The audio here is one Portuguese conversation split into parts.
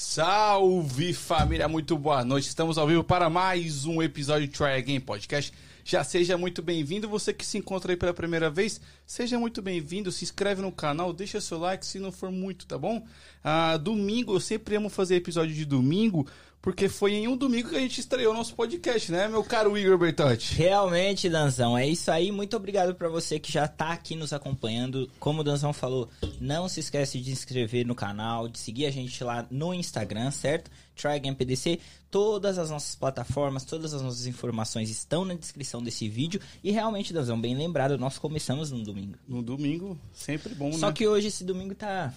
Salve família, muito boa noite. Estamos ao vivo para mais um episódio de Try Again Podcast. Já seja muito bem-vindo. Você que se encontra aí pela primeira vez, seja muito bem-vindo. Se inscreve no canal, deixa seu like se não for muito, tá bom? Ah, domingo, eu sempre amo fazer episódio de domingo porque foi em um domingo que a gente estreou nosso podcast, né, meu caro Igor Bertotti? Realmente, Danzão, é isso aí. Muito obrigado para você que já tá aqui nos acompanhando. Como o Danzão falou, não se esquece de se inscrever no canal, de seguir a gente lá no Instagram, certo? TryGamePDC. Todas as nossas plataformas, todas as nossas informações estão na descrição desse vídeo. E realmente, Danzão, bem lembrado, nós começamos no domingo. No domingo, sempre bom, Só né? que hoje esse domingo tá.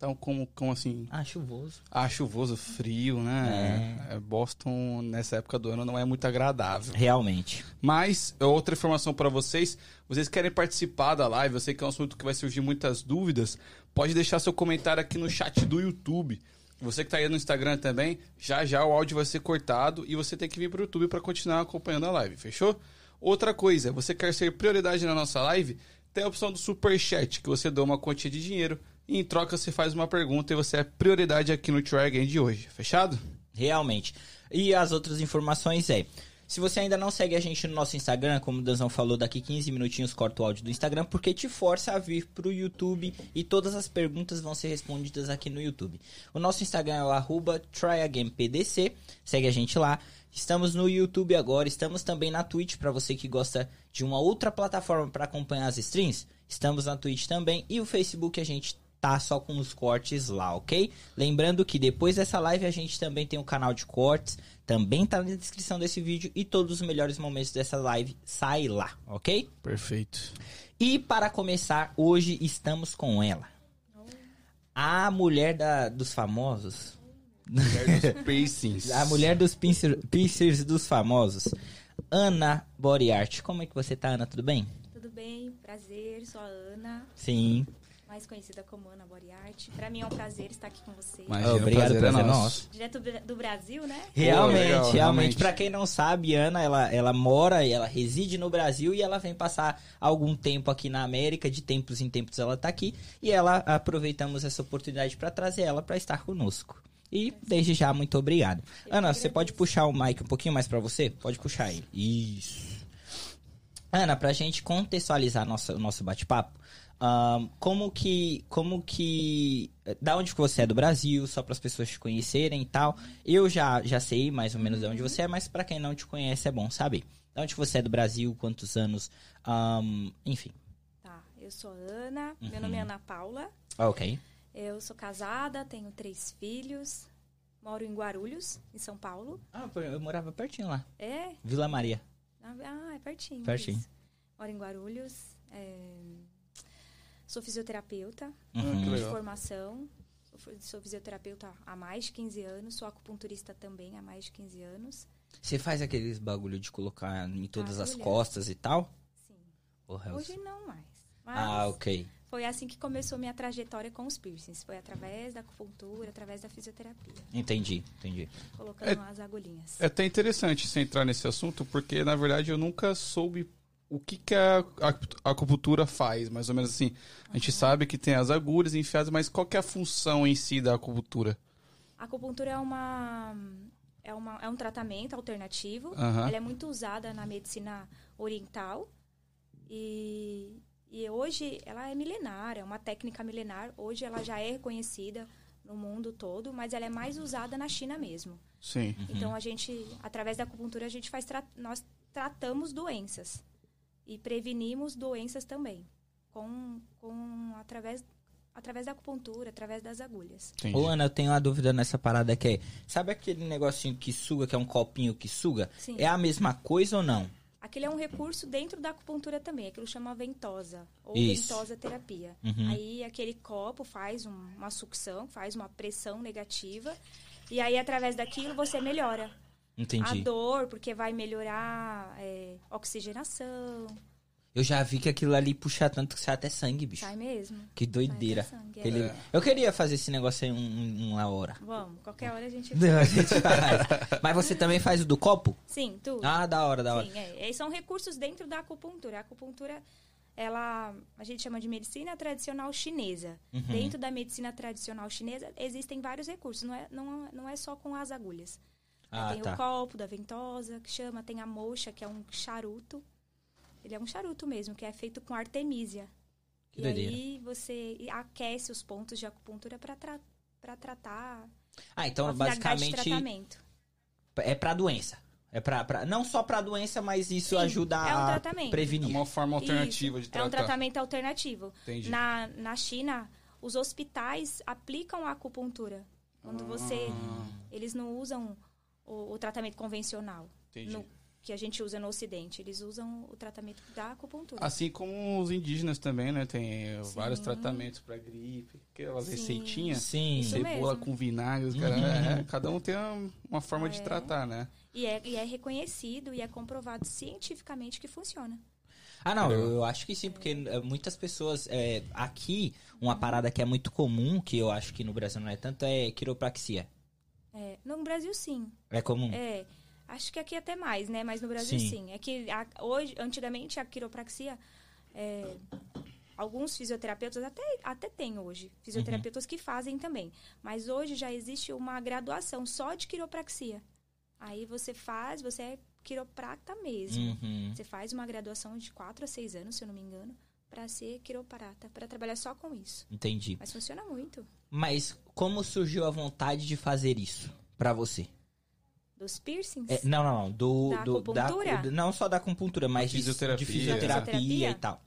Então, como, como assim? Ah, chuvoso. Ah, chuvoso, frio, né? É, Boston, nessa época do ano, não é muito agradável. Realmente. Mas, outra informação para vocês, vocês querem participar da live, eu sei que é um assunto que vai surgir muitas dúvidas, pode deixar seu comentário aqui no chat do YouTube. Você que tá aí no Instagram também, já já o áudio vai ser cortado e você tem que vir pro YouTube para continuar acompanhando a live, fechou? Outra coisa, você quer ser prioridade na nossa live? Tem a opção do Super Chat, que você dá uma quantia de dinheiro em troca você faz uma pergunta e você é prioridade aqui no Try Again de hoje, fechado? Realmente. E as outras informações é. Se você ainda não segue a gente no nosso Instagram, como o Danzão falou, daqui 15 minutinhos corta o áudio do Instagram, porque te força a vir pro YouTube e todas as perguntas vão ser respondidas aqui no YouTube. O nosso Instagram é o arroba tryagainpdc, segue a gente lá. Estamos no YouTube agora, estamos também na Twitch, para você que gosta de uma outra plataforma para acompanhar as streams. Estamos na Twitch também e o Facebook a gente tá só com os cortes lá, ok? Lembrando que depois dessa live a gente também tem um canal de cortes, também tá na descrição desse vídeo e todos os melhores momentos dessa live saem lá, ok? Perfeito. E para começar, hoje estamos com ela. A mulher da, dos famosos. Mulher dos piercings. A mulher dos pincer- piercers dos famosos. Ana Boriart. Como é que você tá, Ana? Tudo bem? Tudo bem? Prazer, sou a Ana, Sim. Mais conhecida como Ana Boriarte. Pra mim é um prazer estar aqui com vocês. Imagina, Obrigado, o prazer é prazer é nosso. nosso. Direto do- Brasil, né? Realmente, legal, realmente. Pra quem não sabe, Ana, ela, ela mora e ela reside no Brasil e ela vem passar algum tempo aqui na América, de tempos em tempos ela tá aqui, e ela aproveitamos essa oportunidade pra trazer ela pra estar conosco. E desde já, muito obrigado. Eu Ana, você pode puxar o mic um pouquinho mais pra você? Pode puxar ele. Isso. Ana, pra gente contextualizar nossa, o nosso bate-papo, ahn, como que. Como que. Da onde que você é do Brasil, só para as pessoas te conhecerem e tal. Eu já, já sei mais ou menos de onde você é, mas pra quem não te conhece é bom saber. Da onde você é do Brasil, quantos anos, ahn, enfim. Tá, eu sou Ana, meu Uhum. nome é Ana Paula. Ok. Eu sou casada, tenho três filhos, moro em Guarulhos, em São Paulo. Ah, eu morava pertinho lá. É? Vila Maria. Ah, é pertinho. Pertinho. isso. Moro em Guarulhos. é, Sou fisioterapeuta Uhum. de legal. formação. Sou fi- Sou fisioterapeuta há mais de 15 anos. Sou acupunturista também há mais de 15 anos. Você faz aqueles bagulho de colocar em todas as Agulha. costas e tal? Sim. Porra, eu- Hoje não mais. Mas Ah, ok. foi assim que começou minha trajetória com os piercings. Foi através da acupuntura, através da fisioterapia. Entendi, entendi. Colocando as agulhinhas. É até interessante você entrar nesse assunto, porque na verdade eu nunca soube o que, que a, a acupuntura faz, mais ou menos assim. A gente sabe que tem as agulhas enfiadas, mas qual que é a função em si da acupuntura? A acupuntura é uma... É, uma, é um tratamento alternativo. Aham. Ela é muito usada na medicina oriental. E, e hoje ela é milenar, é uma técnica milenar. Hoje ela já é reconhecida no mundo todo, mas ela é mais usada na China mesmo. Sim. Então a gente, através da acupuntura, a gente faz tra- nós tratamos doenças e prevenimos doenças também com, com através através da acupuntura, através das agulhas. Entendi. Ô, Ana, eu tenho uma dúvida nessa parada que é. Sabe aquele negocinho que suga, que é um copinho que suga? Sim. É a mesma coisa ou não? Aquele é um recurso dentro da acupuntura também, aquilo chama ventosa ou Isso. ventosa terapia. Uhum. Aí aquele copo faz um- uma sucção, faz uma pressão negativa e aí através daquilo você melhora a Entendi. dor, porque vai melhorar é, oxigenação, Eu já vi que aquilo ali puxa tanto que sai até sangue, bicho. sai mesmo. Que doideira. Sangue, é. Eu queria fazer esse negócio aí um- um- uma hora. Vamos, qualquer hora a gente. A gente faz. Mas você também faz o do copo? Sim, tudo. Ah, da hora, da hora. Sim, é. E são recursos dentro da acupuntura. A acupuntura ela a gente chama de medicina tradicional chinesa. Uhum. Dentro da medicina tradicional chinesa existem vários recursos, não é, não, não é só com as agulhas. Ah, tem tá. o copo da ventosa, que chama, tem a mocha, que é um charuto. Ele é um charuto mesmo, que é feito com artemisia. Que e doideira. aí você aquece os pontos de acupuntura para tra pra tratar Ah, então a finalidade de basicamente tratamento. é pra doença. É pra, pra- não só pra doença, mas isso Sim, ajuda é um a tratamento. É prevenir. uma forma alternativa Isso, de É um tratar. tratamento alternativo. Entendi. Na, na China, os hospitais aplicam a acupuntura. Quando você. Ah. Eles não usam o, o tratamento convencional. Entendi. no- que a gente usa no Ocidente. Eles usam o tratamento da acupuntura. Assim como os indígenas também, né? Tem eh, Sim. vários tratamentos pra gripe, aquelas Sim. receitinhas. Sim. Cebola com vinagre, os cara, é, cada um tem uma, uma forma de É. tratar, né? E, é, e é reconhecido e é comprovado cientificamente que funciona. Ah, não, eu, eu acho que sim, porque é, muitas pessoas. é, aqui, uma parada que é muito comum, que eu acho que no Brasil não é tanto, é quiropraxia. É, no Brasil, sim. É comum. É, acho que aqui até mais, né? Mas no Brasil Sim. sim. É que a- hoje, antigamente a quiropraxia, é, alguns fisioterapeutas até até tem hoje fisioterapeutas que fazem também. Mas hoje já existe uma graduação só de quiropraxia. Aí você faz, você é quiroprata mesmo. Uhum. Você faz uma graduação de 4 a 6 anos, se eu não me engano, para ser quiroprata, para trabalhar só com isso. Entendi. Mas funciona muito. Mas como surgiu a vontade de fazer isso pra você? Dos piercings? É, não, não, não. Do, Da do- acupuntura? do- não só da acupuntura, mas de- Fisioterapia. de fisioterapia Fisioterapia? e tal.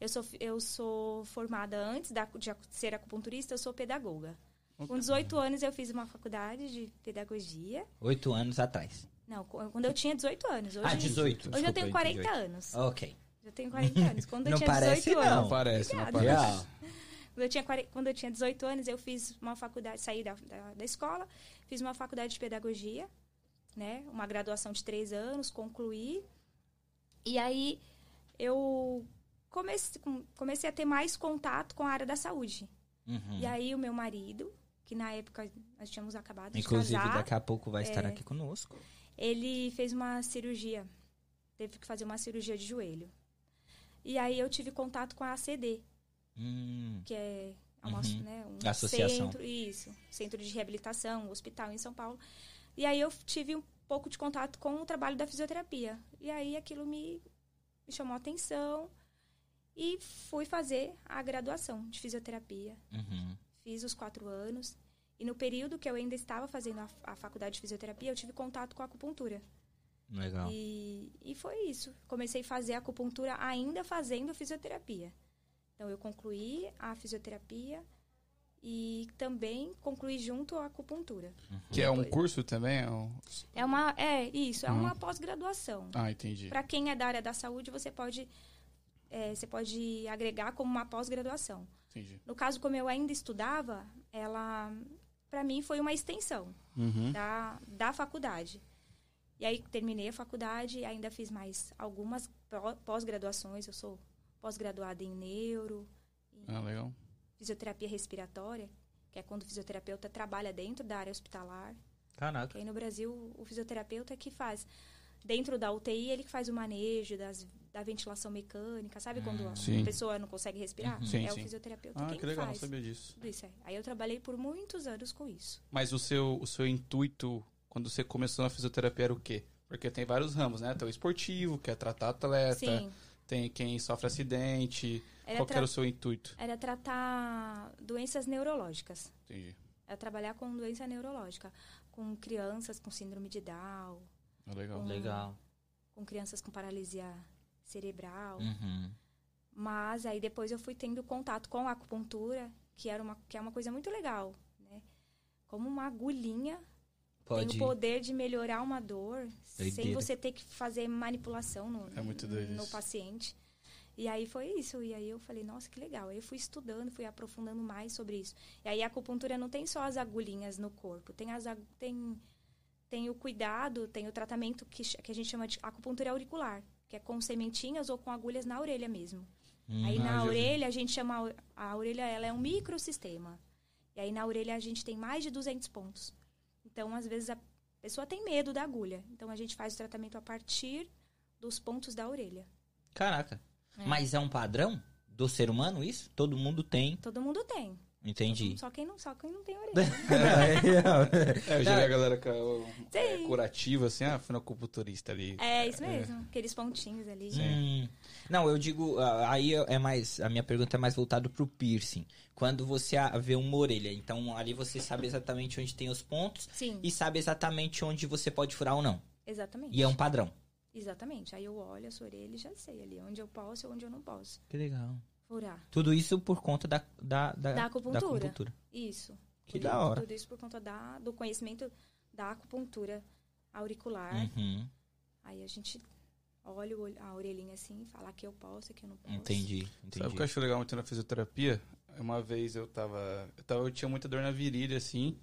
Eu sou, eu sou formada antes da, de ser acupunturista, eu sou pedagoga. Com 18 anos eu fiz uma faculdade de pedagogia. Oito anos atrás. Não, quando eu tinha 18 anos. Hoje, ah, 18. Hoje eu tenho desculpa, 40 18. anos. Ok. Eu tenho 40 anos. Quando eu Não tinha parece, 18 não. anos. Não parece, não Obrigada. parece. Já. Quando eu, tinha, 40 quando eu tinha 18 anos, eu fiz uma faculdade, saí da, da, da escola, fiz uma faculdade de pedagogia, né? Uma graduação de três anos, concluí. E aí eu comecei, comecei a ter mais contato com a área da saúde. Uhum. E aí o meu marido, que na época nós tínhamos acabado de Inclusive, casar, daqui a pouco vai estar É. aqui conosco. ele fez uma cirurgia. Teve que fazer uma cirurgia de joelho. E aí eu tive contato com a ACD, Hum, que é uma, Uhum. né, um Associação. centro, isso, centro de reabilitação, hospital em São Paulo. E aí eu tive um pouco de contato com o trabalho da fisioterapia. E aí aquilo me, me chamou a atenção e fui fazer a graduação de fisioterapia. uhum. Fiz os quatro anos. E no período que eu ainda estava fazendo a, a faculdade de fisioterapia, eu tive contato com a acupuntura. Legal. E, e foi isso. Comecei a fazer acupuntura ainda fazendo fisioterapia. Então, eu concluí a fisioterapia e também concluí junto a acupuntura. Que é um curso também? É um- É uma, é isso, é Uhum. uma pós-graduação. Ah, entendi. Para quem é da área da saúde, você pode, é, você pode agregar como uma pós-graduação. Entendi. No caso, como eu ainda estudava, ela, para mim, foi uma extensão. Uhum. da, da faculdade. E aí terminei a faculdade, ainda fiz mais algumas pós-graduações. Eu sou pós-graduada em neuro, Ah, legal. fisioterapia respiratória, que é quando o fisioterapeuta trabalha dentro da área hospitalar. Caraca. Que aí no Brasil, o fisioterapeuta é que faz dentro da UTI, ele que faz o manejo das, da ventilação mecânica, sabe quando a Sim. pessoa não consegue respirar? Uhum. Sim, é sim. o fisioterapeuta Ah, quem que legal, não faz. sabia disso. Tudo isso aí. Aí eu trabalhei por muitos anos com isso. Mas o seu, o seu intuito, quando você começou na fisioterapia, era o quê? Porque tem vários ramos, né? Tem o esportivo, que é tratar atleta. Sim. Tem quem sofre acidente. Era Qual tra- era o seu intuito? Era tratar doenças neurológicas. Entendi. É trabalhar com doença neurológica, com crianças com síndrome de Down, Ah, legal. Hum. Legal. com crianças com paralisia cerebral. Uhum. Mas aí depois eu fui tendo contato com a acupuntura, que era uma que é uma coisa muito legal, né? Como uma agulhinha Pode. tem o poder de melhorar uma dor sem Doideira. você ter que fazer manipulação no, É no paciente. E aí foi isso. E aí eu falei, nossa, que legal. Aí eu fui estudando, fui aprofundando mais sobre isso. E aí a acupuntura não tem só as agulhinhas no corpo, tem as tem tem o cuidado, tem o tratamento que, que a gente chama de acupuntura auricular, que é com sementinhas ou com agulhas na orelha mesmo. Hum. Aí Ah, na vi. orelha a gente chama a- a orelha, ela é um microsistema. E aí na orelha a gente tem mais de 200 pontos. Então às vezes a pessoa tem medo da agulha. Então a gente faz o tratamento a partir dos pontos da orelha. Caraca. Mas é um padrão do ser humano isso? Todo mundo tem. Todo mundo tem. Entendi. Só quem não, só quem não tem orelha. É, eu já vi a galera que é, é, curativa, assim, ah, fui no acupunturista ali. É isso mesmo. Aqueles pontinhos ali. Hum. Não, eu digo, aí é mais, a minha pergunta é mais voltada pro piercing. Quando você vê uma orelha, então ali você sabe exatamente onde tem os pontos Sim, e sabe exatamente onde você pode furar ou não. exatamente. E é um padrão. Exatamente. Aí eu olho a sua orelha e já sei ali onde eu posso e onde eu não posso Que legal. Furar. Tudo isso por conta da, da, da, Da acupuntura. acupuntura. Isso. Que Tudo- da hora. Tudo isso por conta da, do conhecimento da acupuntura auricular. Uhum, Aí a gente olha a orelhinha assim e fala que eu posso, que eu não posso. entendi, Sabe o entendi. que eu acho legal muito na fisioterapia? Uma vez eu tava, eu tava. Eu tinha muita dor na virilha, assim.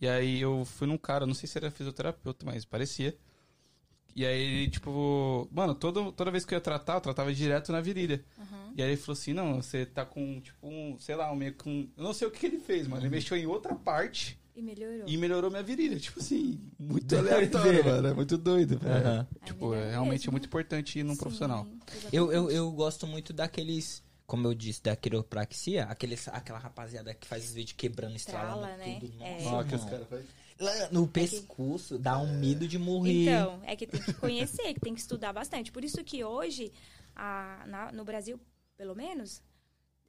E aí eu fui num cara, não sei se era fisioterapeuta, mas parecia. E aí ele, tipo, mano, todo, toda vez que eu ia tratar, eu tratava direto na virilha. Aham. E aí ele falou assim, não, você tá com, tipo, um, sei lá, um meio com. Eu não sei o que, que ele fez, mano. Ele Uhum. mexeu em outra parte E melhorou. e melhorou minha virilha. Tipo assim, muito aleatório, mano. É muito doido, velho. Aí Tipo, melhora é, realmente mesmo. é muito importante ir num Sim, profissional. exatamente. Eu, eu, eu gosto muito daqueles, como eu disse, da quiropraxia, aqueles, aquela rapaziada que faz os vídeos quebrando, estralando Estrala, né? tudo. É. Nossa, que os caras fazem. No pescoço, dá um medo de morrer. Então, é que tem que conhecer, que tem que estudar bastante. Por isso que hoje, a- na- no Brasil, pelo menos,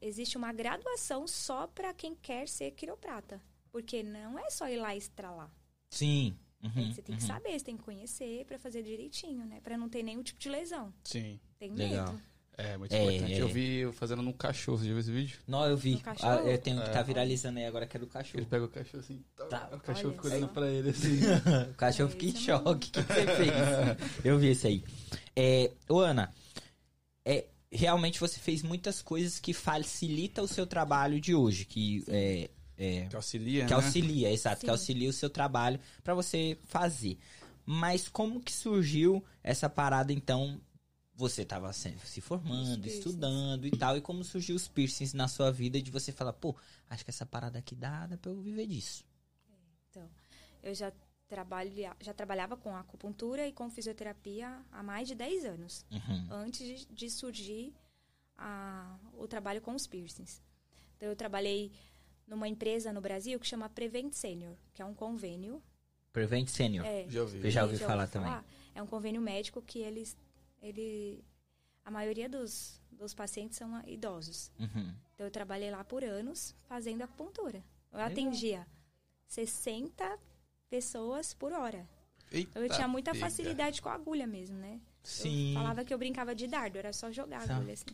existe uma graduação só para quem quer ser quiroprata. Porque não é só ir lá e estralar. Sim. Uhum, você tem que uhum. saber, você tem que conhecer para fazer direitinho, né? Para não ter nenhum tipo de lesão. Sim. Tem Legal. É, muito É, importante. é. Eu vi eu fazendo num cachorro, você já viu esse vídeo? Não, eu vi. Ah, eu tenho que tá É. viralizando aí agora que é do Ele cachorro. pega o cachorro assim, tá, Tá. o cachorro fica olhando pra ele assim. O cachorro É, fica em é choque. O que que você fez? Eu vi isso aí. É, ô, Ana, é, realmente você fez muitas coisas que facilita o seu trabalho de hoje, que é, é, Que auxilia, que né? auxilia, exato, que Sim. auxilia o seu trabalho pra você fazer. Mas como que surgiu essa parada então? Você tava se, formando, estudando e tal, e como surgiu os piercings na sua vida de você falar, pô, acho que essa parada aqui dá, dá pra eu viver disso. Então, eu já, trabalha, já trabalhava com acupuntura e com fisioterapia há mais de 10 anos. Uhum. antes de, de surgir a- o trabalho com os piercings. Então, eu trabalhei numa empresa no Brasil que chama Prevent Senior, que é um convênio. Prevent Senior. É, Já ouvi. Eu já ouvi já falar ouviu também. É um convênio médico que eles, ele, a maioria dos, dos pacientes são idosos. Uhum. Então, eu trabalhei lá por anos fazendo acupuntura. Eu Legal. atendia 60 pessoas por hora. Eita Então, eu tinha muita pega. facilidade com a agulha mesmo, né? Sim. Eu falava que eu brincava de dardo, era só jogar a Tá. agulha assim.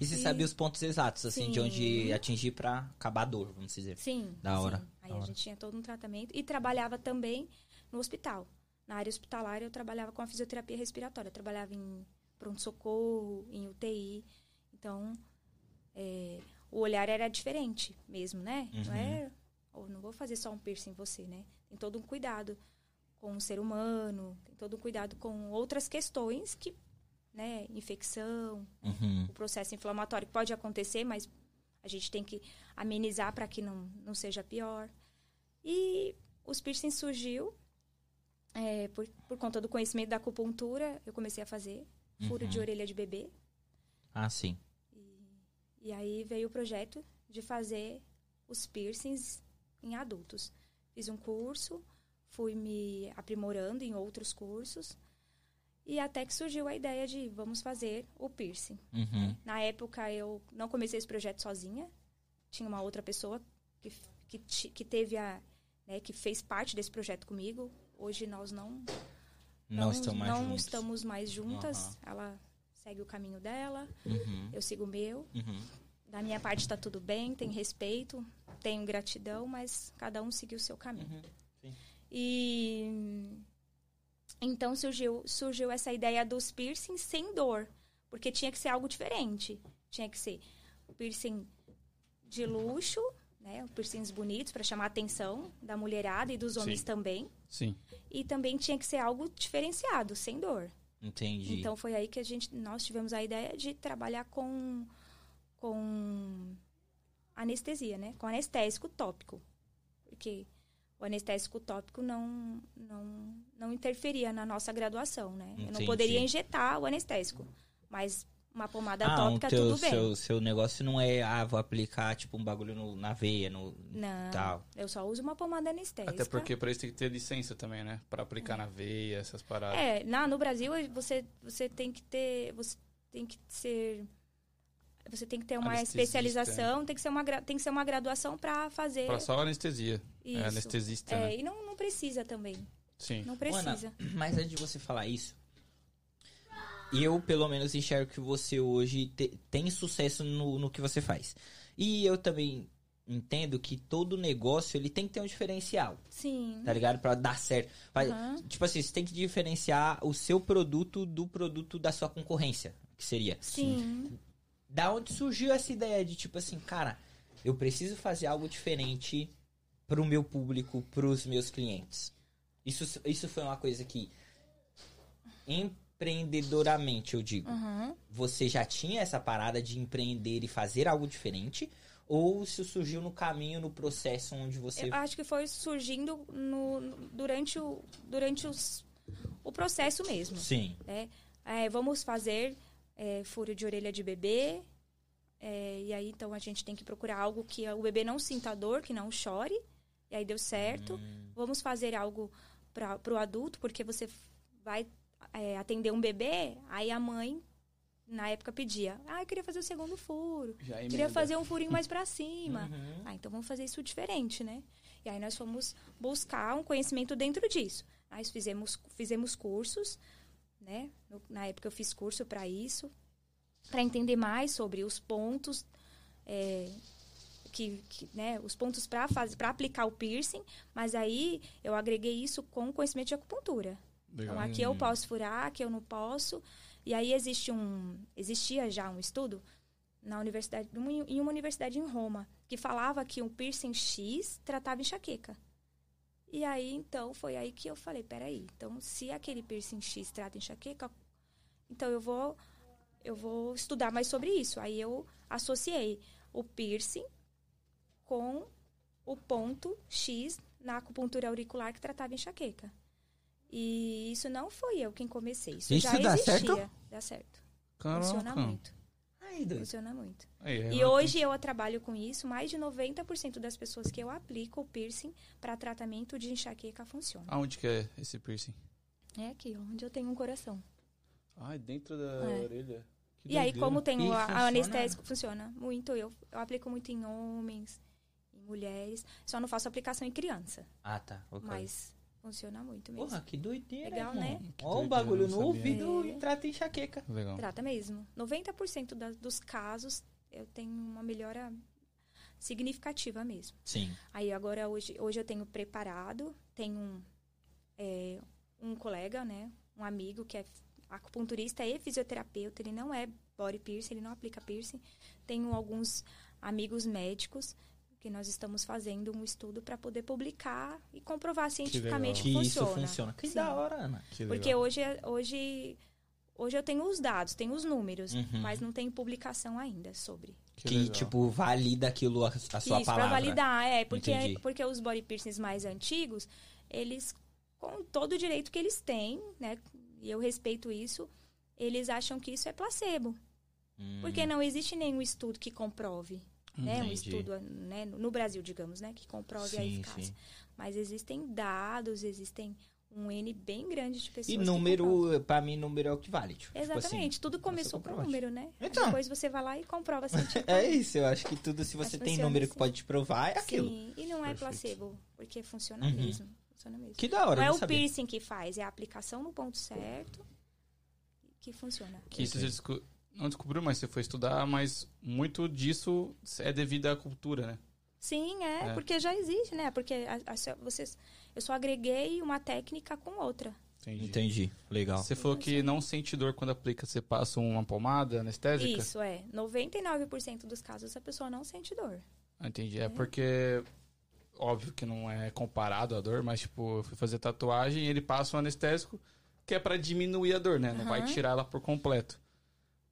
E você E- sabia os pontos exatos, assim, de Sim. onde atingir pra acabar a dor, vamos dizer. Sim. Da hora, sim. Aí da a hora. gente tinha todo um tratamento e trabalhava também no hospital. Na área hospitalar eu trabalhava com a fisioterapia respiratória. Eu trabalhava em pronto-socorro, em UTI. Então, é, o olhar era diferente mesmo, né? Não Uhum. é, ou não vou fazer só um piercing em você, né? Tem todo um cuidado com o ser humano, tem todo um cuidado com outras questões que, né, infecção, Uhum. o processo inflamatório que pode acontecer, mas a gente tem que amenizar para que não, não seja pior. E os piercings surgiu é, por, por conta do conhecimento da acupuntura, eu comecei a fazer furo Uhum. de orelha de bebê. Ah, sim. E aí veio o projeto de fazer os piercings em adultos. Fiz um curso, fui me aprimorando em outros cursos. E até que surgiu a ideia de vamos fazer o piercing. Uhum. Na época eu não comecei esse projeto sozinha. Tinha uma outra pessoa que, que, que teve a. Né, que fez parte desse projeto comigo. Hoje nós não, Não, estão mais não juntos. estamos mais juntas. Ela segue o caminho dela, Uhum. eu sigo o meu. Uhum. Da minha parte está tudo bem, tem respeito, tenho gratidão, mas cada um seguiu o seu caminho. Uhum. E então surgiu, surgiu essa ideia dos piercings sem dor, porque tinha que ser algo diferente. Tinha que ser piercing de luxo, né, piercings bonitos para chamar a atenção da mulherada e dos homens Sim. também. Sim. E também tinha que ser algo diferenciado, sem dor. Entendi. Então foi aí que a gente, nós tivemos a ideia de trabalhar com, com anestesia, né? Com anestésico tópico. Porque o anestésico tópico não, não, não interferia na nossa graduação, né? Eu não Entendi. poderia injetar o anestésico. Mas uma pomada Ah, tópica, teu, tudo bem. seu, seu negócio não é, ah, vou aplicar, tipo, um bagulho no- na veia, no Não, tal. eu só uso uma pomada anestésica. Até porque pra isso tem que ter licença também, né? Pra aplicar na veia, essas paradas. É, na, no Brasil você, você tem que ter. Você tem que ser. Você tem que ter uma especialização, tem que ser uma, tem que ser uma graduação para fazer Pra só anestesia. isso. É anestesista, É, né? e não, não precisa também. Sim. Não precisa. Ana, mas antes de você falar isso, eu pelo menos enxergo que você hoje te- tem sucesso no, no que você faz. E eu também entendo que todo negócio ele tem que ter um diferencial, Sim. tá ligado? Pra dar certo. Pra- Aham. Tipo assim, você tem que diferenciar o seu produto do produto da sua concorrência, que seria. Sim. Da onde surgiu essa ideia de tipo assim, cara, eu preciso fazer algo diferente pro meu público, pros meus clientes. Isso, isso foi uma coisa que empreendedoramente, eu digo. Aham. Você já tinha essa parada de empreender e fazer algo diferente? Ou isso surgiu no caminho, no processo onde você. Eu acho que foi surgindo no- durante, o, durante os, o processo mesmo. Sim. né? É, vamos fazer é, furo de orelha de bebê. é, e aí, então, a gente tem que procurar algo que o bebê não sinta dor, que não chore. E aí deu certo. Hum. Vamos fazer algo para o adulto, porque você vai é, atender um bebê, aí a mãe, na época, pedia. Ah, eu queria fazer o segundo furo. Queria fazer um furinho mais para cima. Uhum. Ah, então vamos fazer isso diferente, né? E aí nós fomos buscar um conhecimento dentro disso. Nós fizemos, fizemos cursos, né? No- na época eu fiz curso para isso, para entender mais sobre os pontos, é, que, que, né? Os pontos para aplicar o piercing. Mas aí eu agreguei isso com conhecimento de acupuntura. Legal. Então aqui eu posso furar, aqui eu não posso. E aí existe um, existia já um estudo na universidade, em uma universidade em Roma, que falava que um piercing X tratava enxaqueca. E aí então foi aí que eu falei, peraí, então se aquele piercing X trata enxaqueca, então eu vou eu vou estudar mais sobre isso. Aí eu associei o piercing com o ponto X na acupuntura auricular que tratava enxaqueca. E isso não foi eu quem comecei. Isso, Isso já dá existia. certo? Dá certo. Caraca. Funciona muito. Ai, doido. Funciona muito. Aí, E Renato. hoje eu trabalho com isso, mais de 90% das pessoas que eu aplico o piercing para tratamento de enxaqueca funciona. Aonde que é esse piercing? É aqui, onde eu tenho um coração. Ai, dentro da É. orelha. Que E aí, como tem E o anestésico, funciona muito. Eu, eu aplico muito em homens, em mulheres. Só não faço aplicação em criança, Ah, tá. ok. mas funciona muito mesmo. Porra, que doideira, Legal, né? Ó, um bagulho no não ouvido sabia. e trata enxaqueca. Legal. Trata mesmo. 90% da, dos casos eu tenho uma melhora significativa mesmo. Sim. Aí agora hoje, hoje eu tenho preparado, tenho um, é, um colega, né? Um amigo que é acupunturista e fisioterapeuta, ele não é body piercing, ele não aplica piercing. Tenho alguns amigos médicos que nós estamos fazendo um estudo para poder publicar e comprovar cientificamente Que que, isso funciona. funciona. Que Sim. da hora, Ana. Que Porque hoje, é- hoje, hoje eu tenho os dados, tenho os números, Uhum. mas não tenho publicação ainda sobre. Que, legal. tipo, valida aquilo, a, a sua Isso, palavra. pra validar, é, porque, Entendi. porque os body piercings mais antigos, eles, com todo o direito que eles têm, né, e eu respeito isso, eles acham que isso é placebo. Hum, Porque não existe nenhum estudo que comprove, né, um estudo, né, no Brasil, digamos, né, que comprove a Sim, eficácia. sim. Mas existem dados, existem um N bem grande de pessoas E que número, pra mim, número é o que vale. Tipo, Exatamente, assim, tudo começou com número, né? Então. Depois você vai lá e comprova é isso, eu acho que tudo, se você tem número que assim. pode te provar, é aquilo. Sim, e não é Perfeito. placebo, porque funciona Uhum. mesmo. Funciona mesmo. Que da hora, não é o sabia. piercing que faz, é a aplicação no ponto certo que funciona. Que isso você desco- não descobriu, mas você foi estudar, mas muito disso é devido à cultura, né? Sim, é, É. porque já existe, né? Porque a, a, só- vocês, eu só agreguei uma técnica com outra. Entendi. Entendi, legal. Você falou que não sente dor quando aplica, você passa uma pomada anestésica? Isso, é. 99% dos casos a pessoa não sente dor. Entendi. É porque, óbvio que não é comparado a dor, mas, tipo, eu fui fazer tatuagem e ele passa um anestésico que é pra diminuir a dor, né? Não vai Aham. tirar ela por completo.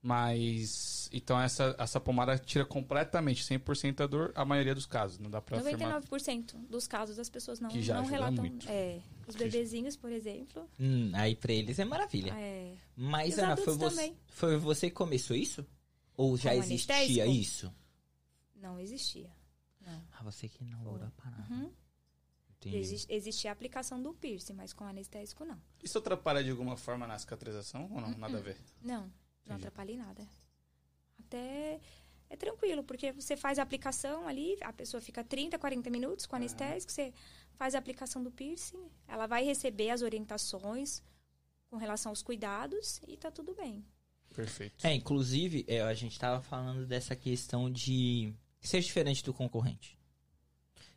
Mas. Então essa, essa pomada tira completamente 100% a dor, a maioria dos casos. Não dá pra afirmar. 99% dos casos as pessoas não, Que já não relatam. muito. É, os bebezinhos, por exemplo. Hum, aí pra eles é maravilha. É, Mas, Os Ana, foi você, também. foi você que começou isso? Ou já Com existia anestésico? isso? não existia. Não. Ah, você que inaugurou a parada. Uhum. Entendi. Exi- existia a aplicação do piercing, mas com anestésico não. Isso atrapalha de alguma forma na cicatrização ou não? Nada a ver. Não, não em nada. Até é tranquilo, porque você faz a aplicação ali, a pessoa fica 30, 40 minutos com anestésico, você faz a aplicação do piercing, ela vai receber as orientações com relação aos cuidados e tá tudo bem. Perfeito. É, inclusive, é, a gente tava falando dessa questão de ser diferente do concorrente.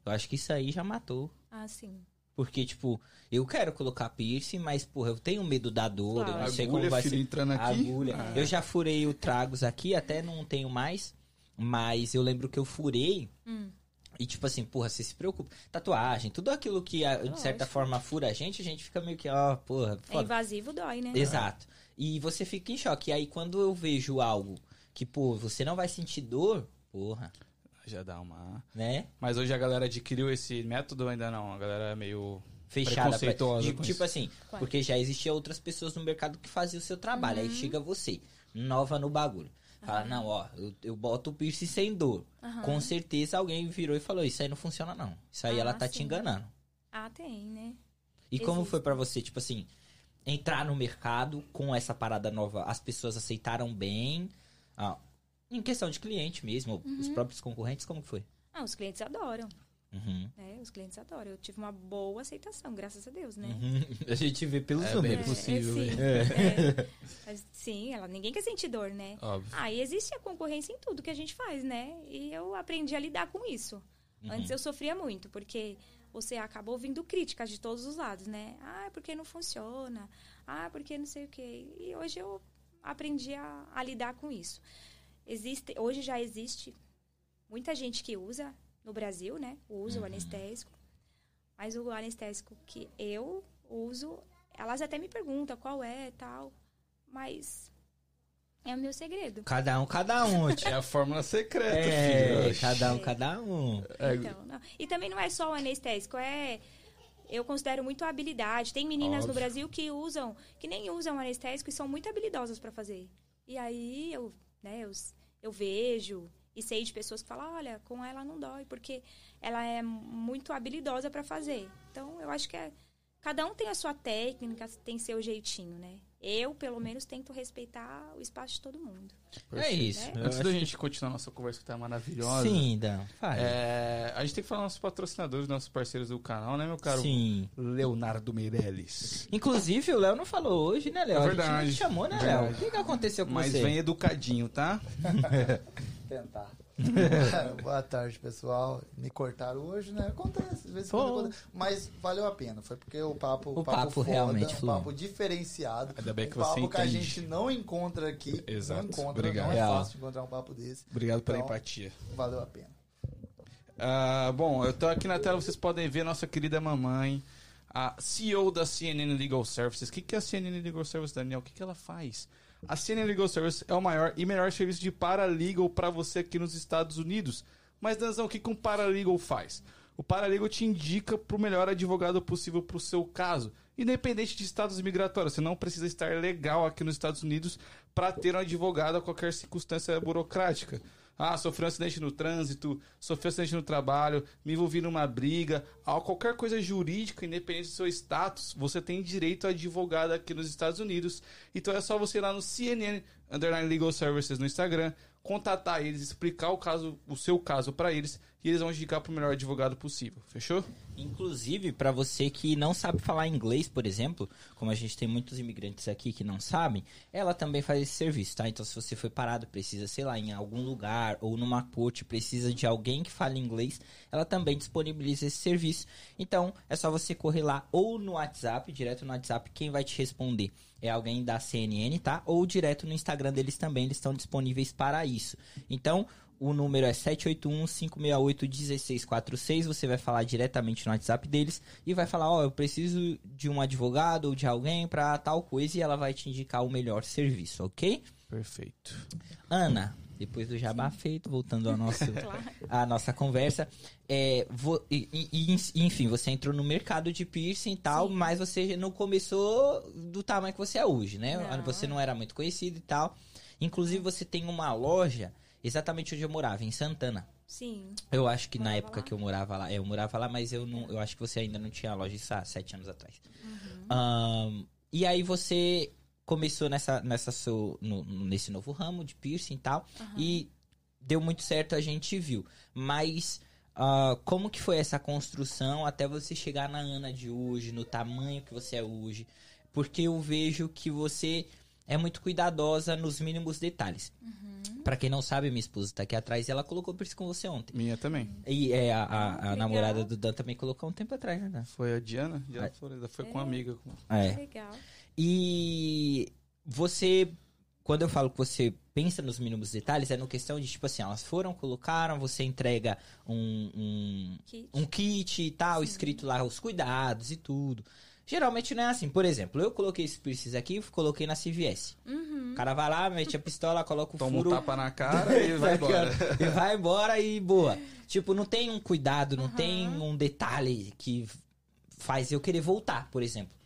Eu acho que isso aí já matou. Ah, sim. Porque, tipo, eu quero colocar piercing, mas, porra, eu tenho medo da dor, eu Claro. não sei como Agulha, vai ser. entrando aqui. Agulha. Ah. Eu já furei o tragos aqui, até não tenho mais. Mas eu lembro que eu furei. Hum. E tipo assim, porra, você se preocupa. Tatuagem, tudo aquilo que a- de certa forma fura a gente, a gente fica meio que, ó, porra, É foda. invasivo, dói, né? Exato. E você fica em choque. E aí quando eu vejo algo que, pô, você não vai sentir dor, porra, Já dá uma. né? Mas hoje a galera adquiriu esse método ou ainda não? A galera é meio. Fechada. Pra... Preconceituosa de- com tipo isso. assim, porque já existia outras pessoas no mercado que faziam o seu trabalho. Aí chega você, nova no bagulho. Fala, não, ó, eu, eu boto o piercing sem dor. Aham. Com certeza alguém virou e falou, isso aí não funciona não. Isso aí Ah, ela tá te sim. enganando. Ah, tem, né? E como Existe. foi pra você, tipo assim, entrar no mercado com essa parada nova? As pessoas aceitaram bem? Ah, em questão de cliente mesmo, Uhum. os próprios concorrentes, como que foi? Ah, os clientes adoram, Uhum. né? Os clientes adoram. Eu tive uma boa aceitação, graças a Deus, né? Uhum. A gente vê pelos É números. bem possível, sim, hein? é. Mas, sim, ela, ninguém quer sentir dor, né? Óbvio. Ah, e existe a concorrência em tudo que a gente faz, né? E eu aprendi a lidar com isso. Uhum. Antes eu sofria muito, porque você acaba ouvindo críticas de todos os lados, né? Ah, porque não funciona. Ah, porque não sei o quê. E hoje eu aprendi a, a lidar com isso. Existe, hoje já existe muita gente que usa no Brasil, né? Usa o anestésico. Mas o anestésico que eu uso, elas até me perguntam qual é tal. Mas é o meu segredo. Cada um, cada um. É a fórmula secreta, É, filho. cada um, cada um. É, Então, não. E também não é só o anestésico, é. Eu considero muito a habilidade. Tem meninas no Óbvio. Brasil que usam, que nem usam anestésico e são muito habilidosas para fazer. E aí eu, né, eu, eu vejo e sei de pessoas que falam, olha, com ela não dói, porque ela é muito habilidosa para fazer. Então, eu acho que é, cada um tem a sua técnica, tem seu jeitinho, né? Eu, pelo menos, tento respeitar o espaço de todo mundo. É isso. né? Antes da gente continuar nossa conversa que tá maravilhosa. Sim, Dan, é, a gente tem que falar dos nossos patrocinadores, nossos parceiros do canal, né, meu caro? Sim. Leonardo Meirelles. Inclusive, o Léo não falou hoje, né, Léo? É A gente verdade. não te chamou, né, Léo? Verdade. O que, que aconteceu com Mas você? vem educadinho, tá? Tentar. Boa tarde, pessoal. Me cortaram hoje, né? Acontece, às vezes acontece. Mas valeu a pena. Foi porque o papo, O papo foda, realmente um papo diferenciado. Ainda bem que um você papo que a gente não encontra aqui. Exato. Não encontra, Obrigado. não é Real. fácil encontrar um papo desse. Obrigado pela Então, empatia. Valeu a pena. Ah, bom, eu tô aqui na tela, vocês podem ver nossa querida mamãe, a CEO da CNN Legal Services. O que, que é a CNN Legal Services, Daniel? O que, que ela faz? A CNN Legal Services é o maior e melhor serviço de paralegal para você aqui nos Estados Unidos. Mas, Danzão, o que, que um paralegal faz? O paralegal te indica para o melhor advogado possível para o seu caso. Independente de status migratório, você não precisa estar legal aqui nos Estados Unidos para ter um advogado a qualquer circunstância burocrática. Ah, sofri um acidente no trânsito, sofri um acidente no trabalho, me envolvi numa briga, ah, qualquer coisa jurídica, independente do seu status, você tem direito a advogado aqui nos Estados Unidos. Então é só você ir lá no CNN Underline Legal Services no Instagram, contatar eles, explicar o caso, o seu caso para eles e eles vão indicar para o melhor advogado possível. Fechou? Inclusive, pra você que não sabe falar inglês, por exemplo, como a gente tem muitos imigrantes aqui que não sabem, ela também faz esse serviço, tá? Então, se você foi parado, precisa, sei lá, em algum lugar ou numa corte, precisa de alguém que fale inglês, ela também disponibiliza esse serviço. Então, é só você correr lá ou no WhatsApp, direto no WhatsApp, quem vai te responder é alguém da CNN, tá? Ou direto no Instagram deles também, eles estão disponíveis para isso. Então, o número é 781-568-1646. Você vai falar diretamente no WhatsApp deles e vai falar: Ó, eu preciso de um advogado ou de alguém pra tal coisa e ela vai te indicar o melhor serviço, ok? Perfeito. Ana, depois do jabá feito, voltando ao nosso, Claro. à nossa conversa, é, vo- e- e- e- enfim, você entrou no mercado de piercing e tal, Sim. mas você não começou do tamanho que você é hoje, né? Não. Você não era muito conhecido e tal. Inclusive, você tem uma loja exatamente onde eu morava, em Santana. Sim. Eu acho que na época lá? que eu morava lá, eu morava lá, mas eu não, eu acho que você ainda não tinha loja isso há sete anos atrás. Uhum. Ahn, e aí você começou nessa, nessa seu, no- nesse novo ramo de piercing e tal, e deu muito certo, a gente viu. Mas ah, como que foi essa construção até você chegar na Ana de hoje, no tamanho que você é hoje? Porque eu vejo que você é muito cuidadosa nos mínimos detalhes. Uhum. Pra quem não sabe, minha esposa tá aqui atrás e ela colocou piercing com você ontem. Minha também. E é, a, a- Ah, a namorada do Dan também colocou um tempo atrás, né, Dan? Foi a Diana? Diana É. Florida. Foi com É. uma amiga. com- É. Legal. E você, quando eu falo que você pensa nos mínimos detalhes, é no questão de, tipo assim, elas foram, colocaram, você entrega um, um, Kit. um kit e tal, escrito lá os cuidados e tudo. Geralmente não é assim. Por exemplo, eu coloquei esses piercings aqui e coloquei na CVS. Uhum. O cara vai lá, mete a pistola, coloca o Toma furo... um tapa na cara e vai embora. e vai embora e boa. Tipo, não tem um cuidado, não Aham. tem um detalhe que faz eu querer voltar, por exemplo.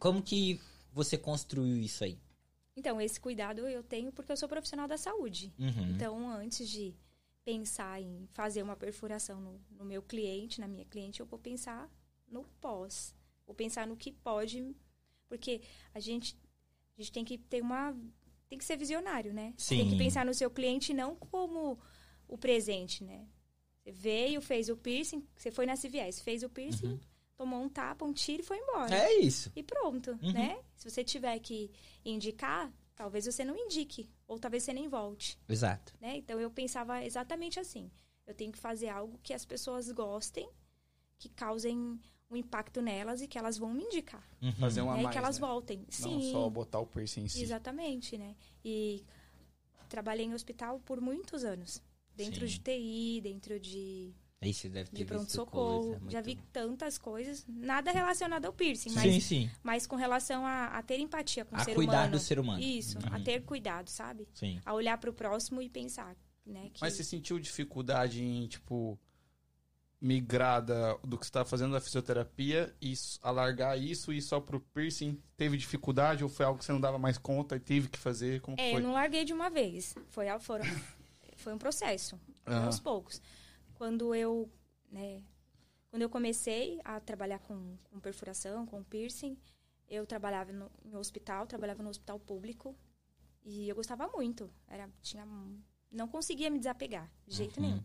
Como que você construiu isso aí? Então, esse cuidado eu tenho porque eu sou profissional da saúde. Uhum. Então, antes de pensar em fazer uma perfuração no, no meu cliente, na minha cliente, eu vou pensar no pós. Vou pensar no que pode. Porque a gente, a gente tem que ter uma. Tem que ser visionário, né? Tem Sim. que pensar no seu cliente não como o presente, né? Você veio, fez o piercing, você foi na CVS, fez o piercing, tomou um tapa, um tiro e foi embora. É isso. E pronto, Uhum. né? Se você tiver que indicar, talvez você não indique. Ou talvez você nem volte, Exato. né? Então eu pensava exatamente assim. Eu tenho que fazer algo que as pessoas gostem, que causem um impacto nelas e que elas vão me indicar. Uhum. Fazer uma né? mais, E que elas né? voltem. Não Sim, só botar o piercing em si. exatamente, né? E trabalhei em hospital por muitos anos. Dentro Sim. de TI, dentro de, você deve ter de pronto-socorro. Já vi tantas coisas. Nada relacionado ao piercing, Sim, mas sim. mas com relação a, a ter empatia com o A ser cuidar humano. do ser humano. Isso, a Uhum. ter cuidado, sabe? Sim. A olhar pro próximo e pensar, né? Que... Mas você sentiu dificuldade em, tipo, migrar da- do que você estava fazendo da fisioterapia e alargar isso e só pro piercing? Teve dificuldade ou foi algo que você não dava mais conta e teve que fazer? Como É, foi? não larguei de uma vez. Foi, foram, foi um processo, aos poucos. Quando eu, né, quando eu comecei a trabalhar com, com perfuração, com piercing, eu trabalhava no, em hospital, trabalhava no hospital público e eu gostava muito. Era, tinha, não conseguia me desapegar, de jeito Uhum. nenhum.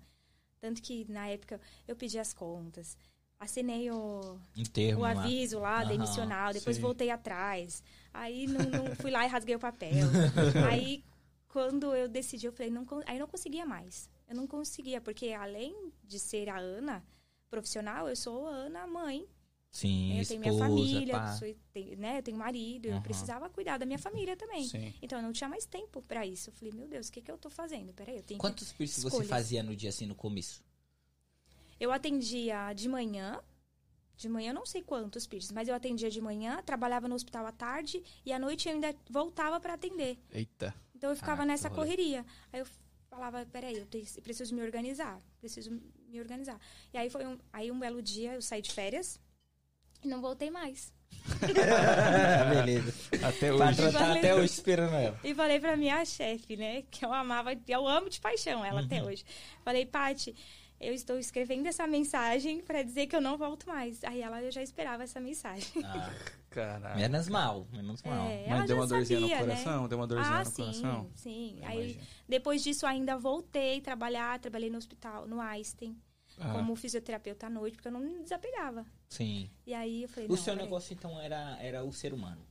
Tanto que na época eu pedi as contas, assinei o, Um termo o lá. aviso lá, Aham, demissional, depois sim. voltei atrás. Aí não, não- fui lá e rasguei o papel. aí quando eu decidi, eu falei, não, aí não conseguia mais. Eu não conseguia, porque além de ser a Ana profissional, eu sou a Ana mãe. Sim, eu esposa, tenho minha família, pá. sou- tenho, né, eu tenho marido, Aham. eu precisava cuidar da minha família também. Sim. Então eu não tinha mais tempo pra isso. Eu falei, meu Deus, o que, que eu tô fazendo? Peraí, eu tenho que Quantos piercings você fazia no dia assim no começo? Eu atendia de manhã. De manhã eu não sei quantos piercings, mas eu atendia de manhã, trabalhava no hospital à tarde e à noite eu ainda voltava para atender. Eita. Então eu ficava Ah, nessa correria. Aí eu falava, peraí, eu preciso me organizar, preciso me organizar. E aí foi um, aí um belo dia eu saí de férias não voltei mais. Beleza. Até Patrão hoje. tá até hoje esperando ela. E falei pra minha chefe, né, que eu amava, eu amo de paixão ela até hoje. Falei, Pati, eu estou escrevendo essa mensagem pra dizer que eu não volto mais. Aí ela eu já esperava essa mensagem. Ah, Caralho. menos mal, menos mal. É, Mas deu uma dorzinha sabia, no né? coração? Deu uma dorzinha ah, no sim, coração? sim. Eu Aí imagino. depois disso ainda voltei a trabalhar, trabalhei no hospital, no Einstein, Ah. como fisioterapeuta à noite, porque eu não me desapegava. Sim. E aí eu falei, O não, seu peraí. negócio, então, era, era o ser humano.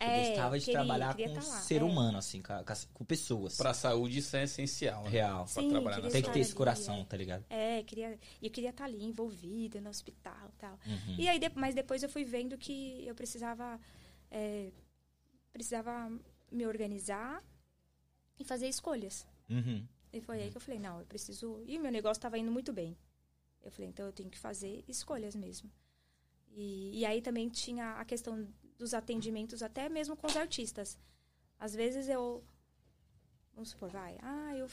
Você É, gostava de queria- trabalhar queria com o tá ser é. humano, assim, com, com as- com pessoas. Pra saúde isso é essencial. né? Real. Pra Sim, trabalhar queria na Tem que ter esse coração, é. tá ligado? É, queria, e eu queria estar ali envolvida no hospital e tal. Uhum. E aí, de- mas depois eu fui vendo que eu precisava, é, precisava me organizar e fazer escolhas. Uhum. E foi aí que eu falei, não, eu preciso... E meu negócio estava indo muito bem. Eu falei, então eu tenho que fazer escolhas mesmo. E, e aí também tinha a questão dos atendimentos, até mesmo com os artistas. Às vezes eu vamos supor, vai, ah, eu,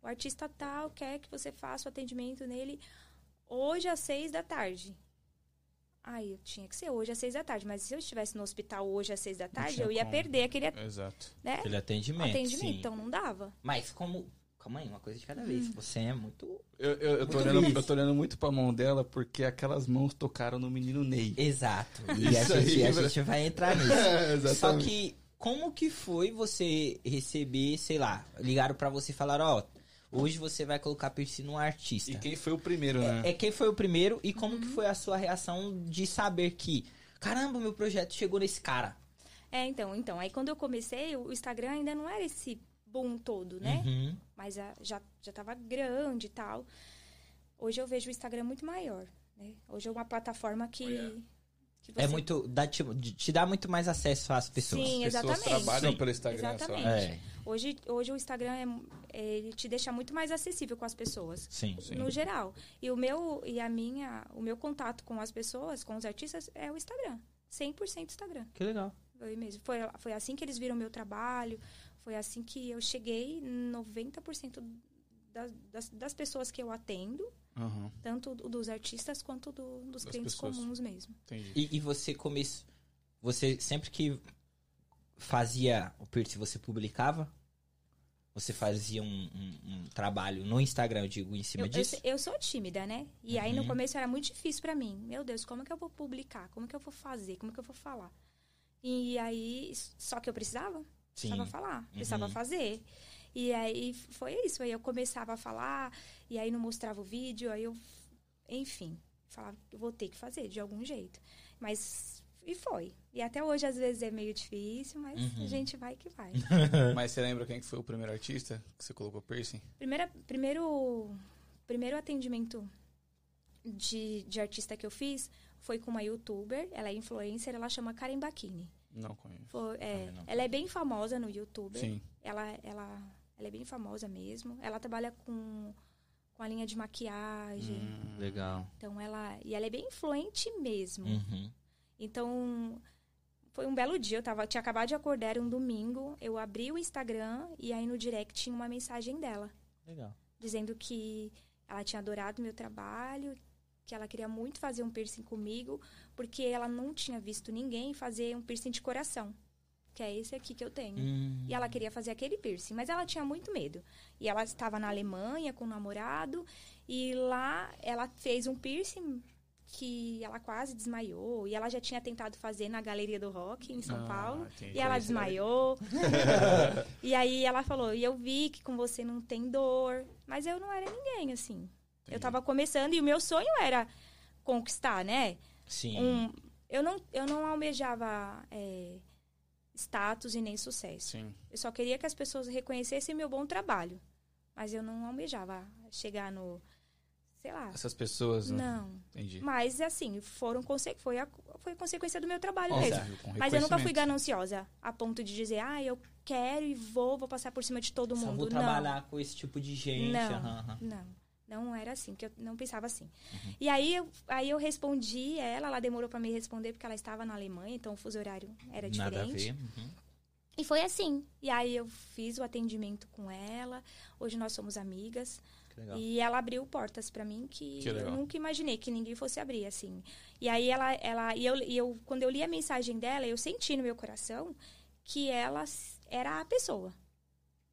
o artista tal quer que você faça o atendimento nele hoje às seis da tarde. Aí eu tinha que ser hoje às seis da tarde, mas se eu estivesse no hospital hoje às seis da tarde, eu ia como. perder aquele Exato. né, Aquele atendimento. atendimento, sim. então não dava. Mas como. Calma aí, uma coisa de cada vez. Você é muito. Eu, eu, eu, tô Muito olhando, eu tô olhando muito pra mão dela porque aquelas mãos tocaram no menino Ney. Exato. E a Isso aí, gente, a velho. gente vai entrar nisso. É, Só que, como que foi você receber, sei lá, ligaram pra você e falaram, ó, hoje você vai colocar piercing no artista. E quem foi o primeiro, né? É, é quem foi o primeiro e como Uhum. que foi a sua reação de saber que, caramba, meu projeto chegou nesse cara. É, então, então, aí quando eu comecei, o Instagram ainda não era esse boom todo, né? Uhum. Mas a- já, já tava grande e tal. Hoje eu vejo o Instagram muito maior, né? Hoje é uma plataforma que, que É muito. Dá, te, te dá muito mais acesso às pessoas. Sim, As pessoas exatamente. trabalham Sim. pelo Instagram Exatamente. só. É, Hoje, hoje o Instagram é, é- ele te deixa muito mais acessível com as pessoas. sim. Sim. No geral. E o meu e a minha, o meu contato com as pessoas, com os artistas, é o Instagram. 100% Instagram. Que legal. Foi mesmo. Foi, foi assim que eles viram meu trabalho. Foi assim que eu cheguei 90% das, das, das pessoas que eu atendo, Aham, tanto do- dos artistas quanto do- dos Das clientes pessoas. comuns mesmo. entendi. E, e você começou. Você sempre que fazia o piercing, você publicava? Você fazia um, um- um trabalho no Instagram, eu digo, em cima Eu, eu, disso? eu sou tímida, né? E aí no Uhum. começo era muito difícil pra mim. Meu Deus, como que eu vou publicar? Como que eu vou fazer? Como que eu vou falar? E aí, só que eu precisava. Precisava falar, precisava Uhum. fazer. E aí foi isso. Aí eu começava a falar, e aí não mostrava o vídeo, aí eu. Enfim, falava que vou ter que fazer de algum jeito. Mas. E foi. E até hoje, às vezes, é meio difícil, mas Uhum. a gente vai que vai. Mas você lembra quem que foi o primeiro artista que você colocou piercing? Primeira, primeiro, primeiro atendimento de, de artista que eu fiz foi com uma youtuber. Ela é influencer, ela chama Karen Bakini. Não conheço. Foi, é, não. ela é bem famosa no YouTube. Sim. Ela, ela, ela é bem famosa mesmo. Ela trabalha com, com a linha de maquiagem. Hum, Legal. Então ela. E ela é bem influente mesmo. Uhum. Então. Foi um belo dia, eu tava, tinha acabado de acordar, era um domingo. Eu abri o Instagram e aí no direct tinha uma mensagem dela. Legal. dizendo que ela tinha adorado meu trabalho, que ela queria muito fazer um piercing comigo, porque ela não tinha visto ninguém fazer um piercing de coração, que é esse aqui que eu tenho. Hum. E ela queria fazer aquele piercing, mas ela tinha muito medo. E ela estava na Alemanha com o namorado, e lá ela fez um piercing que ela quase desmaiou, e ela já tinha tentado fazer na Galeria do Rock em São Ah, Paulo. E ela Pois é. desmaiou. e aí ela falou: E eu vi que com você não tem dor. Mas eu não era ninguém, assim. Eu Entendi. tava começando e o meu sonho era conquistar, né? Sim. Um, eu, não, eu não almejava é, status e nem sucesso. Sim. Eu só queria que as pessoas reconhecessem meu bom trabalho. Mas eu não almejava chegar no. Sei lá. Essas pessoas, né? Não. Entendi. Mas, assim, foram conse foi, a, foi consequência do meu trabalho Óbvio, mesmo. com Mas eu nunca fui gananciosa a ponto de dizer, ah, eu quero e vou, vou passar por cima de todo Só mundo. vou trabalhar com esse tipo de gente. Não. aham. Não, não, era assim, que eu não pensava assim. Uhum. E aí eu, aí eu respondi ela, ela demorou pra me responder porque ela estava na Alemanha, então o fuso horário era Nada a diferente. ver. Uhum. E foi assim. E aí eu fiz o atendimento com ela. Hoje nós somos amigas. Que legal. E ela abriu portas pra mim que, Que eu nunca imaginei que ninguém fosse abrir, assim. E aí ela, ela e eu, e eu, quando eu li a mensagem dela, eu senti no meu coração que ela era a pessoa.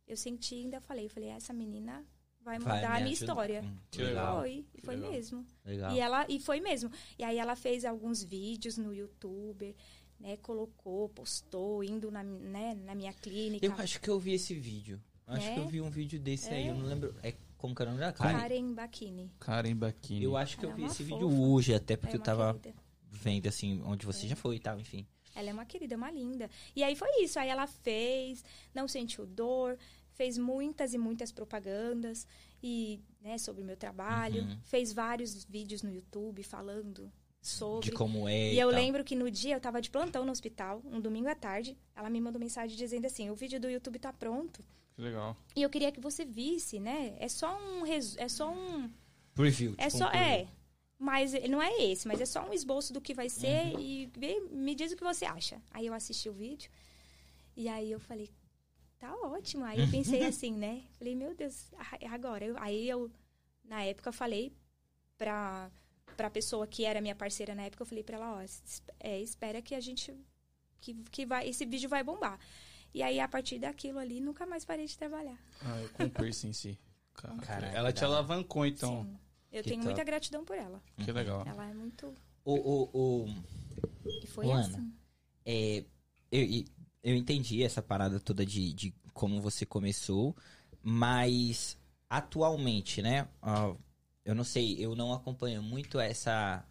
Eu senti ainda falei, falei, essa menina vai Vai mudar me a minha história. Hum, Que legal. Foi, e Que foi legal. mesmo. Legal. E ela e foi mesmo. E aí ela fez alguns vídeos no YouTube, né, colocou, postou indo na, né, na minha clínica. Eu acho que eu vi esse vídeo. Acho É? que eu vi um vídeo desse aí, É? eu não lembro. É como que era o nome da Karen? Karen Bakini. Karen Bakini. Eu acho que eu Ela é vi uma esse fofa. vídeo hoje, até porque é eu tava querida. vendo assim, onde você É. já foi e tal, enfim. Ela é uma querida, uma linda. E aí foi isso. Aí ela fez, não sentiu dor, fez muitas e muitas propagandas e, né, sobre o meu trabalho. Uhum. Fez vários vídeos no YouTube falando sobre. De como é. E eu tal. lembro que no dia eu tava de plantão no hospital, um domingo à tarde. Ela me mandou mensagem dizendo assim: o vídeo do YouTube tá pronto. Que legal. E eu queria que você visse, né? É só um. resu- É só um. Preview. É tipo um só. preview. É. Mas não é esse, mas é só um esboço do que vai ser Uhum. e vê- me diz o que você acha. Aí eu assisti o vídeo e aí eu falei, tá ótimo. Aí eu pensei assim, né? Falei, meu Deus, é agora. Eu, aí eu, na época, falei pra, pra pessoa que era minha parceira na época, eu falei pra ela, ó, é, espera que a gente. Que, que vai, esse vídeo vai bombar. E aí, a partir daquilo ali, nunca mais parei de trabalhar. Ah, com o piercing em si. Cara, Caraca, ela te alavancou, então. Sim. Eu Que tenho top. muita gratidão por ela. Que legal. Ela é muito. O, o, o, E foi Luana, assim. é, eu, e- eu entendi essa parada toda de, de como você começou, mas atualmente, né? ó, eu não sei, eu não acompanho muito essa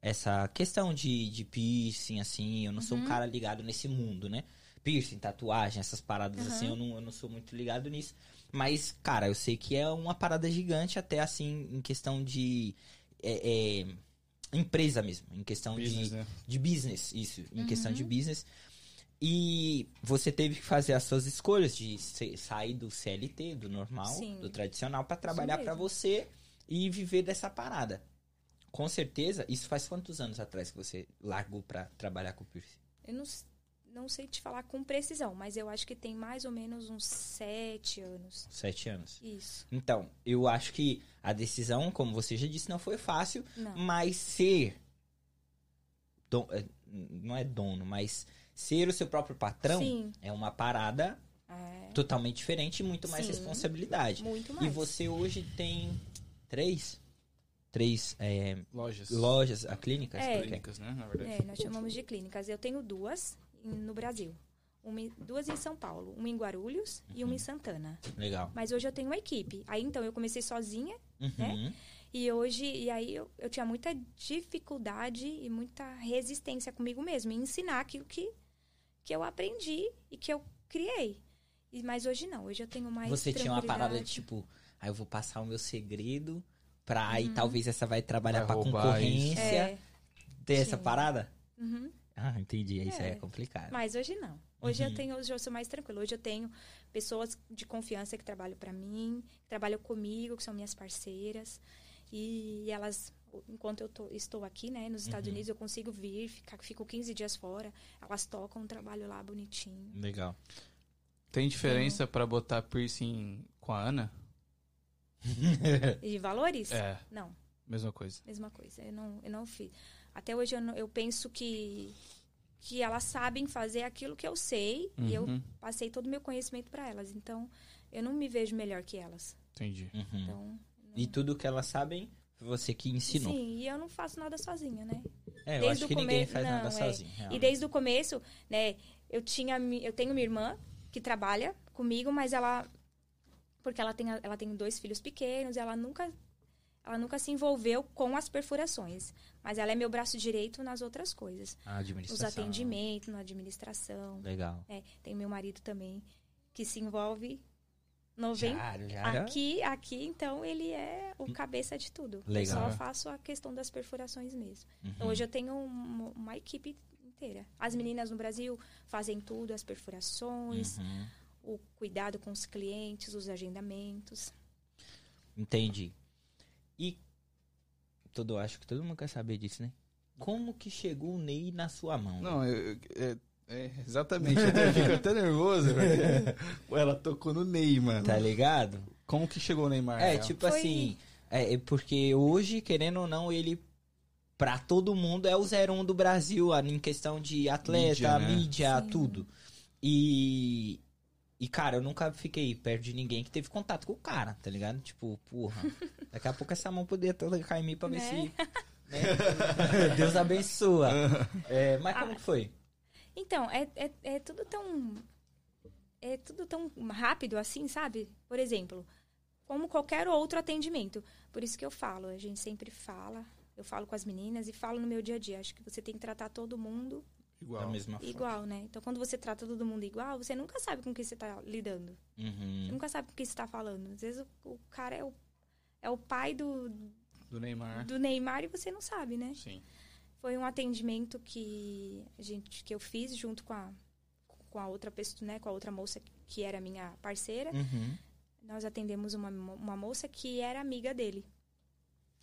essa questão de, de piercing, assim. Eu não sou um Uhum. cara ligado nesse mundo, né? Piercing, tatuagem, essas paradas Uhum. assim, eu não, eu não sou muito ligado nisso. Mas, cara, eu sei que é uma parada gigante, até assim, em questão de. é, é, empresa mesmo, em questão Business, de, né? de business, isso, em Uhum. questão de business. E você teve que fazer as suas escolhas de sair do CLT, do normal, Sim. do tradicional, pra trabalhar pra você e viver dessa parada. Com certeza, isso faz quantos anos atrás que você largou pra trabalhar com o piercing? Eu não, não sei te falar com precisão, mas eu acho que tem mais ou menos uns sete anos. Sete anos. Isso. Então, eu acho que a decisão, como você já disse, não foi fácil, Não. mas ser. don- é, não é dono, mas ser o seu próprio patrão Sim. é uma parada É, totalmente diferente e muito mais Sim. responsabilidade. muito mais. E você hoje tem três? Três é, Lojas. lojas, a clínicas? É. Clínicas, né? Na verdade. É, nós chamamos de clínicas. Eu tenho duas no Brasil. Uma, duas em São Paulo, uma em Guarulhos e Uhum. uma em Santana. Legal. Mas hoje eu tenho uma equipe. Aí então eu comecei sozinha Uhum. Né? e hoje e aí eu, eu tinha muita dificuldade e muita resistência comigo mesma em ensinar aquilo que que eu aprendi e que eu criei. E, mas hoje não, hoje eu tenho mais Você tinha uma parada de tipo, aí eu vou passar o meu segredo pra aí talvez essa vai trabalhar Vai pra concorrência. É, Ter essa Sim. parada? uhum. Ah, entendi. Isso aí é É. complicado. Mas hoje não. Hoje Uhum. eu tenho, hoje eu sou mais tranquila. Hoje eu tenho pessoas de confiança que trabalham pra mim, que trabalham comigo, que são minhas parceiras. E elas, enquanto eu tô- estou aqui, né, nos Estados Uhum. Unidos, eu consigo vir, ficar, fico 15 dias fora. Elas tocam um trabalho lá bonitinho. Legal. Tem diferença pra botar piercing com a Ana? E valores? É, Não, mesma coisa. mesma coisa. Eu não, eu não fiz. Até hoje eu, não- eu penso que que elas sabem fazer aquilo que eu sei e eu Uhum, passei todo o meu conhecimento pra elas. Então, eu não me vejo melhor que elas. Entendi. Uhum. Então, E tudo que elas sabem, você que ensinou. Sim, e eu não faço nada sozinha, né? É, eu Desde acho o que ninguém come- faz nada não, é. sozinho. E realmente. desde o começo, né, eu tinha eu tenho minha irmã que trabalha comigo, mas ela porque ela tem ela tem dois filhos pequenos, ela nunca ela nunca se envolveu com as perfurações, mas ela é meu braço direito nas outras coisas, A administração. atendimentos, na administração. Legal. É, tem meu marido também que se envolve 90 Já, já. Aqui, aqui, então, ele é o cabeça de tudo. Legal. Eu só faço a questão das perfurações mesmo. Uhum. Então, hoje eu tenho um- uma equipe inteira. As meninas no Brasil fazem tudo, as perfurações, Uhum. o cuidado com os clientes, os agendamentos. Entendi. E todo, acho que todo mundo quer saber disso, né? Como que chegou o Ney na sua mão? Não, eu- eu- é, é, exatamente. Eu até- fico até nervoso, velho. Ela tocou no Ney, mano. Tá ligado? Como que chegou o Neymar? É, Real? tipo Foi- assim, é, é porque hoje, querendo ou não, ele pra todo mundo é o 01 do Brasil, a- em questão de atleta, Mídia, né? mídia, tudo. E e cara, eu nunca fiquei perto de ninguém que teve contato com o cara, tá ligado? Tipo, porra, daqui a pouco essa mão poderia toda cair em mim pra ver Né? se né? Deus abençoa. É, mas como que foi? Então, é, é, é tudo tão. É tudo tão rápido assim, sabe? Por exemplo, como qualquer outro atendimento. Por isso que eu falo, a gente sempre fala, eu falo com as meninas e falo no meu dia a dia. Acho que você tem que tratar todo mundo Da Igual. mesma forma. igual, né? Então, quando você trata todo mundo igual, você nunca sabe com quem você tá lidando. Você Uhum. nunca sabe com quem você tá falando. Às vezes o, o cara é o, é o pai do, Do Neymar. do Neymar e você não sabe, né? Sim. Foi um atendimento que a gente que eu fiz junto com a com a outra pessoa, né, com a outra moça que era minha parceira. Uhum. Nós atendemos uma, uma moça que era amiga dele.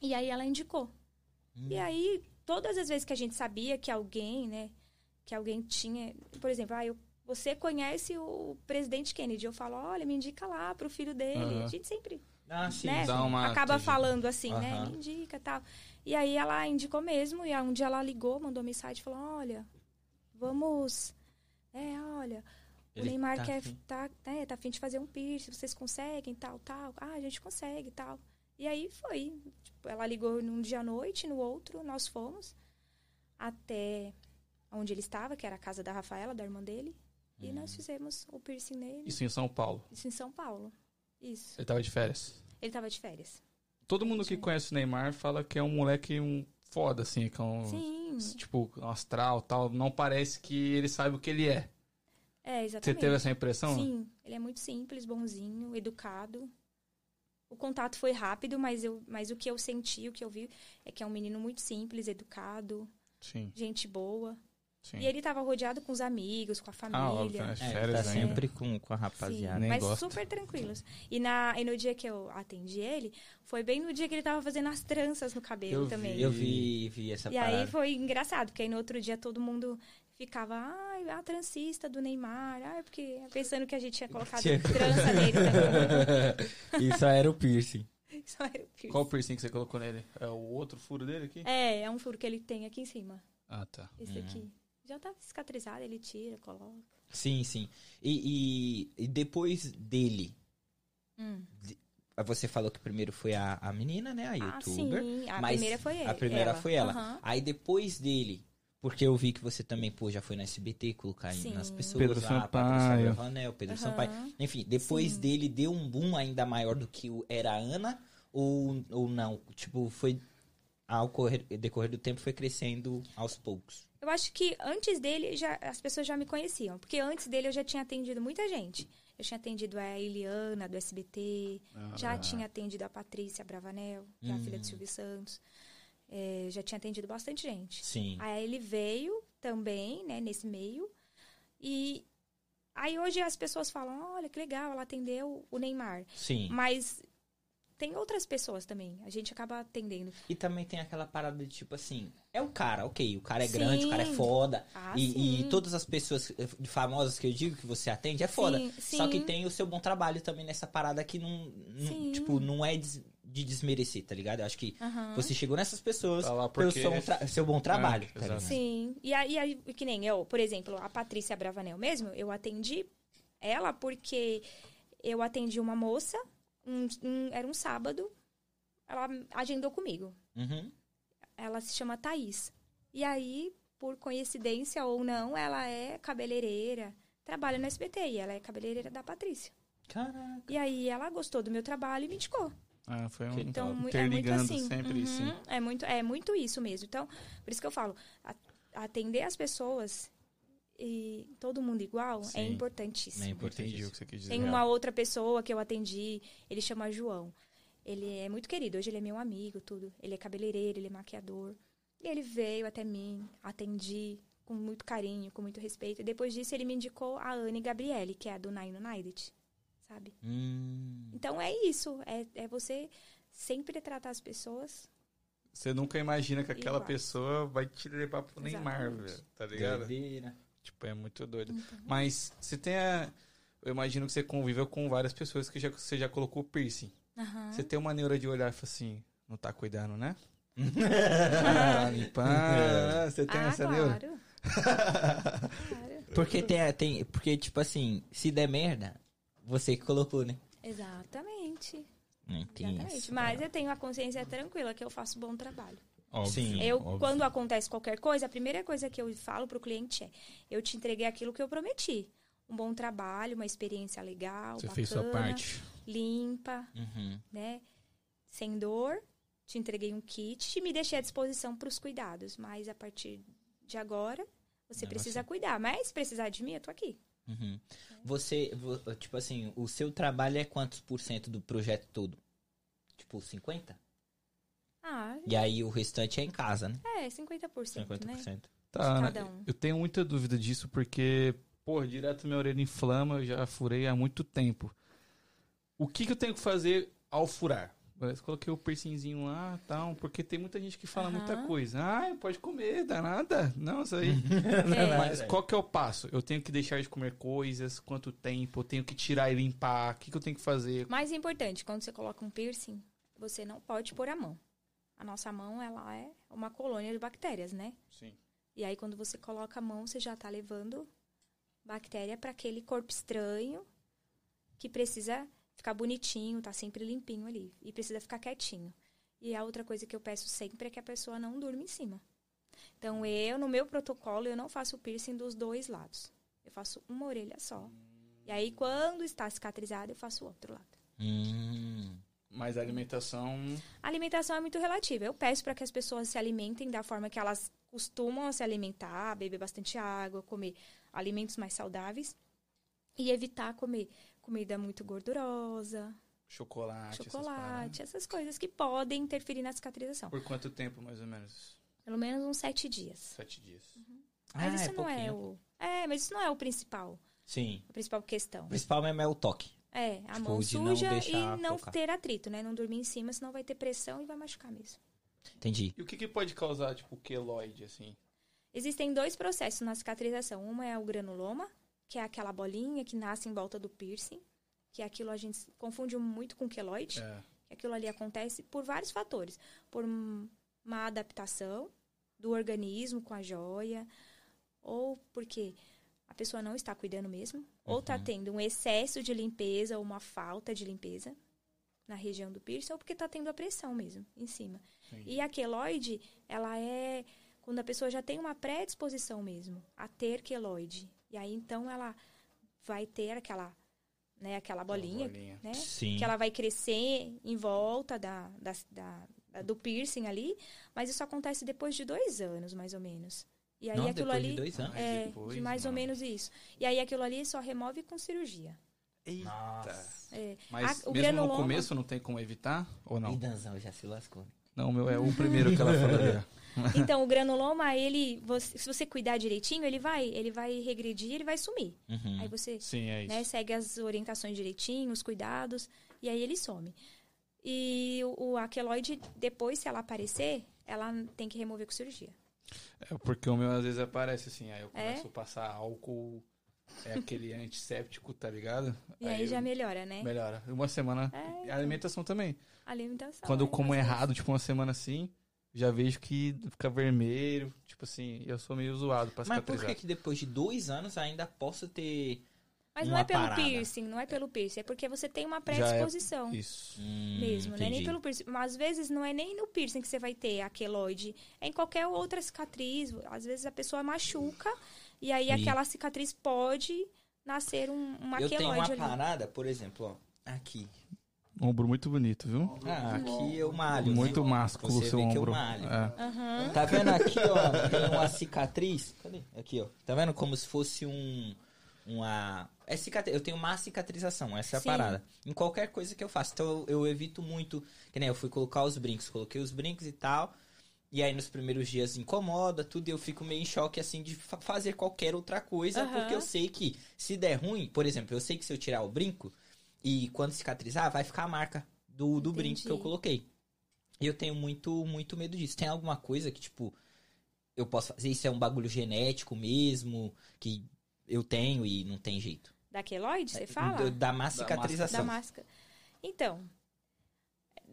E aí ela indicou. Hum. E aí todas as vezes que a gente sabia que alguém, né, que alguém tinha, por exemplo, ah, eu você conhece o presidente Kennedy. Eu falo, olha, me indica lá pro filho dele. Aham. A gente sempre Ah, sim. né, dá uma- acaba falando assim, né? Aham. Me indica tal. E aí ela indicou mesmo, e um dia ela ligou, mandou mensagem, falou, olha, vamos. É, olha, o Ele Neymar tá quer afim. tá, né, tá afim de fazer um piercing, vocês conseguem, tal, tal. Ah, a gente consegue, tal. E aí foi. Tipo, ela ligou num dia à noite, no outro, nós fomos até onde ele estava, que era a casa da Rafaela, da irmã dele. E Hum. nós fizemos o piercing nele. Isso em São Paulo. Isso em São Paulo. Isso. Ele tava de férias. Ele tava de férias. Todo mundo que conhece o Neymar fala que é um moleque um foda, assim, que é um. Sim. Tipo, astral tal. Não parece que ele sabe o que ele é. É, Você exatamente. teve essa impressão? Sim, ele é muito simples, bonzinho, educado. O contato foi rápido, mas, eu, mas o que eu senti, o que eu vi, é que é um menino muito simples, educado, Sim, gente boa. Sim. E ele tava rodeado com os amigos, com a Ah, óbvio, família. né? É, Férias tá sempre com, com a rapaziada. Sim, mas gosto. super tranquilos. E, na, e no dia que eu atendi ele, foi bem no dia que ele tava fazendo as tranças no cabelo Eu também. vi. Eu vi, vi essa E parada. aí foi engraçado, porque aí no outro dia todo mundo ficava, ai, a transista do Neymar, ai, porque pensando que a gente tinha colocado Tinha- trança nele também. Isso aí era o piercing. Só era o piercing. Qual o piercing que você colocou nele? É o outro furo dele aqui? É, é um furo que ele tem aqui em cima. Ah, tá. Esse aqui. Já tá cicatrizado, ele tira, coloca. Sim, sim. E, e- e depois dele, Hum. você falou que primeiro foi a, a menina, né? A Ah, youtuber. sim. A mas primeira foi ele. A primeira ela. foi ela. Aham. Aí depois dele, porque eu vi que você também, pô, já foi na SBT colocar aí Sim. nas pessoas. Pedro lá, Sampaio. Patrícia Bravanel, Pedro Aham. Sampaio. Enfim, depois Sim. dele deu um boom ainda maior do que o era a Ana ou, ou não? Tipo, foi ao correr, decorrer do tempo foi crescendo aos poucos. Eu acho que antes dele já, as pessoas já me conheciam. Porque antes dele eu já tinha atendido muita gente. Eu tinha atendido a Eliana, do SBT. Já Ah. tinha atendido a Patrícia Bravanel, que é a Hum. filha do Silvio Santos. É, já tinha atendido bastante gente. Sim. Aí ele veio também, né, nesse meio. E aí hoje as pessoas falam, olha, que legal, ela atendeu o Neymar. Sim. Mas tem outras pessoas também. A gente acaba atendendo. E também tem aquela parada de tipo assim, é o cara, ok, o cara é Sim. grande, o cara é foda. Ah, e, e sim. todas as pessoas eh, famosas que eu digo que você atende é foda. Sim, Só que sim. tem o seu bom trabalho também nessa parada que não, não- Sim. tipo, não é des- de desmerecer, tá ligado? Eu acho que Aham. você chegou nessas pessoas Tá pelo seu, seu bom trabalho, É, tá? Sim. E aí, aí, que nem eu, por exemplo, a Patrícia Bravanel mesmo, eu atendi ela porque eu atendi uma moça, um- um- era um sábado, ela agendou comigo. Uhum. Ela se chama Thaís. E aí, por coincidência ou não, ela é cabeleireira, trabalha no SBT e ela é cabeleireira da Patrícia. Caraca. E aí ela gostou do meu trabalho e me indicou. Ah, foi um Então, mu- é muito assim. sempre, Uhum, sim. É muito, é muito isso mesmo. Então, por isso que eu falo, atender as pessoas e todo mundo igual Sim. é importantíssimo. É importante. O que você quis dizer. Tem uma outra pessoa que eu atendi, ele chama João. Ele é muito querido, hoje ele é meu amigo, tudo. Ele é cabeleireiro, ele é maquiador. E ele veio até mim, atendi com muito carinho, com muito respeito. E depois disso ele me indicou a Anne Gabriele, que é a do Nine United, sabe? Hum. Então é isso, é, é você sempre tratar as pessoas. Você nunca imagina que aquela Igual. pessoa vai te levar pro Neymar, velho. Tá ligado? Doideira. Tipo, é muito doido. Então. Mas você tem a... Eu imagino que você conviveu com várias pessoas que já, você já colocou piercing. Aham. Você tem uma neura de olhar e falar assim, não tá cuidando, né? tá limpando. Você tem ah, essa neura? claro. claro. Porque tem, tem. Porque, tipo assim, se der merda, você que colocou, né? Exatamente. Não tem Exatamente. isso. Mas eu tenho a consciência tranquila que eu faço bom trabalho. Óbvio, Sim. Eu, óbvio. quando acontece qualquer coisa, a primeira coisa que eu falo pro cliente é: eu te entreguei aquilo que eu prometi. Um bom trabalho, uma experiência legal, Você bacana, fez sua parte. limpa, Uhum. né? Sem dor. Te entreguei um kit e me deixei à disposição para os cuidados. Mas a partir de agora, você Não, precisa assim. cuidar. Mas se precisar de mim, eu tô aqui. Uhum. Você, vo- tipo assim, o seu trabalho é quantos por cento do projeto todo? Tipo, 50? Ah, E aí o restante é em casa, né? é, 50%, 50%. né? Tá, cada um. eu tenho muita dúvida disso porque, pô, direto minha orelha inflama, eu já furei há muito tempo. O que, que eu tenho que fazer ao furar? Parece que coloquei o piercingzinho lá tal, porque tem muita gente que fala Aham. muita coisa. Ah, pode comer, dá nada. Não, isso aí. É. Mas qual que é o passo? Eu tenho que deixar de comer coisas, quanto tempo, eu tenho que tirar e limpar, o que, que eu tenho que fazer? Mais importante, quando você coloca um piercing, você não pode pôr a mão. A nossa mão, ela é uma colônia de bactérias, né? Sim. E aí, quando você coloca a mão, você já tá levando bactéria para aquele corpo estranho que precisa ficar bonitinho, tá sempre limpinho ali. E precisa ficar quietinho. E a outra coisa que eu peço sempre é que a pessoa não durma em cima. Então, eu, no meu protocolo, eu não faço piercing dos dois lados. Eu faço uma orelha só. E aí, quando está cicatrizado, eu faço o outro lado. Hum. Mas a alimentação. A alimentação é muito relativa. Eu peço para que as pessoas se alimentem da forma que elas costumam se alimentar, beber bastante água, comer alimentos mais saudáveis e evitar comer comida muito gordurosa, Chocolate, essas chocolate, essas coisas que podem interferir na cicatrização. Por quanto tempo, mais ou menos? Pelo menos uns sete dias. Sete dias. Mas Ah, isso é não é pouquinho. o. É, mas isso não é o principal. Sim. A principal questão. O principal mesmo é o toque. É, a Tipo, mão de não suja deixar e não tocar. ter atrito, né? Não dormir em cima, senão vai ter pressão e vai machucar mesmo. Entendi. E o que, que pode causar, tipo, queloide, assim? Existem dois processos na cicatrização. Uma é o granuloma, que é aquela bolinha que nasce em volta do piercing, que aquilo a gente confunde muito com queloide. É. Aquilo ali acontece por vários fatores. Por má adaptação do organismo com a joia, ou porque a pessoa não está cuidando mesmo, ou está tendo um excesso de limpeza ou uma falta de limpeza na região do piercing, ou porque está tendo a pressão mesmo em cima. E a queloide, ela é quando a pessoa já tem uma predisposição mesmo a ter queloide. E aí então ela vai ter aquela, né, aquela bolinha, bolinha. né? Sim. Que ela vai crescer em volta da, da, da- da- do piercing ali, mas isso acontece depois de dois anos, mais ou menos. E aí Não, aquilo ali. de dois anos. É, depois, de mais ou mano. menos isso. E aí aquilo ali só remove com cirurgia. Eita. Nossa. É. Mas A- o mesmo no granuloma- começo não tem como evitar? Ou não? Danzão já se lascou. Não, o meu é o primeiro que ela falou. Então, o granuloma, ele, você- se você cuidar direitinho, ele vai, ele vai regredir, ele vai sumir. Uhum. Aí você Sim, é né, segue as orientações direitinho, os cuidados, e aí ele some. E o, o aqueloide, depois, se ela aparecer, ela tem que remover com cirurgia. É porque o meu às vezes aparece assim, aí eu É? começo a passar álcool, é aquele antisséptico, tá ligado? E aí, eu- já melhora, né? melhora. Uma semana. É, E a alimentação também. Alimentação. Quando eu é como errado, tipo uma semana assim, já vejo que fica vermelho. Tipo assim, eu sou meio zoado pra Mas por cicatrizar. que, que depois de dois anos ainda posso ter. Mas não é pelo parada? piercing, não é pelo piercing, é porque você tem uma é- predisposição. Isso. Hum, Mesmo, né? Nem pelo piercing. Mas às vezes não é nem no piercing que você vai ter a queloide. É em qualquer outra cicatriz. Às vezes a pessoa machuca e aí E- aquela cicatriz pode nascer um, uma Eu tenho uma ali. parada, por exemplo, ó. Aqui. Ombro muito bonito, viu? Ah, aqui eu malho. muito né? másculo o seu vê que eu ombro. malho. É. Aham. Tá vendo aqui, ó? Tem uma cicatriz. Cadê? Aqui, ó. Tá vendo como se fosse um. Uma. É cicatriz. Eu tenho uma cicatrização, essa é a Sim. parada. Em qualquer coisa que eu faço. Então eu, eu evito muito. Que nem eu fui colocar os brincos. Coloquei os brincos e tal. E aí nos primeiros dias incomoda, tudo, e eu fico meio em choque, assim, de fa- fazer qualquer outra coisa, Aham. porque eu sei que se der ruim, por exemplo, eu sei que se eu tirar o brinco, e quando cicatrizar, vai ficar a marca do, do brinco que eu coloquei. E eu tenho muito, muito medo disso. Tem alguma coisa que, tipo, eu posso fazer? Isso é um bagulho genético mesmo, que eu tenho e não tem jeito? Da queloide, você Do- fala? Da má cicatrização. Da máscara. Então,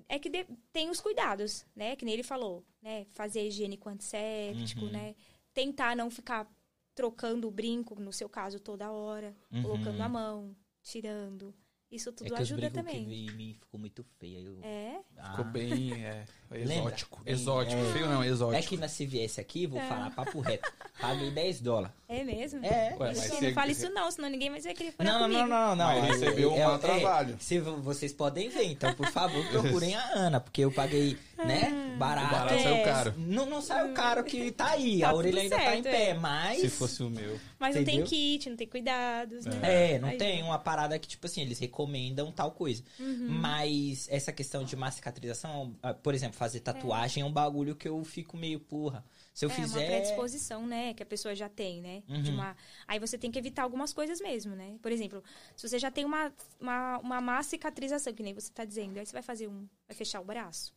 é que de- tem os cuidados, né? Que nem ele falou, né? Fazer higiênico antisséptico, Uhum. né? Tentar não ficar trocando o brinco, no seu caso, toda hora. Uhum. Colocando a mão, tirando. Isso É tudo que os ajuda também. que mim ficou muito feio. Eu... É, Ficou Ah. bem é? Exótico. Bem, exótico. é. Feio não, exótico. É que na viesse aqui, vou É. falar papo reto. Paguei 10 dólares. é mesmo? É. Ué, mas não fale isso não, senão ninguém mais vai querer furar Não, não, comigo. não, não, não. Mas recebeu um mau trabalho. se vo- vocês podem ver, então, por favor, procurem a Ana, porque eu paguei, né, barato. O barato É. saiu caro. Não, não saiu caro que tá aí, Tá a orelha ainda tá em certo, pé, é. mas... Se fosse o meu. Mas não tem Entendeu? kit, não tem cuidados, né? É, não Aí- tem uma parada que, tipo assim, eles recomendam tal coisa. Uhum. Mas essa questão de má cicatrização, ah, por exemplo, fazer tatuagem é. um bagulho que eu fico meio, porra. Se eu é fizer. uma predisposição, né? Que a pessoa já tem, né? De Uhum. uma... Aí você tem que evitar algumas coisas mesmo, né? Por exemplo, se você já tem uma, uma, uma má cicatrização, que nem você tá dizendo, aí você vai fazer um. Vai fechar o braço.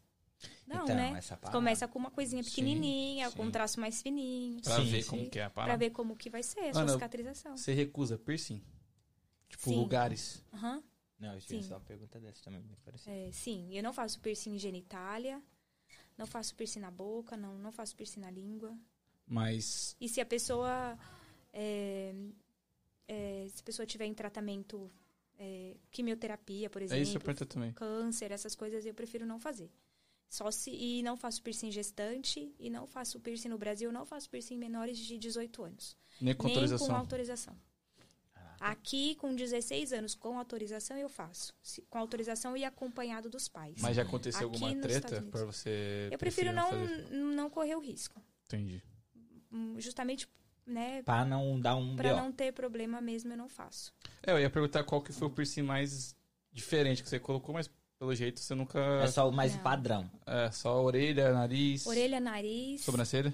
Não, Então, né? Começa com uma coisinha Sim, pequenininha, com sim. um traço mais fininho. Pra Sim, ver sim. como que é a Pra parada. ver como que vai ser a sua Ana, cicatrização. Você recusa piercing? Tipo, Sim. lugares. Aham. Não, eu tinha Sim. só uma pergunta dessa também, me pareceu. É, sim, eu não faço piercing em genitália, não faço piercing na boca, não, não faço piercing na língua. Mas. E se a pessoa. é, é, se a pessoa tiver em tratamento, é, quimioterapia, por É exemplo, isso que eu pergunto também. câncer, essas coisas, eu prefiro não fazer. Só se. E não faço piercing gestante, e não faço piercing no Brasil, não faço piercing em menores de 18 anos. Nem com Nem autorização. com autorização. Aqui, com 16 anos, com autorização, eu faço. Se- com autorização e acompanhado dos pais. Mas já aconteceu Aqui alguma treta pra você. eu prefiro não, fazer? não correr o risco. Entendi. Hum, Justamente, né, Pra não dar um Pra não ter problema mesmo, eu não faço. É, eu ia perguntar qual que foi o piercing mais diferente que você colocou, mas pelo jeito você nunca. É só o mais Não. padrão. É, só orelha, nariz. Orelha, nariz, Sobrancelha?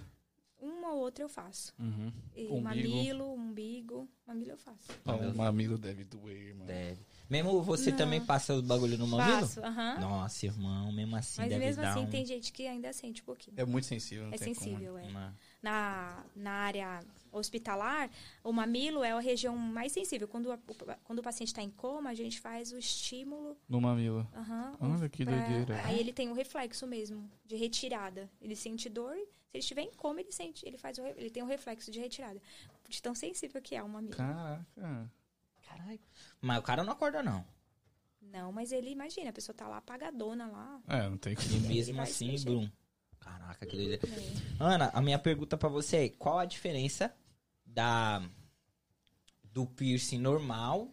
Ou outra eu faço. Uhum. E Umbigo. mamilo, umbigo, mamilo eu faço. Não, Mamilo. o mamilo deve doer, mano. Deve. Mesmo você Não. também passa o bagulho no mamilo? Faço, aham. Nossa, irmão, mesmo assim Mas deve mesmo dar assim um... tem gente que ainda sente um pouquinho. É muito sensível, não É tem sensível, é. Uma- Na, na área hospitalar, o mamilo é a região mais sensível. Quando, a- o, quando o paciente está em coma, a gente faz o estímulo. como. No mamilo. aham, Olha que pra- doideira. Aí ele tem o reflexo mesmo, de retirada. Ele sente dor. Se ele estiver em coma, ele sente, ele faz o, ele tem o reflexo de retirada. De tão sensível que é o mamilo. Caraca. Caralho. Mas o cara não acorda, não. Não, mas ele imagina, a pessoa tá lá apagadona lá. É, não tem E como. mesmo assim. Brum. Caraca, que doideira. né? Ana, a minha pergunta pra você é: qual a diferença da do piercing normal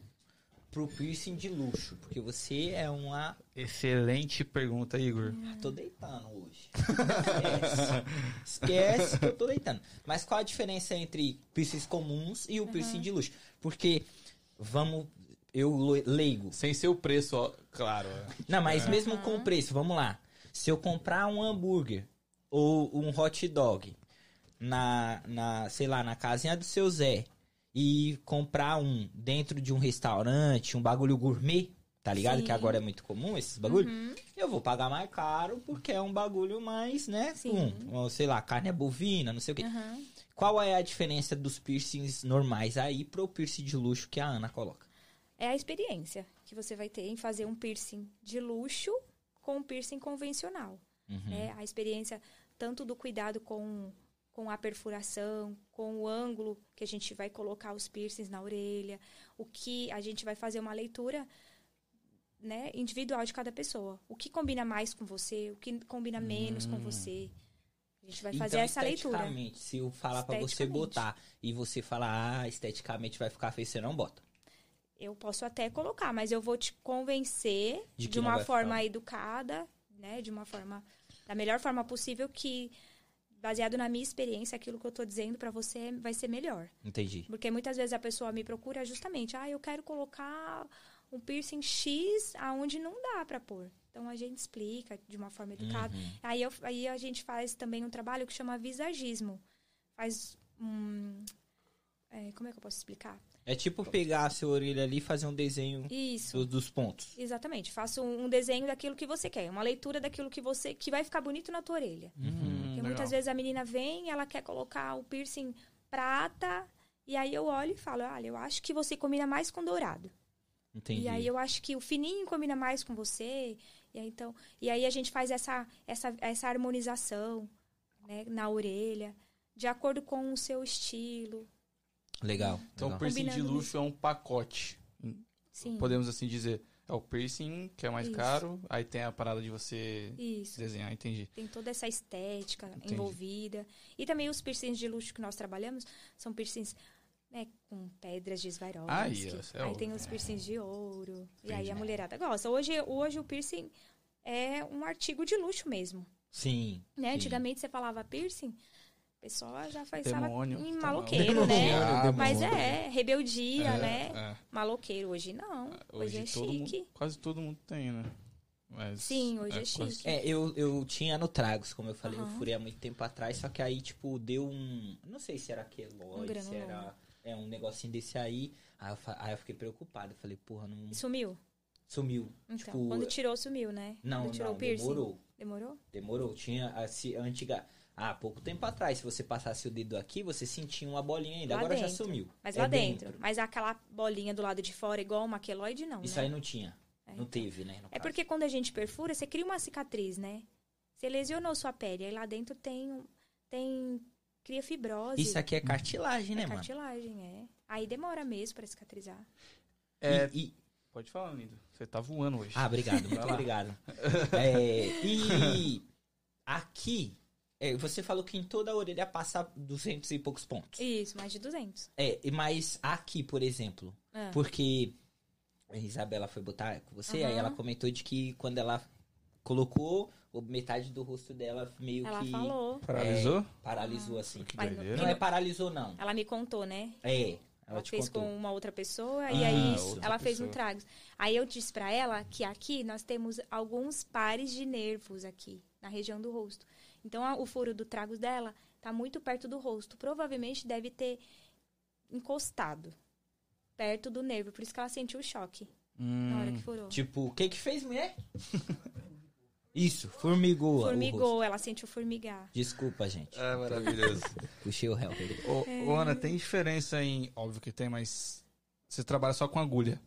pro piercing de luxo? Porque você é uma. Excelente pergunta, Igor. Ah, tô deitando hoje. Esquece. Esquece que eu tô deitando. Mas qual a diferença entre piercings comuns e o piercing de luxo? Porque, vamos. Eu leigo. Sem ser o preço, ó, claro. é. Não, mas mesmo com o preço, vamos lá. Se eu comprar um hambúrguer ou um hot dog na, na sei lá, na casinha do seu Zé e comprar um dentro de um restaurante, um bagulho gourmet, tá ligado? Sim. Que agora é muito comum esses bagulho. Uhum. Eu vou pagar mais caro porque é um bagulho mais, né? Sim. Ou, sei lá, carne é bovina, não sei o quê. Aham. Qual é a diferença dos piercings normais aí pro piercing de luxo que a Ana coloca? É a experiência que você vai ter em fazer um piercing de luxo com um piercing convencional. Uhum. né? A experiência tanto do cuidado com, com a perfuração, com o ângulo que a gente vai colocar os piercings na orelha, o que a gente vai fazer uma leitura né, individual de cada pessoa. O que combina mais com você, o que combina menos com você. A gente vai fazer então, essa leitura. esteticamente, se eu falar pra você botar e você falar, ah, esteticamente vai ficar feio, você não bota. Eu posso até colocar, mas eu vou te convencer De de, uma forma ficar. educada, né? De uma forma da melhor forma possível que baseado na minha experiência, aquilo que eu tô dizendo pra você vai ser melhor. Entendi. Porque muitas vezes a pessoa me procura justamente, ah, eu quero colocar um piercing X aonde não dá pra pôr. Então a gente explica de uma forma educada. Uhum. Aí, eu- aí a gente faz também um trabalho que chama visagismo. Faz um. é, como é que eu posso explicar? É tipo pegar a sua orelha ali e fazer um desenho Isso. do- dos pontos. Exatamente. Faça um desenho daquilo que você quer, uma leitura daquilo que você que vai ficar bonito na tua orelha. Hum, Porque muitas vezes a menina vem, ela quer colocar o piercing prata, e aí eu olho e falo: "Olha, eu acho que você combina mais com dourado". Entendi. E aí eu acho que o fininho combina mais com você. E aí então, e aí a gente faz essa essa essa harmonização, né, na orelha, de acordo com o seu estilo. Legal. Então, o legal. piercing de luxo é um pacote. Sim. Podemos assim dizer. É o piercing, que é mais Isso. caro. Aí tem a parada de você Isso. desenhar, entendi. Tem toda essa estética Entendi. envolvida. E também os piercings de luxo que nós trabalhamos são piercings né, com pedras de Swarovski. Aí, ó, é aí o- tem os piercings de ouro. E Entendi. aí a mulherada gosta. Hoje, hoje o piercing é um artigo de luxo mesmo. Sim. Né? sim. Antigamente você falava piercing, pessoa já pensava Demônio. em Tá maloqueiro, né? Ah, Mas demônio. é, rebeldia, É, né? é. Maloqueiro. Hoje não. Hoje, é todo chique. mundo, quase todo mundo tem, né? Mas Sim, hoje é quase- chique. É, eu, eu tinha no Tragos, como eu falei, eu Aham. furei há muito tempo atrás, só que aí, tipo, deu um. Não sei se era queloide, Um se era é, um negocinho desse aí. Aí eu, aí eu fiquei preocupado. Eu falei, porra, não. Sumiu? Sumiu. Então, Tipo, quando tirou, sumiu, né? Não, quando tirou não, o piercing. demorou. Demorou? Demorou. Tinha a, se- antiga. Ah, pouco tempo atrás, se você passasse o dedo aqui, você sentia uma bolinha ainda. Lá Agora já dentro. sumiu. Mas É lá dentro. Mas aquela bolinha do lado de fora, igual uma queloide, não, Isso né? aí não tinha. É, Não então. teve, né? no É caso. porque quando a gente perfura, você cria uma cicatriz, né? Você lesionou sua pele. Aí lá dentro tem. um- tem cria fibrose. Isso aqui é cartilagem, né, é mano? cartilagem, é. Aí demora mesmo pra cicatrizar. É, E- e- Pode falar, lindo. Você tá voando hoje. Ah, obrigado, muito obrigado. É, e aqui, é, você falou que em toda a orelha passa 200 e poucos pontos. Isso, mais de 200. É, e- mas aqui, por exemplo, Ah. porque a Isabela foi botar com você, aí Aham. ela comentou de que quando ela colocou, metade do rosto dela meio Ela que falou. Paralisou? paralisou assim. Que Mas doideira. Não é paralisou, não. Ela me contou, né? É, ela, Ela te fez contou. com uma outra pessoa Ah, e aí ela fez pessoa. um tragos. Aí eu disse pra ela que aqui nós temos alguns pares de nervos aqui, na região do rosto. Então a- o furo do tragos dela tá muito perto do rosto. Provavelmente deve ter encostado perto do nervo, por isso que ela sentiu o choque na hora que furou. Tipo, o que que fez, mulher? Isso, formigou. o rosto. Formigou, ela sentiu formigar. Desculpa, gente. É maravilhoso. Puxei o helper. Ô, ô, Ana, tem diferença em. Óbvio que tem, mas. Você trabalha só com agulha.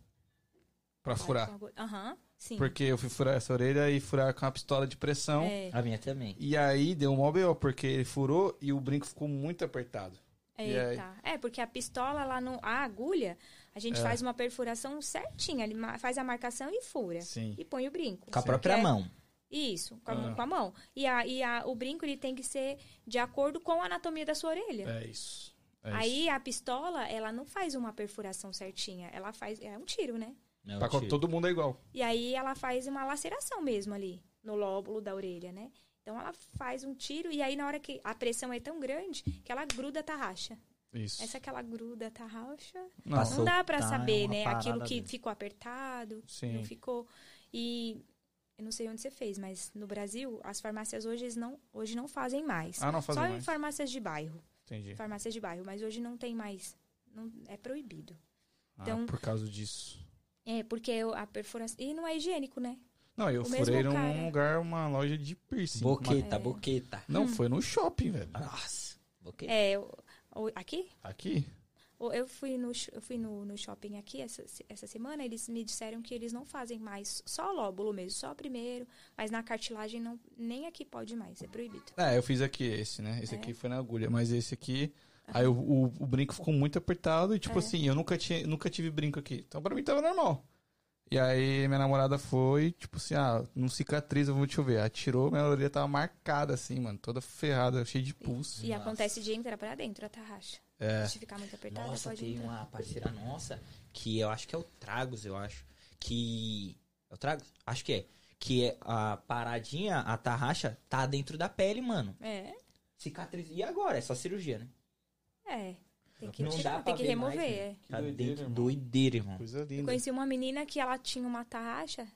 Pra furar. Aham, sim. Porque eu fui furar essa orelha e furar com uma pistola de pressão. É, A minha também. E aí deu um mó B.O., porque ele furou e o brinco ficou muito apertado. E aí? Eita. É, porque a pistola, ela não. A agulha, a gente É. faz uma perfuração certinha. Ele faz a marcação e fura. Sim. E põe o brinco. Com a Sim. própria é- mão. Isso, com a, Ah. com a mão. E, a, e a, o brinco ele tem que ser de acordo com a anatomia da sua orelha. É isso. É Aí a pistola, ela não faz uma perfuração certinha. Ela faz. É um tiro, né? Não, isso. Pra tiro. todo mundo é igual. E aí ela faz uma laceração mesmo ali, no lóbulo da orelha, né? Então ela faz um tiro e aí na hora que a pressão é tão grande que ela gruda a tarraxa. Isso. Essa que ela gruda a tarraxa. Não. Não dá pra Soltar saber, uma né? Aquilo que dentro. ficou apertado, Sim. não ficou. E eu não sei onde você fez, mas no Brasil, as farmácias hoje não, hoje não fazem mais. Ah, não fazem Só em mais. farmácias de bairro. Entendi. Farmácias de bairro, mas hoje não tem mais. Não, é proibido. Ah, Então- por causa disso. É, porque eu- a perfuração. E não é higiênico, né? Não, eu o furei num cara. lugar, uma loja de piercing. Boqueta, É. boqueta. Não, foi no shopping, velho. Nossa. Boqueta. É, o- aqui? Aqui? Eu fui no, eu fui no, no shopping aqui essa, essa semana, eles me disseram que eles não fazem mais só lóbulo mesmo, só primeiro, mas na cartilagem não, nem aqui pode mais, é proibido. É, eu fiz aqui esse, né? É. Esse aqui foi na agulha, mas esse aqui. Aí o, o, o brinco ficou muito apertado e, tipo É. assim, eu nunca, tinha, nunca tive brinco aqui. Então pra mim tava normal. E aí minha namorada foi, tipo assim, ah, não cicatriza, vamos deixa eu ver. Atirou, minha orelha tava marcada assim, mano, toda ferrada, cheia de pulso. E Nossa. acontece de entrar pra dentro a tarraxa. É. Se ficar muito apertada, Nossa, pode tem entrar. uma parceira nossa que eu acho que é o Tragos, eu acho. Que. É o Tragos? Acho que é. Que é a paradinha, a tarraxa, tá dentro da pele, mano. É, Cicatriz. E agora? É só cirurgia, né? É. Tem que, Não tirar, dá tem que ver remover. mais, é. né? Que Tá doideira, dentro. irmão. Doideira, irmão. Coisa Eu linda. conheci uma menina que ela tinha uma tarraxa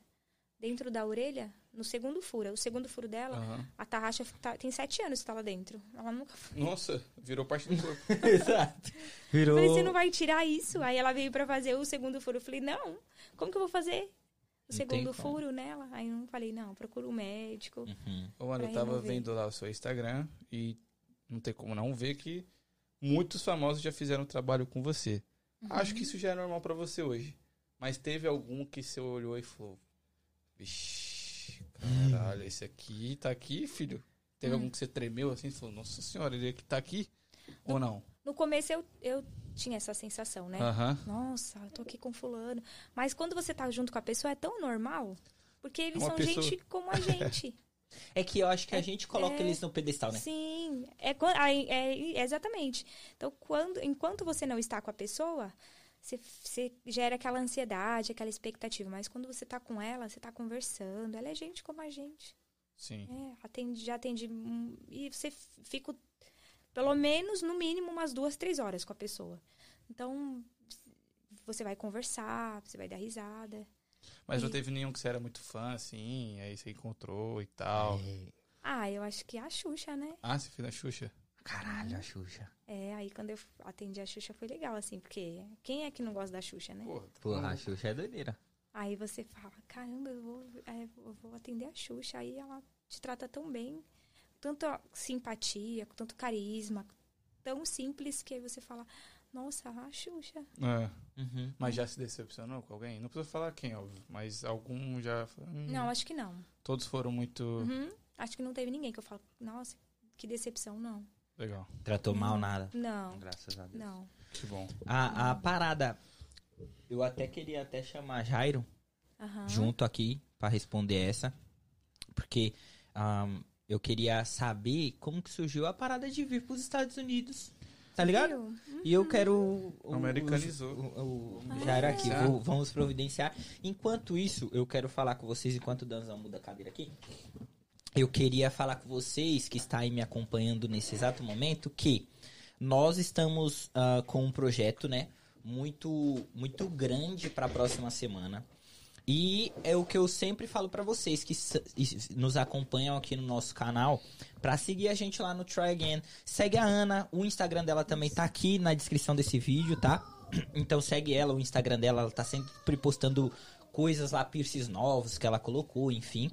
dentro da orelha, no segundo furo. O segundo furo dela, Aham. a tarraxa tá- tem sete anos que tá lá dentro. Ela nunca Nossa, virou parte do corpo. Exato. Virou. Eu falei, você não vai tirar isso? Aí ela veio pra fazer o segundo furo. Eu falei, não, como que eu vou fazer o segundo furo nela? Aí eu falei, não, procura um médico. Uhum. Ô, mano, eu tava remover. vendo lá o seu Instagram e não tem como não ver que muitos famosos já fizeram trabalho com você. Uhum. Acho que isso já é normal pra você hoje. Mas teve algum que você olhou e falou: Vixe, caralho, esse aqui tá aqui, filho. Teve Hum. algum que você tremeu assim e falou: Nossa senhora, ele aqui tá aqui? Ou não? No começo eu, eu tinha essa sensação, né? Aham. Nossa, eu tô aqui com fulano. Mas quando você tá junto com a pessoa é tão normal. Porque eles Uma são pessoa- gente como a gente. É que eu acho que a gente coloca é. eles no pedestal, né? Sim, é, aí- é- exatamente. Então, quando, enquanto você não está com a pessoa, você, você gera aquela ansiedade, aquela expectativa. Mas quando você tá com ela, você tá conversando. Ela é gente como a gente. Sim. É, atende, já atende. E você fica pelo menos, no mínimo, umas duas, três horas com a pessoa. Então, você vai conversar, você vai dar risada. Mas não E- teve nenhum que você era muito fã, assim, aí você encontrou e tal. É, Ah, eu acho que a Xuxa, né? Ah, você fez a Xuxa? caralho, a Xuxa. É, aí quando eu atendi a Xuxa foi legal, assim, porque quem é que não gosta da Xuxa, né? Porra, Porra, a Xuxa é doideira. Aí você fala, caramba, eu vou, é, eu vou atender a Xuxa. Aí ela te trata tão bem, tanta simpatia, com tanto carisma, tão simples que aí você fala, nossa, a Xuxa. É. Uhum. Mas já se decepcionou com alguém? Não precisa falar quem, óbvio. Mas algum já. hum, Não, acho que não. Todos foram muito. Uhum. Acho que não teve ninguém que eu falo, nossa, que decepção, não. Legal. Tratou mal nada. Não, Graças a Deus. não. Que bom. A, a parada. Eu até queria até chamar Jairo Aham. junto aqui pra responder essa. Porque ahn, eu queria saber como que surgiu a parada de vir pros Estados Unidos. Tá ligado? Viu? E eu quero. o- o- Americanizou. O, o, o Jairo aqui, Ah. vou- vamos providenciar. Enquanto isso, eu quero falar com vocês, enquanto o Danzão muda a cadeira aqui. Eu queria falar com vocês que está aí me acompanhando nesse exato momento que nós estamos ah, com um projeto, né? Muito, muito grande para a próxima semana. E é o que eu sempre falo pra vocês que nos acompanham aqui no nosso canal, pra seguir a gente lá no Try Again. Segue a Ana, o Instagram dela também tá aqui na descrição desse vídeo, tá? Então segue ela, o Instagram dela, ela tá sempre postando coisas lá, piercings novos que ela colocou, enfim.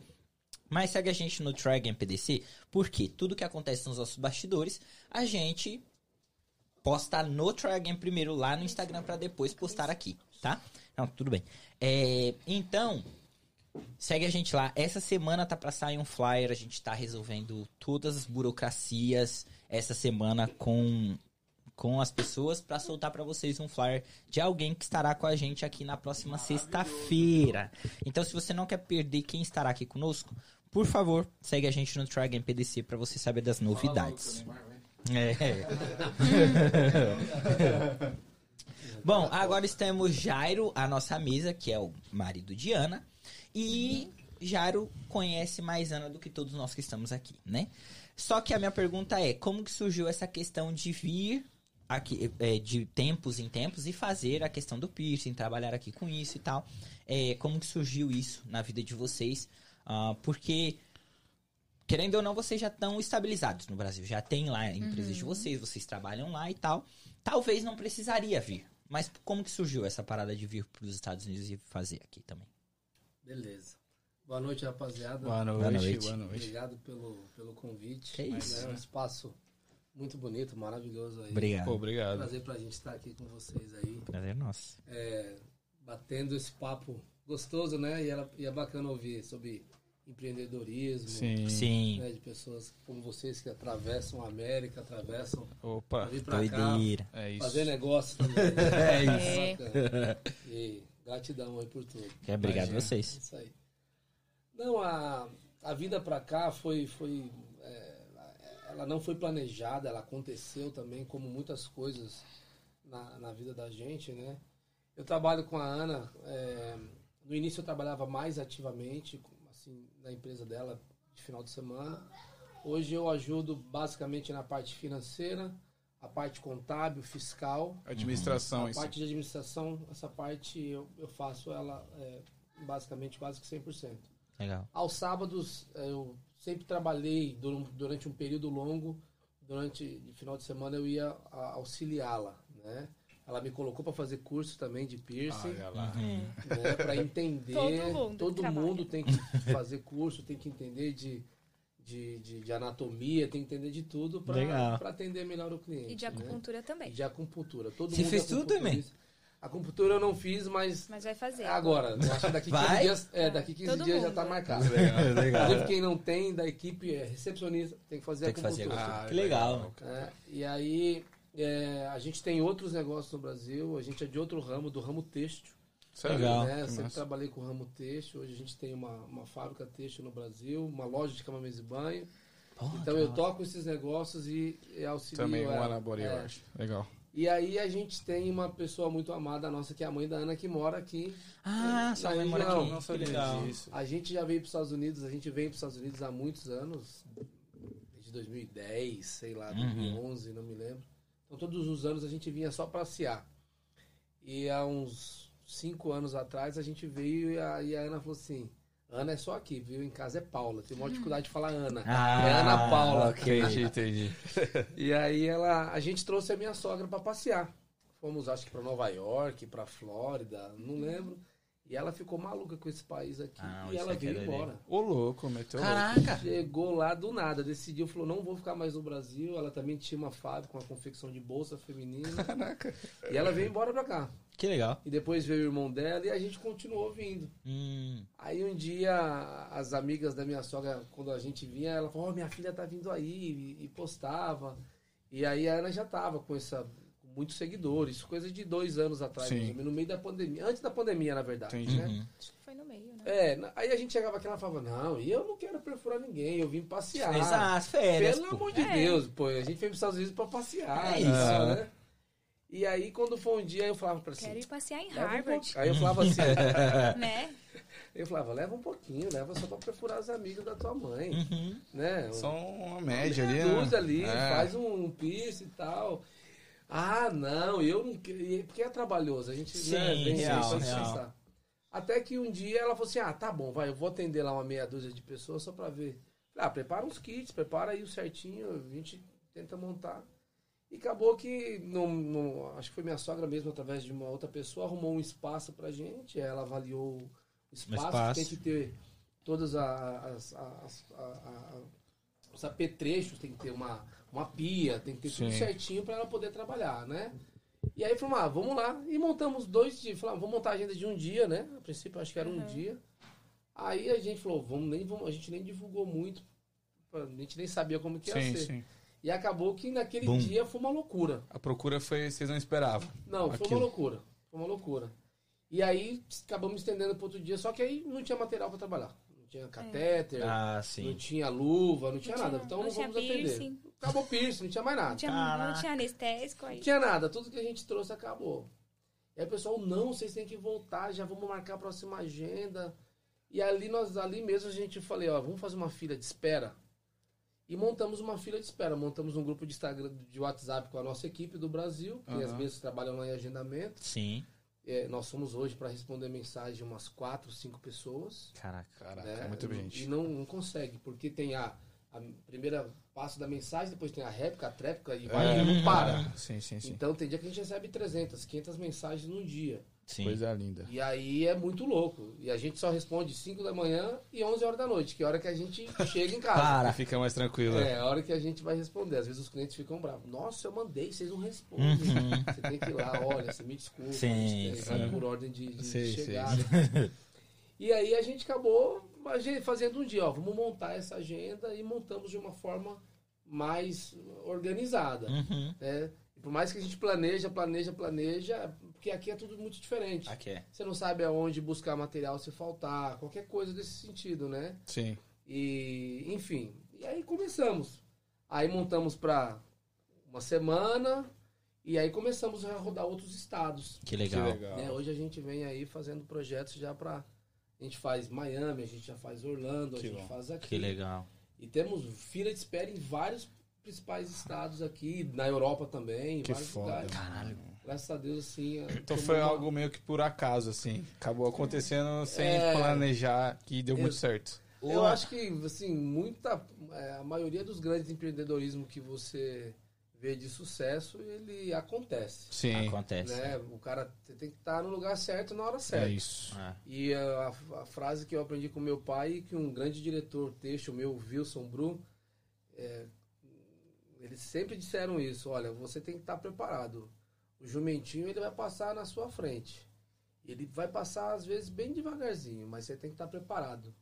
Mas segue a gente no Try Again PDC, porque tudo que acontece nos nossos bastidores, a gente posta no Try Again primeiro lá no Instagram pra depois postar aqui, tá? Não, tudo bem. É, então, segue a gente lá. Essa semana tá pra sair um flyer, a gente tá resolvendo todas as burocracias essa semana com com as pessoas pra soltar pra vocês um flyer de alguém que estará com a gente aqui na próxima sexta-feira. Então, se você não quer perder quem estará aqui conosco, por favor, segue a gente no Try Again PDC pra você saber das novidades. É. Bom, agora estamos Jairo, a nossa mesa, que é o marido de Ana. E Jairo conhece mais Ana do que todos nós que estamos aqui, né? Só que a minha pergunta é, como que surgiu essa questão de vir aqui, é, de tempos em tempos e fazer a questão do piercing, trabalhar aqui com isso e tal? É, como que surgiu isso na vida de vocês? Ah, porque querendo ou não, vocês já estão estabilizados no Brasil. Já tem lá a empresa de vocês, vocês trabalham lá e tal. Talvez não precisaria vir. Mas como que surgiu essa parada de vir para os Estados Unidos e fazer aqui também? Beleza. Boa noite, rapaziada. Boa noite, Boa boa noite. noite. Obrigado pelo, pelo convite. Que isso. É um espaço muito bonito, maravilhoso aí. Obrigado. Pô, obrigado. Prazer pra gente estar aqui com vocês aí. Prazer nosso. É, batendo esse papo gostoso, né? E, era, e é bacana ouvir sobre empreendedorismo. Sim. Sim. né, de pessoas como vocês que atravessam a América, atravessam Opa. pra vir pra cá. É isso. fazer negócio também. É isso. Bacana. E gratidão aí por tudo. É, obrigado a Imagina. vocês. Isso aí. Não, a, a vida pra cá foi. foi é, ela não foi planejada, ela aconteceu também, como muitas coisas na, na vida da gente, né? Eu trabalho com a Ana. é, no início eu trabalhava mais ativamente, assim, na empresa dela, de final de semana. Hoje eu ajudo basicamente na parte financeira, a parte contábil, fiscal. Administração, A isso. parte de administração, essa parte eu, eu faço ela é, basicamente quase que 100%. Legal. Aos sábados, eh, eu sempre trabalhei dur- durante um período longo. Durante de final de semana eu ia a- auxiliá-la, né? Ela me colocou para fazer curso também de piercing, Olha lá. né? Para entender. Todo mundo todo mundo tem que fazer curso, tem que entender de, de, de, de anatomia, tem que entender de tudo Legal. para atender melhor o cliente. E de né? acupuntura E também. de acupuntura. Todo Você mundo fez é tudo também? acupunturista. Acupuntura eu não fiz, mas Mas vai fazer. é agora. Eu acho que daqui 15 Vai? dias, é, daqui 15 Todo dias já mundo. tá marcado. Legal. Inclusive, quem não tem da equipe é recepcionista, tem que fazer Tem que fazer acupuntura. acupuntura. Que legal. É, e aí, é, a gente tem outros negócios no Brasil, a gente é de outro ramo, do ramo têxtil. Sério? Legal. Né? Eu sempre massa. trabalhei com o ramo têxtil, hoje a gente tem uma, uma fábrica têxtil no Brasil, uma loja de cama, mesa e banho. Porra, então eu toco esses negócios e, e auxilio Também uma na body É. art. Legal. E aí a gente tem uma pessoa muito amada nossa, que é a mãe da Ana, que mora aqui. Ah, sua mãe mora aqui. Não Que sabia disso. A gente já veio para os Estados Unidos, a gente vem para os Estados Unidos há muitos anos, desde 2010, sei lá, Uhum. 2011, não me lembro. Então todos os anos a gente vinha só passear. E há uns cinco anos atrás, a gente veio e a, e a Ana falou assim. Ana é só aqui, viu? Em casa é Paula. Tem maior dificuldade de falar Ana. Ah, é Ana Paula. Entendi, entendi. E aí ela, a gente trouxe a minha sogra pra passear. Fomos, acho que pra Nova York, pra Flórida, não lembro. E ela ficou maluca com esse país aqui. Ah, e ela veio é dele. embora. Ô, louco, meteu louco. Caraca! Chegou lá do nada, decidiu, falou, não vou ficar mais no Brasil. Ela também tinha uma fábrica, uma confecção de bolsa feminina. Caraca. E ela veio embora pra cá. Que legal. E depois veio o irmão dela e a gente continuou vindo. Hum, Aí um dia, as amigas da minha sogra, quando a gente vinha, ela falou, ó, minha filha tá vindo aí, e, postava. E aí a Ana já tava com essa muitos seguidores, coisa de dois anos atrás, Sim. no meio da pandemia. Antes da pandemia, na verdade, Entendi. né? uhum. Acho que foi no meio, né? É, aí a gente chegava aqui e ela falava, não, e eu não quero perfurar ninguém, eu vim passear. Exato, férias. Pelo pô. amor de É. Deus, pô, a gente veio para os Estados Unidos pra passear. É e isso. né? E aí, quando foi um dia, eu falava pra assim, Quero ir passear em um Harvard, pouco- Aí eu falava assim, né? eu falava, leva um pouquinho, leva só pra perfurar as amigas da tua mãe, Uhum. né? Só uma média ali, Reduz né? ali, É. faz um, um piercing e tal. Ah, não, eu não queria, porque é trabalhoso, a gente Sim, né, vem real, real. Até que um dia ela falou assim, ah, tá bom, vai, eu vou atender lá uma meia dúzia de pessoas só pra ver. Falei, Ah, prepara uns kits, prepara aí o certinho, a gente tenta montar. E acabou que, não, não- acho que foi minha sogra mesmo, através de uma outra pessoa, arrumou um espaço pra gente, ela avaliou o espaço, espaço. tem que ter todas as, as- a- a- os apetrechos, tem que ter uma, uma pia, tem que ter tudo Sim. certinho para ela poder trabalhar, né? E aí falamos, ah, vamos lá. E montamos dois dias. Falamos, vamos montar a agenda de um dia, né? A princípio acho que era um Uhum. dia. Aí a gente falou, vamos nem vamos, a gente nem divulgou muito, a gente nem sabia como que ia Sim, ser. sim. E acabou que naquele Bum. dia foi uma loucura. A procura foi, vocês não esperavam. Não, foi Aquilo. uma loucura. Foi uma loucura. E aí acabamos estendendo para outro dia, só que aí não tinha material para trabalhar. Não tinha catéter, Ah, não tinha luva, não tinha Não nada. tinha- Então não não, tinha vamos atender. piercing. Acabou o piercing, não tinha mais nada. Não tinha, não tinha anestésico aí. Não tinha nada, tudo que a gente trouxe acabou. E aí o pessoal, não, vocês têm que voltar, já vamos marcar a próxima agenda. E ali nós, ali mesmo a gente falei, ó, vamos fazer uma fila de espera. E montamos uma fila de espera, montamos um grupo de Instagram, de WhatsApp com a nossa equipe do Brasil, que Aham. às vezes trabalham lá em agendamento. Sim. É, nós somos hoje para responder mensagem umas quatro, cinco pessoas. Caraca. Caraca, né? é muita gente. E não, não consegue, porque tem a, a primeira passo da mensagem, depois tem a réplica, a tréplica e vai É. e não para. Sim, sim, sim. Então tem dia que a gente recebe 300, 500 mensagens num dia. Sim. Coisa linda. E aí é muito louco. E a gente só responde 5 da manhã e 11 horas da noite, que é a hora que a gente chega em casa. Para. Fica mais tranquilo. É, a hora que a gente vai responder. Às vezes os clientes ficam bravos. Nossa, eu mandei, vocês não respondem. Uhum. Você tem que ir lá, olha, você me desculpa. Sim, gente sim. por ordem de, de Sei, sei. chegada. E aí a gente acabou fazendo um dia, ó, vamos montar essa agenda e montamos de uma forma mais organizada. Uhum. né? E por mais que a gente planeja, planeja, planeja, porque aqui é tudo muito diferente. Aqui é. Você não sabe aonde buscar material se faltar, qualquer coisa desse sentido, né? Sim. E, enfim, e aí começamos. Aí montamos para uma semana e aí começamos a rodar outros estados. Que legal. Que legal. né? Hoje a gente vem aí fazendo projetos já para a gente faz Miami, a gente já faz Orlando, Que a gente bom. faz aqui. Que legal. E temos fila de espera em vários principais estados aqui, na Europa também, em Que vários foda. lugares. Caralho. Graças a Deus, assim. Então tomou foi uma- algo meio que por acaso, assim. Acabou acontecendo sem É. planejar que deu muito Ex- certo. Eu Ô, acho que, assim, muita. é, a maioria dos grandes empreendedorismo que você vê de sucesso, ele acontece. Sim. Acontece. Né? O cara você tem que estar no lugar certo na hora certa. É isso. Ah, E a, a frase que eu aprendi com meu pai, que um grande diretor texto, o meu Wilson Bru, é, eles sempre disseram isso, olha, você tem que estar preparado. O jumentinho ele vai passar na sua frente. Ele vai passar às vezes bem devagarzinho, mas você tem que estar preparado.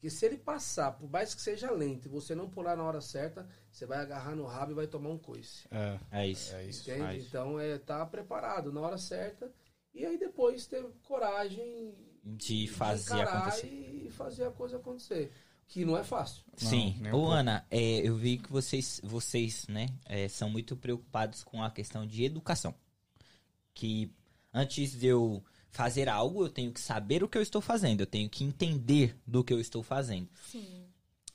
Porque se ele passar, por mais que seja lento, e você não pular na hora certa, você vai agarrar no rabo e vai tomar um coice. É, é isso. é isso. Entende? faz. Então é estar preparado na hora certa e aí depois ter coragem De fazer de acontecer. e fazer a coisa acontecer. Que não é fácil. Sim. Ô. Ana, é, eu vi que vocês, vocês né, é, são muito preocupados com a questão de educação. Que antes de eu fazer algo, eu tenho que saber o que eu estou fazendo. Eu tenho que entender do que eu estou fazendo. Sim,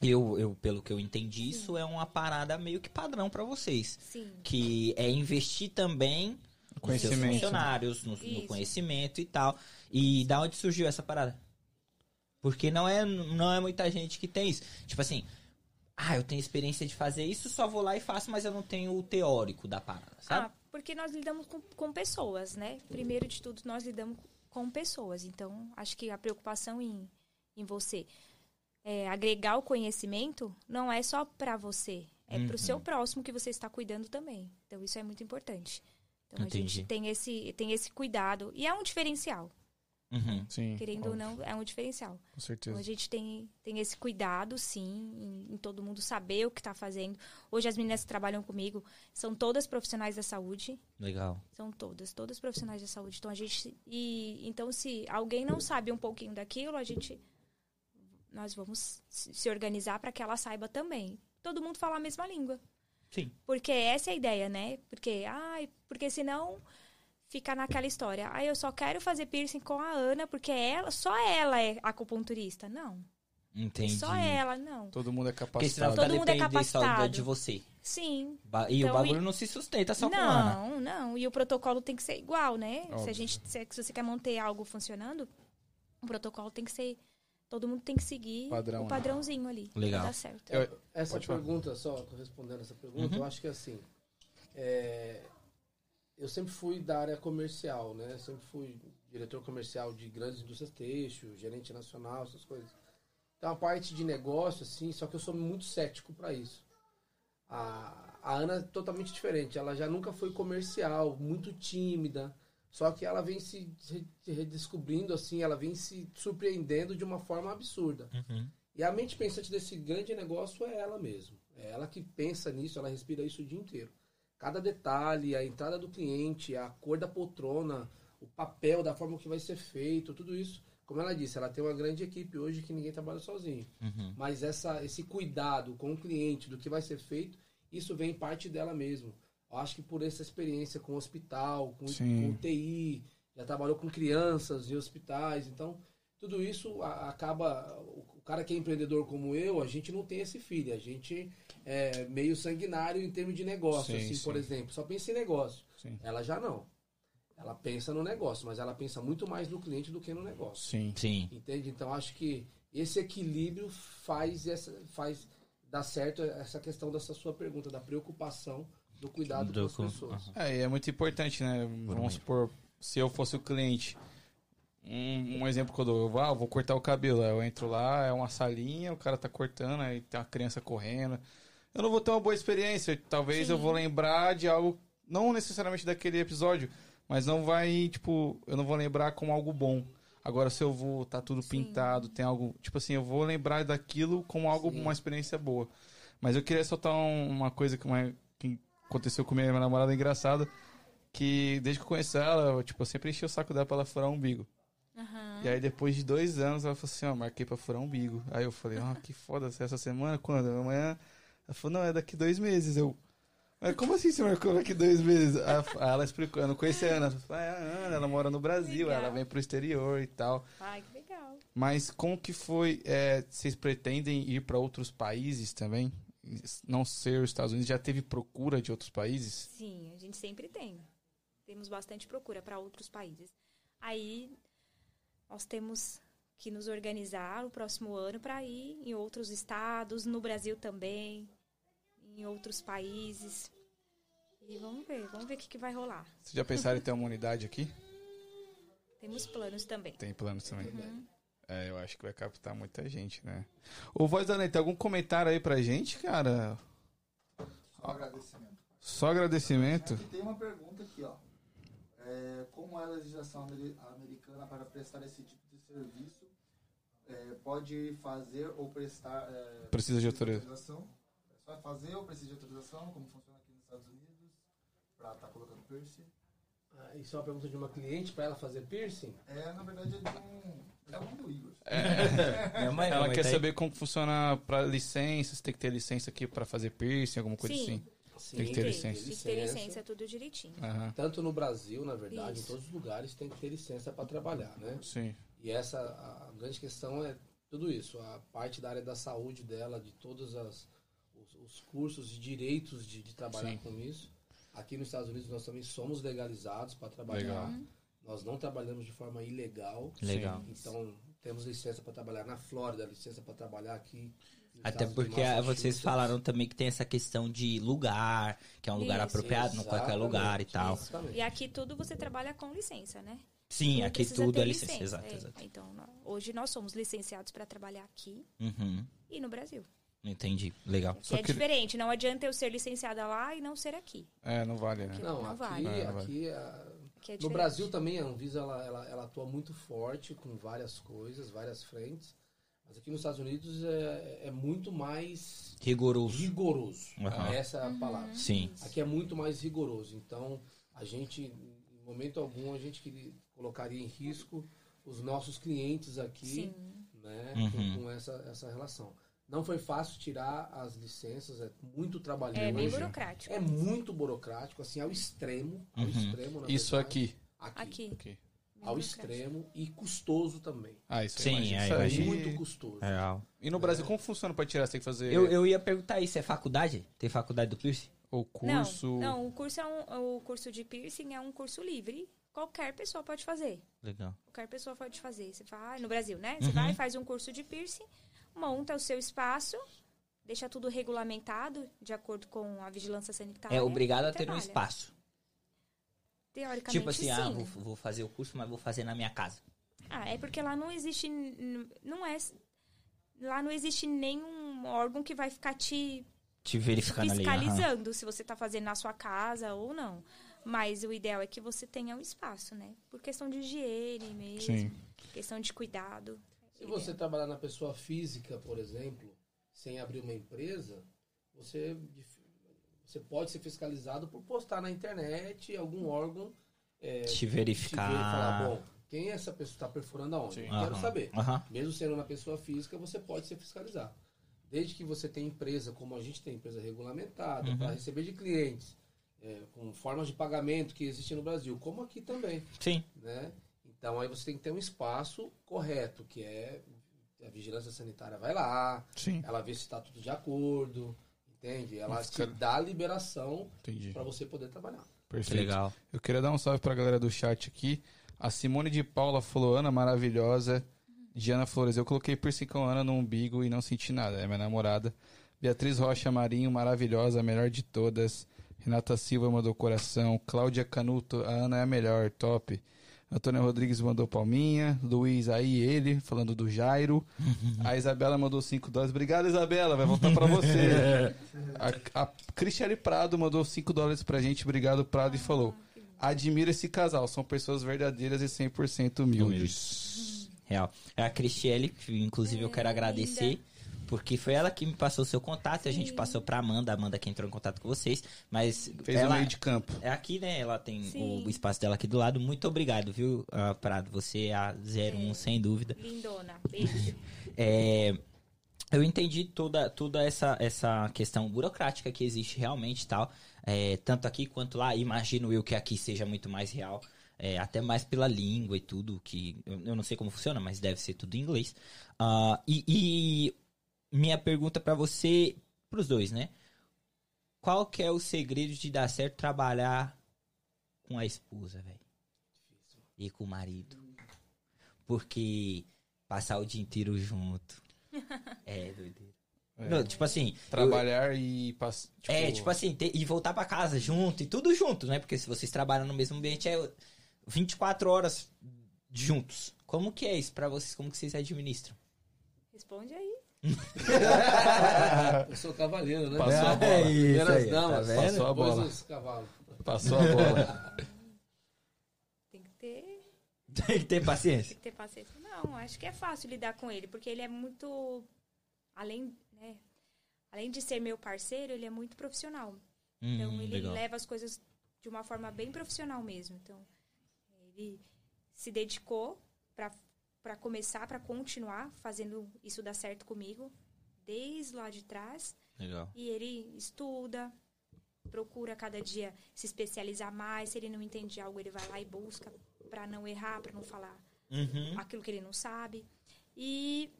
Eu, eu pelo que eu entendi, isso é uma parada meio que padrão pra vocês. sim. Que é investir também nos seus Conhecimento. funcionários, no, no conhecimento e tal. E da onde surgiu essa parada? Porque não é, não é muita gente que tem isso. Tipo assim, ah, eu tenho experiência de fazer isso, só vou lá e faço, mas eu não tenho o teórico da parada, sabe? Ah, porque nós lidamos com, com pessoas, né? Primeiro de tudo, nós lidamos com pessoas. Então, acho que a preocupação em, em você é, agregar o conhecimento não é só para você, é para o seu próximo que você está cuidando também. Então, isso é muito importante. Então, a Entendi. gente tem esse, tem esse cuidado. E é um diferencial. Uhum. Sim. Querendo ou óbvio, não, é um diferencial. Com Então, certeza. a gente tem, tem esse cuidado, sim, em, em todo mundo saber o que está fazendo. Hoje, as meninas que trabalham comigo são todas profissionais da saúde. Legal. São todas, todas profissionais da saúde. Então, a gente... E, então, se alguém não sabe um pouquinho daquilo, a gente... Nós vamos se se organizar para que ela saiba também. Todo mundo fala a mesma língua. Sim. Porque essa é a ideia, né? Porque, ai, porque senão fica naquela história. Ah, eu só quero fazer piercing com a Ana porque ela, só ela é acupunturista. Não. Entendi. Só ela, não. Todo mundo é capacitado. Todo mundo é capacitado. de você. Sim. Ba- E o Então, bagulho e- não se sustenta só com a Ana. Não, não. E o protocolo tem que ser igual, né? Se Óbvio. a gente, se, se você quer manter algo funcionando, o protocolo tem que ser. Todo mundo tem que seguir Padrão, o né? padrãozinho ali. Legal. Dar certo. Eu- Essa Pode falar. pergunta, só respondendo essa pergunta, Uhum. eu acho que assim, é, eu sempre fui da área comercial, né? Sempre fui diretor comercial de grandes indústrias têxtil, gerente nacional, essas coisas. Então a parte de negócio, assim, só que eu sou muito cético para isso. A, a Ana é totalmente diferente, ela já nunca foi comercial, muito tímida, só que ela vem se re- redescobrindo, assim, ela vem se surpreendendo de uma forma absurda. Uhum. E a mente pensante desse grande negócio é ela mesmo. É ela que pensa nisso, ela respira isso o dia inteiro. Cada detalhe, a entrada do cliente, a cor da poltrona, o papel, da forma que vai ser feito, tudo isso. Como ela disse, ela tem uma grande equipe hoje que ninguém trabalha sozinho. Uhum. Mas essa, esse cuidado com o cliente, do que vai ser feito, isso vem parte dela mesmo. Eu acho que por essa experiência com o hospital, com, com UTI, já trabalhou com crianças em hospitais, então tudo isso acaba. Cara que é empreendedor como eu, a gente não tem esse filho, a gente é meio sanguinário em termos de negócio, Sim, assim, sim. por exemplo, só pensa em negócio. Sim. Ela já não. Ela pensa no negócio, mas ela pensa muito mais no cliente do que no negócio. Sim. Sim. Entende? Então acho que esse equilíbrio faz essa faz dar certo essa questão dessa sua pergunta da preocupação do cuidado Do com as pessoas. É, e é muito importante, né? Vamos supor, se eu fosse o cliente, um, um exemplo que eu dou, eu vou, ah, vou cortar o cabelo, eu entro lá, é uma salinha, o cara tá cortando, aí tem uma criança correndo. Eu não vou ter uma boa experiência, talvez Sim. eu vou lembrar de algo, não necessariamente daquele episódio, mas não vai, tipo, eu não vou lembrar como algo bom. Agora, se eu vou, tá tudo Sim. pintado, tem algo, tipo assim, eu vou lembrar daquilo como algo, Sim. uma experiência boa. Mas eu queria soltar um- uma coisa que, uma, que aconteceu com minha namorada engraçada, que desde que eu conheci ela, eu, tipo, eu sempre enchi o saco dela pra ela furar o umbigo. Aham. E aí depois de dois anos ela falou assim, ó, marquei pra furar umbigo. Aí eu falei, ah, que foda, essa semana? Quando? Amanhã? Ela falou, não, é daqui dois meses. Eu, mas como assim você marcou daqui dois meses? Aí ela explicou, eu não conhecia a Ana. Ela falou, ah, é a Ana, ela mora no Brasil, Legal. ela vem pro exterior e tal. Ai, que legal. Mas como que foi, é, vocês pretendem ir pra outros países também? Não ser os Estados Unidos? Já teve procura de outros países? Sim, a gente sempre tem. Temos bastante procura para outros países. Aí nós temos que nos organizar o próximo ano para ir em outros estados, no Brasil também, em outros países. E vamos ver, vamos ver o que, que vai rolar. Vocês já pensaram em ter uma unidade aqui? Temos planos também. Tem planos também. Uhum. É, eu acho que vai captar muita gente, né? Ô, Voz da Net, tem algum comentário aí pra gente, cara? Só agradecimento. Só agradecimento. Aqui tem uma pergunta aqui, ó. É, como é a legislação ameri- americana para prestar esse tipo de serviço? É, pode fazer ou prestar. é, Precisa de autorização. É só fazer ou precisa de autorização? Como funciona aqui nos Estados Unidos? Pra estar colocando piercing? Ah, isso é uma pergunta de uma cliente para ela fazer piercing? É, na verdade, é de um. É um do Igor. Minha mãe, minha Ela mãe quer tá aí. saber como funciona pra licença, se tem que ter licença aqui pra fazer piercing, alguma coisa Sim. assim. Sim, Tem que ter Tem, licença. Tem que ter licença, tudo direitinho. Aham, Tanto no Brasil, na verdade, Isso. em todos os lugares tem que ter licença para trabalhar, né? sim. E essa a grande questão é tudo isso, a parte da área da saúde dela, de todos as, os, os cursos e direitos de, de trabalhar Sim. com isso. Aqui nos Estados Unidos nós também somos legalizados para trabalhar. Legal. Nós não trabalhamos de forma ilegal. Legal. Então, temos licença para trabalhar na Flórida, licença para trabalhar aqui. Até porque vocês falaram também que tem essa questão de lugar, que é um lugar Isso. apropriado, não qualquer lugar e tal. Exatamente. E aqui tudo você trabalha com licença, né? Sim, Não aqui tudo é licença. Exato, é. exato. Então, hoje nós somos licenciados para trabalhar aqui Uhum. e no Brasil. Entendi. Legal. Que é que- diferente, não adianta eu ser licenciada lá e não ser aqui. É, não vale, né? Não, Não aqui, vale. É, não aqui a- Que é no diferente. Brasil também a Anvisa ela, ela, ela atua muito forte com várias coisas, várias frentes. Mas aqui nos Estados Unidos é, é muito mais Rigoroso. rigoroso. Aham. Essa é a palavra. Sim. Aqui é muito mais rigoroso. Então, a gente, em momento algum, a gente queria- colocaria em risco os nossos clientes aqui, Sim. né, Uhum. com, com essa, essa relação. Não foi fácil tirar as licenças, é muito trabalhoso. É bem burocrático. É muito burocrático, assim, ao extremo. Ao Uhum. extremo, na Isso verdade. aqui. Aqui. Aqui. Aqui. Ao extremo e custoso também. Ah, isso Sim, é, Isso aí- imagina. Muito custoso. Real. E no Brasil, como funciona pra tirar? Você tem que fazer Eu, eu ia perguntar isso, é faculdade? Tem faculdade do piercing? o curso... Não, não, o curso é um, o curso de piercing é um curso livre. Qualquer pessoa pode fazer. Legal. Qualquer pessoa pode fazer. Você vai no Brasil, né? Uhum. Você vai, faz um curso de piercing, monta o seu espaço, deixa tudo regulamentado de acordo com a vigilância sanitária. É obrigado a ter um espaço. Teoricamente, Tipo assim, sim. ah, vou, vou fazer o curso, mas vou fazer na minha casa. Ah, é porque lá não existe. Não é. Lá não existe nenhum órgão que vai ficar te Te verificando ali. fiscalizando se você está fazendo na sua casa ou não. Mas o ideal é que você tenha um espaço, né? Por questão de higiene mesmo. Sim. Questão de cuidado. Se você trabalhar na pessoa física, por exemplo, sem abrir uma empresa, você, você pode ser fiscalizado por postar na internet algum órgão é, Te te ver e verificar. falar, bom, quem é essa pessoa está perfurando aonde? Sim. Eu quero Aham, saber. aham. Mesmo sendo uma pessoa física, você pode ser fiscalizado. Desde que você tenha empresa, como a gente tem, empresa regulamentada, Uhum. para receber de clientes, é, com formas de pagamento que existem no Brasil, como aqui também Sim. né? Então aí você tem que ter um espaço correto, que é a vigilância sanitária vai lá, Sim, ela vê se está tudo de acordo, entende? Ela Mas, te cara- dá a liberação entendi. para você poder trabalhar. Que Perfeito. legal. Eu queria dar um salve pra galera do chat aqui. A Simone de Paula falou, Ana, maravilhosa. Diana Flores, eu coloquei piercing com a Ana no umbigo e não senti nada. É minha namorada. Beatriz Rocha Marinho, maravilhosa, a melhor de todas. Renata Silva mandou coração. Cláudia Canuto, a Ana é a melhor, top. Antônia Rodrigues mandou palminha. Luiz, aí ele, falando do Jairo. A Isabela mandou 5 dólares. Obrigado, Isabela, vai voltar pra você. a, a Cristiane Prado mandou 5 dólares pra gente. Obrigado, Prado, e falou: Admiro esse casal, são pessoas verdadeiras e 100% humildes. Real. É a Cristiele, que inclusive eu quero É, agradecer, linda. Porque foi ela que me passou o seu contato, e a gente passou pra Amanda, a Amanda que entrou em contato com vocês, mas Fez o ela meio de campo. é aqui, né? Ela tem o, o espaço dela aqui do lado. Muito obrigado, viu, ah, Prado? Você é a 01, É. sem dúvida. Lindona. Beijo. É, eu entendi toda, toda essa, essa questão burocrática que existe realmente e tal. É, tanto aqui quanto lá. Imagino eu que aqui seja muito mais real. é, até mais pela língua e tudo. que Eu, eu não sei como funciona, mas deve ser tudo em inglês. Ah, e, e minha pergunta pra você, pros dois, né? Qual que é o segredo de dar certo trabalhar com a esposa, velho? E com o marido? Porque passar o dia inteiro junto. É, doideira. É. Não, tipo assim. eu- Trabalhar e passar. é, tipo assim, ter- e voltar pra casa junto e tudo junto, né? Porque se vocês trabalham no mesmo ambiente é 24 horas juntos. Como que é isso pra vocês? Como que vocês administram? Responde aí. Eu sou cavaleiro, né? Passou a bola. É isso aí, tá damas, vendo? Passou a bola. os cavalos. Passou a bola. Tem que ter, Tem que ter paciência. tem que ter paciência. Não, acho que é fácil lidar com ele, porque ele é muito. Além, né? Além de ser meu parceiro, ele é muito profissional. Então Hum, ele legal. leva as coisas de uma forma bem profissional mesmo. Então ele se dedicou para começar, para continuar fazendo isso dar certo comigo desde lá de trás. Legal. E ele estuda, procura cada dia se especializar mais. Se ele não entende algo, ele vai lá e busca para não errar, para não falar Uhum. aquilo que ele não sabe. E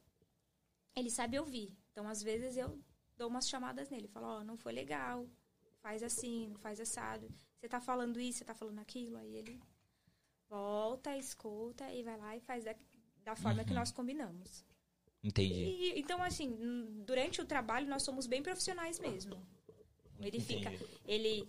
ele sabe ouvir. Então, às vezes, eu dou umas chamadas nele. Falo, ó, não foi legal. faz assim, não faz assado. Você tá falando isso, você tá falando aquilo, aí ele volta, escuta e vai lá e faz da, forma que nós combinamos. Entendi. E, então, assim, durante o trabalho nós somos bem profissionais mesmo. Ele fica, ele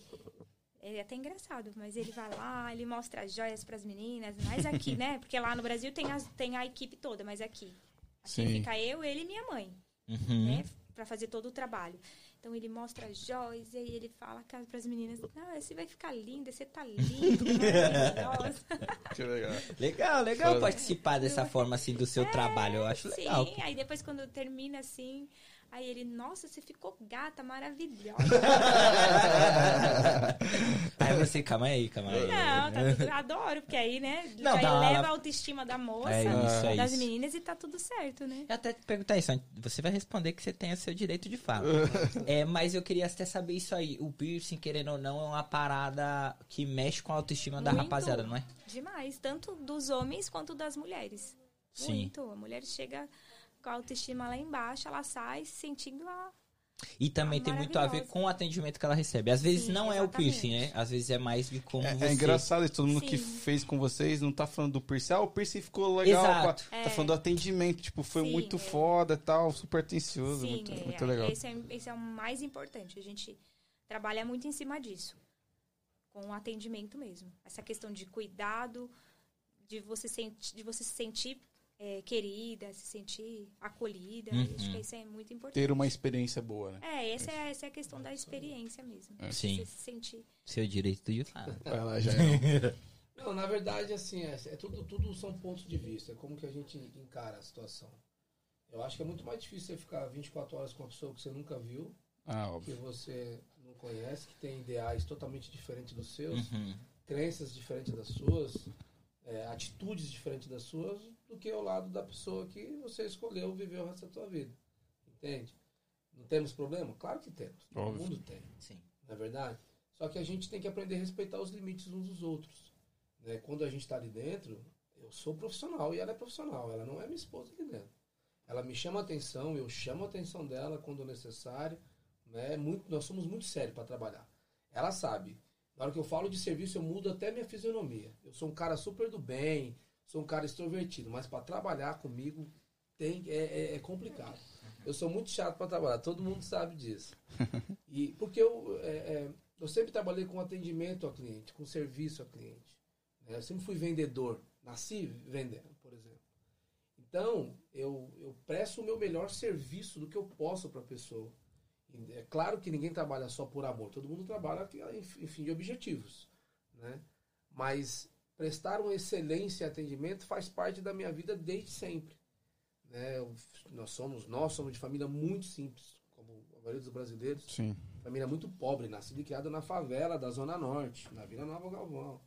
é até engraçado, mas ele vai lá, ele mostra as joias para as meninas, mas aqui, né? Porque lá no Brasil tem, as, tem a equipe toda, mas aqui, aqui Sim. fica eu, ele e minha mãe, Uhum. né? Pra fazer todo o trabalho. Então ele mostra as joias e aí ele fala para as meninas: Não, esse vai ficar lindo, esse tá lindo, maravilhosa. Que legal. Legal, legal participar dessa forma assim do seu trabalho. Eu acho legal. Sim, aí depois quando termina assim, aí ele, nossa, você ficou gata, maravilhosa. aí você, calma aí, calma aí. Não, tá tudo, adoro, porque aí, né, Não, já dá, eleva ela- a autoestima da moça, É isso, é das isso. meninas e tá tudo certo, né? Eu até te perguntar isso, você vai responder que você tem o seu direito de fala. é, mas eu queria até saber isso aí. O piercing, querendo ou não, é uma parada que mexe com a autoestima da Muito. rapaziada, não é? Demais, tanto dos homens quanto das mulheres. Sim. Muito. A mulher chega com a autoestima lá embaixo, ela sai se sentindo a... E também tem muito a ver com o atendimento que ela recebe. Às vezes Sim, não é o exatamente. piercing, né? Às vezes é mais de como É, você... é engraçado isso, todo mundo que Sim. fez com vocês não tá falando do piercing. Ah, o piercing ficou legal. Exato. É. Tá falando do atendimento, tipo, foi Sim, muito é. foda e tal, super atencioso, Sim, muito, é, muito legal. Esse, é, esse é o mais importante. A gente trabalha muito em cima disso. Com o atendimento mesmo. Essa questão de cuidado, de você, senti, de você se sentir é, querida, se sentir acolhida. Uhum. Acho que isso é muito importante. Ter uma experiência boa, né? É, essa é, essa é a questão da experiência mesmo. É. Sim. Você se sentir. Seu direito de fala. Vai lá, já é. Não, na verdade, assim, é, é tudo, tudo são pontos de vista. É como que a gente encara a situação. Eu acho que é muito mais difícil você ficar 24 horas com uma pessoa que você nunca viu, Ah, que você não conhece, que tem ideais totalmente diferentes dos seus, Uhum. crenças diferentes das suas, é, atitudes diferentes das suas, do que ao lado da pessoa que você escolheu viver o resto da sua vida. Entende? Não temos problema? Claro que temos. Todo Óbvio. mundo tem. Sim. Não é verdade? Só que a gente tem que aprender a respeitar os limites uns dos outros. Né? Quando a gente está ali dentro, eu sou profissional e ela é profissional. Ela não é minha esposa ali dentro. Ela me chama a atenção, eu chamo a atenção dela quando necessário. Né? Muito, nós somos muito sérios para trabalhar. Ela sabe. Na hora que eu falo de serviço, eu mudo até minha fisionomia. Eu sou um cara super do bem, sou um cara extrovertido, mas para trabalhar comigo tem, é, é- é complicado. Eu sou muito chato para trabalhar, todo mundo sabe disso. E porque eu, é, é, eu sempre trabalhei com atendimento ao cliente, com serviço ao cliente. né? Eu sempre fui vendedor, nasci vendendo, por exemplo. Então, eu, eu presto o meu melhor serviço do que eu posso para a pessoa. É claro que ninguém trabalha só por amor, todo mundo trabalha em em fim de objetivos. Né? Mas prestar uma excelência em atendimento faz parte da minha vida desde sempre. Né? Nós, somos, nós somos de família muito simples, como a maioria dos brasileiros. Sim. Família muito pobre, nascida e criada na favela da Zona Norte, na Vila Nova Galvão.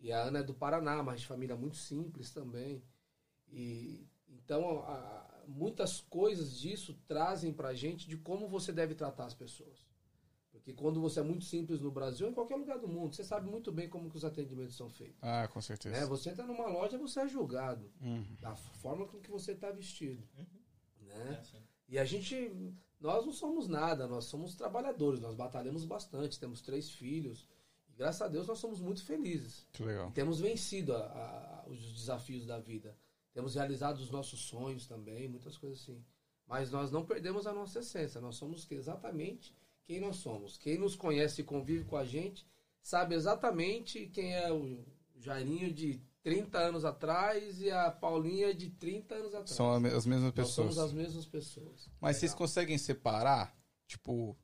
E a Ana é do Paraná, mas de família muito simples também. E então a- muitas coisas disso trazem pra gente de como você deve tratar as pessoas. Porque quando você é muito simples no Brasil, ou em qualquer lugar do mundo, você sabe muito bem como que os atendimentos são feitos. Ah, com Né? certeza. Você entra numa loja, você é julgado Uhum. da forma com que você está vestido. Né? É, E a gente, nós não somos nada, nós somos trabalhadores, nós batalhamos bastante, temos três filhos. E graças a Deus nós somos muito felizes. Que legal. E temos vencido a- a- os desafios da vida. Temos realizado os nossos sonhos também, muitas coisas assim. Mas nós não perdemos a nossa essência, nós somos exatamente quem nós somos. Quem nos conhece e convive com a gente sabe exatamente quem é o Jairinho de 30 anos atrás e a Paulinha de 30 anos atrás. São as mesmas Nós pessoas. somos as mesmas pessoas. Mas vocês Legal. conseguem separar? Tipo,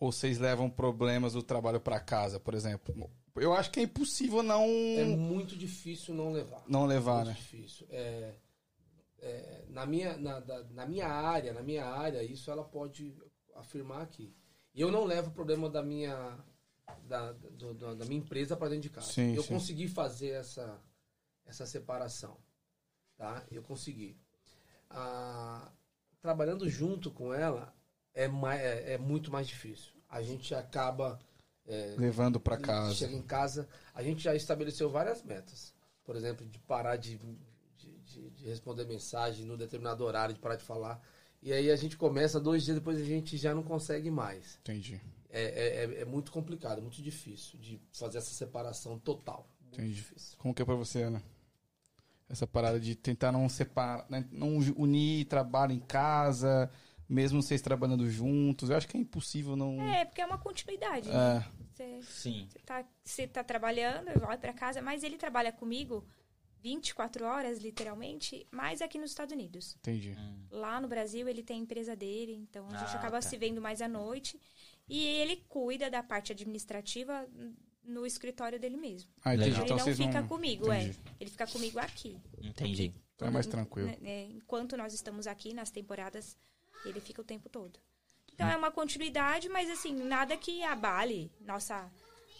ou vocês levam problemas do trabalho pra casa, por exemplo? Eu acho que é impossível não, É muito difícil não levar. não levar, muito né? difícil. É, é, na, minha, na, da- na minha área, na minha área, isso ela pode afirmar aqui. E eu não levo o problema da minha, da, do- do- da minha empresa para dentro de casa. Sim, eu sim. consegui fazer essa, essa separação. Tá? Eu consegui. Ah, trabalhando junto com ela é, mai- é, é muito mais difícil. A gente acaba. É, Levando Chega casa. em casa, a gente já estabeleceu várias metas. Por exemplo, de parar de, de, de- de responder mensagem no determinado horário, de parar de falar. E aí a gente começa, dois dias depois a gente já não consegue mais. Entendi. é, é, é- é muito complicado, é muito difícil de fazer essa separação total. Entendi. difícil. Como que é pra você, Ana? Essa parada de tentar não separar, né? não unir trabalho em casa, mesmo vocês trabalhando juntos. Eu acho que é impossível não. É, porque é uma continuidade. né? É, Você, Sim. você tá, você tá trabalhando, vai pra casa, mas ele trabalha comigo 24 horas, literalmente, mais aqui nos Estados Unidos. entendi. Hum. Lá no Brasil, ele tem a empresa dele, então a gente Ah, acaba tá. se vendo mais à noite. E ele cuida da parte administrativa no escritório dele mesmo. Ah, entendi. Legal. Então ele não vocês fica não... comigo, Entendi. é. Ele fica comigo aqui. Entendi. Então é mais tranquilo. Né, né, Enquanto nós estamos aqui nas temporadas, ele fica o tempo todo. Então é uma continuidade, mas assim, nada que abale nossa,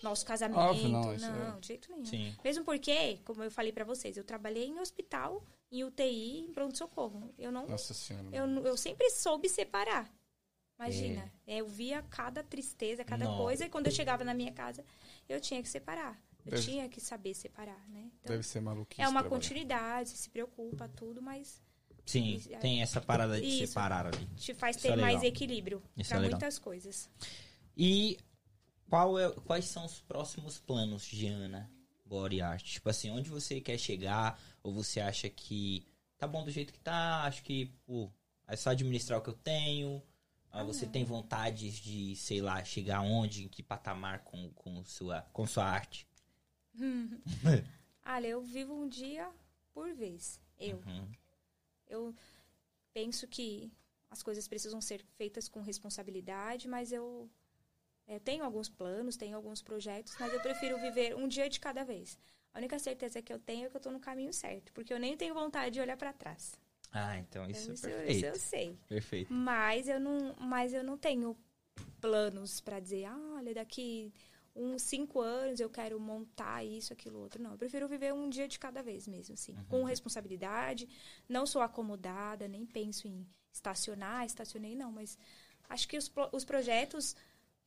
nosso casamento. Óbvio, não, isso é- de jeito nenhum. Sim. Mesmo porque, como eu falei pra vocês, eu trabalhei em hospital, em UTI, em pronto-socorro. Eu não. Nossa senhora. Eu, eu sempre soube separar. Imagina, é, eu via cada tristeza, cada Nossa. coisa, e quando eu chegava na minha casa, eu tinha que separar. Eu Deve- tinha que saber separar, né? Então, Deve ser maluquice. é uma trabalhar. continuidade, se preocupa, tudo, mas Sim, Isso, é. tem essa parada de Isso. separar ali. te faz Isso ter é mais equilíbrio pra é muitas coisas. E qual é, quais são os próximos planos de Ana Body Art? Tipo assim, onde você quer chegar? Ou você acha que tá bom do jeito que tá? Acho que, pô, é só administrar o que eu tenho? Ah, você tem vontades de, sei lá, chegar onde, em que patamar com, com, sua, com sua arte? Olha, eu vivo um dia por vez. Eu. Uhum. Eu penso que as coisas precisam ser feitas com responsabilidade, mas eu é, tenho alguns planos, tenho alguns projetos, mas eu prefiro viver um dia de cada vez. A única certeza que eu tenho é que eu tô no caminho certo, porque eu nem tenho vontade de olhar para trás. Ah, então isso Então, é isso, eu- perfeito. isso eu sei. Perfeito. Mas eu não, mas eu não tenho planos para dizer, ah, olha, daqui uns cinco anos eu quero montar isso, aquilo, outro. Não, eu prefiro viver um dia de cada vez mesmo, assim, com responsabilidade. Não sou acomodada, nem penso em estacionar, estacionei não, mas acho que os, os projetos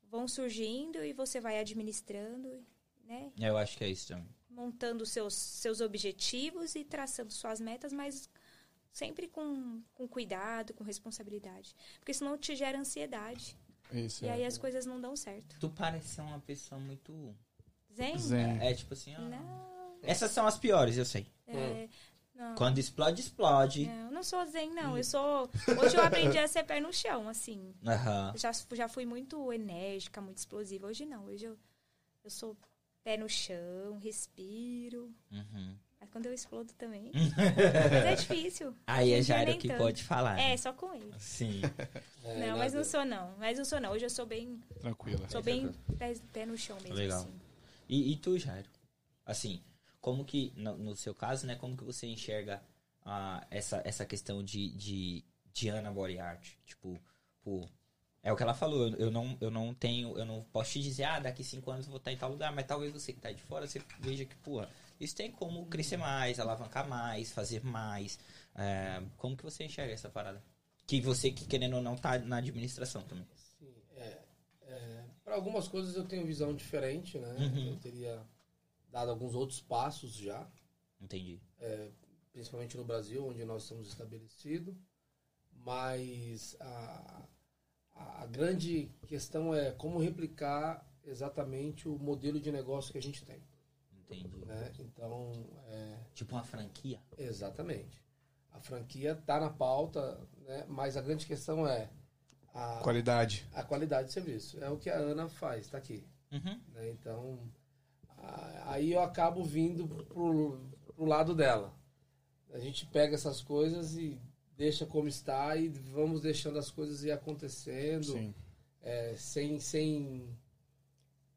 vão surgindo e você vai administrando, né? Eu acho que é isso também. Montando seus, seus objetivos e traçando suas metas, mas sempre com, com cuidado, com responsabilidade. Porque senão te gera ansiedade. Isso, E é. aí as coisas não dão certo. Tu parece ser uma pessoa muito. Zen? Zen. É tipo assim, ó. Não. Essas são as piores, eu sei. É, não. Quando explode, explode. Não, eu não sou zen, não. Eu sou. Hoje eu aprendi a ser pé no chão, assim. Aham. Eu já, já fui muito enérgica, muito explosiva. Hoje não. Hoje eu, eu sou pé no chão, respiro. Uhum. Mas quando eu explodo também. Mas é difícil. Aí é Jairo que tanto. pode falar. É, né? só com ele. Sim. É, não, nada- mas não sou não. Mas não sou não. Hoje eu sou bem, Tranquila. sou bem pé, pé no chão mesmo. Legal. assim. E, e tu, Jairo? Assim, como que, no, no seu caso, né, como que você enxerga ah, essa, essa questão de, de, de Ana Body Art? Tipo, pô, é o que ela falou, eu, eu não, eu não tenho, eu não posso te dizer, ah, daqui cinco anos eu vou estar em tal lugar, mas talvez você que tá de fora, você veja que, pô, isso tem como crescer mais, alavancar mais, fazer mais. É, como que você enxerga essa parada? Que você, que querendo ou não, tá na administração também. Sim, é, é, para algumas coisas eu tenho visão diferente, né? Uhum. Eu teria dado alguns outros passos já, Entendi. principalmente no Brasil, onde nós estamos estabelecidos. Mas a, a grande questão é como replicar exatamente o modelo de negócio que a gente tem. Entendi. Né? Então, é, Tipo uma franquia. exatamente. A franquia está na pauta, né? mas a grande questão é a, Qualidade. a qualidade de serviço. É o que a Ana faz, está aqui. Uhum. né? Então, a- aí eu acabo vindo pro, pro lado dela. A gente pega essas coisas e deixa como está e vamos deixando as coisas ir acontecendo Sim. é, sem, sem,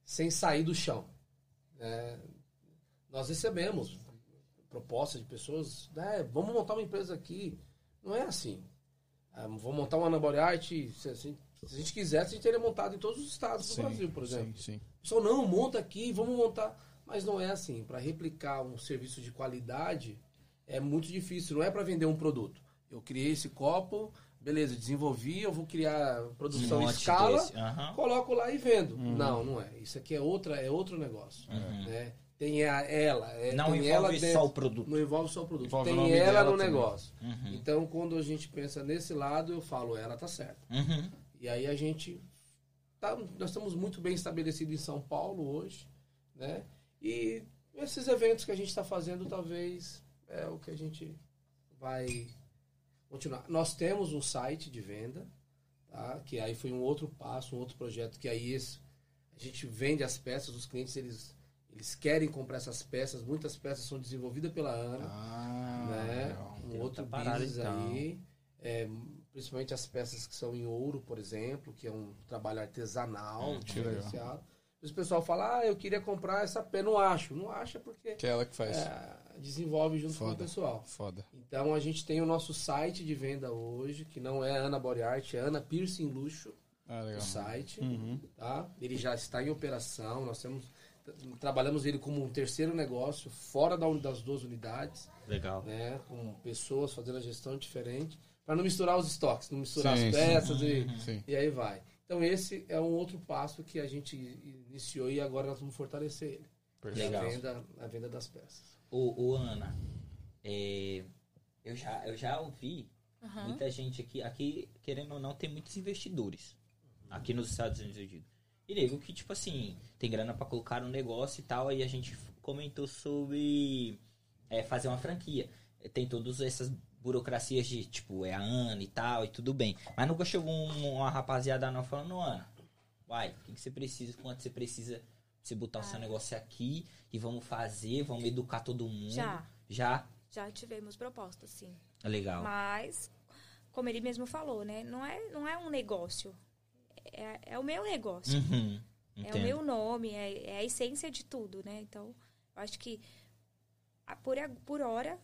sem sair do chão. né? Nós recebemos propostas de pessoas, né, vamos montar uma empresa aqui. Não é assim. Ah, vamos montar uma Anaboriarte, se, a gente- se a gente quisesse, a gente teria montado em todos os estados do Sim, Brasil, por exemplo. Sim, sim. Pessoal, não, monta aqui, vamos montar. Mas não é assim. Para replicar um serviço de qualidade é muito difícil. Não é para vender um produto. Eu criei esse copo, beleza, desenvolvi, eu vou criar produção Um em escala, aham. coloco lá e vendo. Não, não é. Isso aqui é outra, é outro negócio. Né? Tem a, ela. É. Não tem envolve ela só o produto. Não envolve só o produto. Envolve o tem nome ela no também. negócio. Uhum. Então, quando a gente pensa nesse lado, eu falo, ela tá certa. Uhum. E aí a gente tá, nós estamos muito bem estabelecidos em São Paulo hoje, né? E esses eventos que a gente está fazendo, talvez é o que a gente vai continuar. Nós temos um site de venda, tá? Que aí foi um outro passo, um outro projeto que aí esse, a gente vende as peças, os clientes eles eles querem comprar essas peças, muitas peças são desenvolvidas pela Ana, Ah, né? legal. Um Tem outro parada, business então. aí, é, principalmente as peças que são em ouro, por exemplo, que é um trabalho artesanal, Hum, diferenciado. Mas o pessoal fala, ah, eu queria comprar essa pena, não acho. Não acha porque Que é ela que faz. é, desenvolve junto com Foda. o pessoal. Foda. Então a gente tem o nosso site de venda hoje, que não é Ana Body Art, é Ana Piercing Luxo, Ah, o legal. site, Uhum. tá? Ele já está em operação, nós temos trabalhamos ele como um terceiro negócio fora da das duas unidades, Legal. né, com pessoas fazendo a gestão diferente, para não misturar os estoques, não misturar Sim, as sim. peças e, Sim. e aí vai. Então esse é um outro passo que a gente iniciou e agora nós vamos fortalecer ele. Perfeito. Legal. A venda, a venda das peças. Ô, ô Ana, é, eu, já, eu já ouvi Aham. muita gente aqui, aqui, querendo ou não, tem muitos investidores. Aqui nos Estados Unidos, eu digo. E nego que, tipo assim, tem grana pra colocar no negócio e tal, aí a gente comentou sobre é, fazer uma franquia. Tem todas essas burocracias de, tipo, é a Ana e tal, e tudo bem. Mas nunca chegou um- uma rapaziada não falando, Ana, vai, o que, que você precisa, quanto você precisa você botar o seu negócio aqui e vamos fazer, vamos educar todo mundo. Já, Já? já tivemos propostas, sim. Legal. Mas, como ele mesmo falou, né? Não é, não é um negócio. É, é o meu negócio. Uhum. É o meu nome, é, é a essência de tudo, né? Então, eu acho que por, por hora,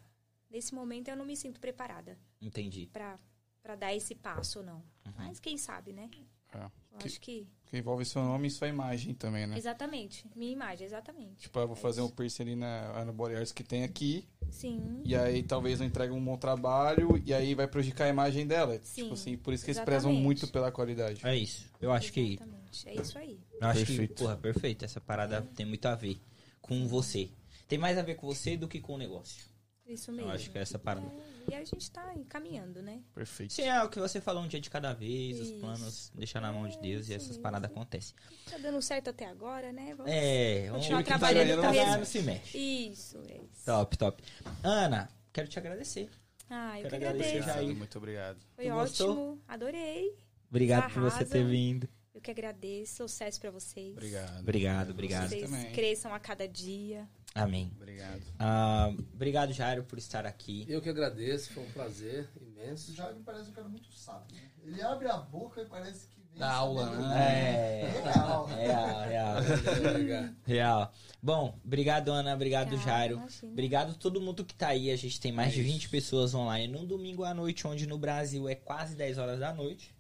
nesse momento, eu não me sinto preparada Entendi. pra para dar esse passo, não. Uhum. Mas quem sabe, né? É. Eu Que- acho que. Que envolve seu nome e sua imagem também, né? Exatamente. Minha imagem, exatamente. Tipo, eu vou É fazer um isso. piercing ali na Ana que tem aqui, Sim. e aí talvez não entregue um bom trabalho, e aí vai prejudicar a imagem dela. Sim, tipo assim, por isso que eles prezam exatamente. muito pela qualidade. É isso. Eu acho que Exatamente. É isso aí. eu acho Perfeito. que, porra, perfeito. Essa parada tem muito a ver com você. Tem mais a ver com você do que com o negócio. Isso Eu mesmo. acho que é essa parada. É, e a gente tá encaminhando, né? Perfeito. Sim, é o que você falou um dia de cada vez, os Isso. planos, deixar na mão de Deus e É, essas isso paradas acontecem. Tá dando certo até agora, né? Vamos... É, um Continuar tá trabalhando tá mesmo. ganhando, se mexe. Isso, é isso. Top, top. Ana, quero te agradecer. Ah, eu Quero que agradecer, agradeço. Jair. Muito obrigado. Foi Tu gostou? ótimo, adorei. Obrigado por você ter vindo. Eu que agradeço, sucesso pra vocês. Obrigado. Obrigado, obrigado. Vocês também. cresçam a cada dia. Amém. Obrigado. Ah, obrigado, Jairo, por estar aqui. Eu que agradeço, foi um prazer imenso. O Jair me parece um cara muito sábio. Né? Ele abre a boca e parece que vem. Dá aula, sabendo- né? É, Real. real, real. Real. Bom, obrigado, Ana. Obrigado, Jairo. imagina. Obrigado a todo mundo que tá aí. A gente tem mais É de isso. 20 pessoas online num domingo à noite, onde no Brasil é quase 10 horas da noite.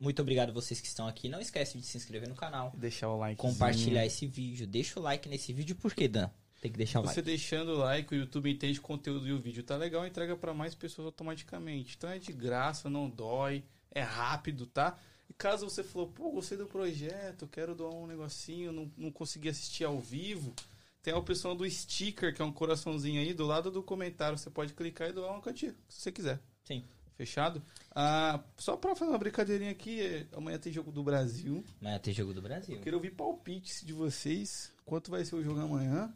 Muito obrigado a vocês que estão aqui. Não esquece de se inscrever no canal, Deixar o like. compartilhar esse vídeo. Deixa o like nesse vídeo, por que, Dan? Tem que deixar Você like. deixando o like, o YouTube entende o conteúdo e o vídeo tá legal, entrega pra mais pessoas automaticamente. Então é de graça, não dói, é rápido, tá? E caso você falou, pô, gostei do projeto, quero doar um negocinho, não, não consegui assistir ao vivo, tem a opção do sticker, que é um coraçãozinho aí, do lado do comentário. Você pode clicar e doar uma quantia, se você quiser. Sim. Fechado? Ah, só pra fazer uma brincadeirinha aqui, é, amanhã tem jogo do Brasil. Amanhã tem jogo do Brasil. Quero ouvir palpites de vocês. Quanto vai ser o jogo amanhã?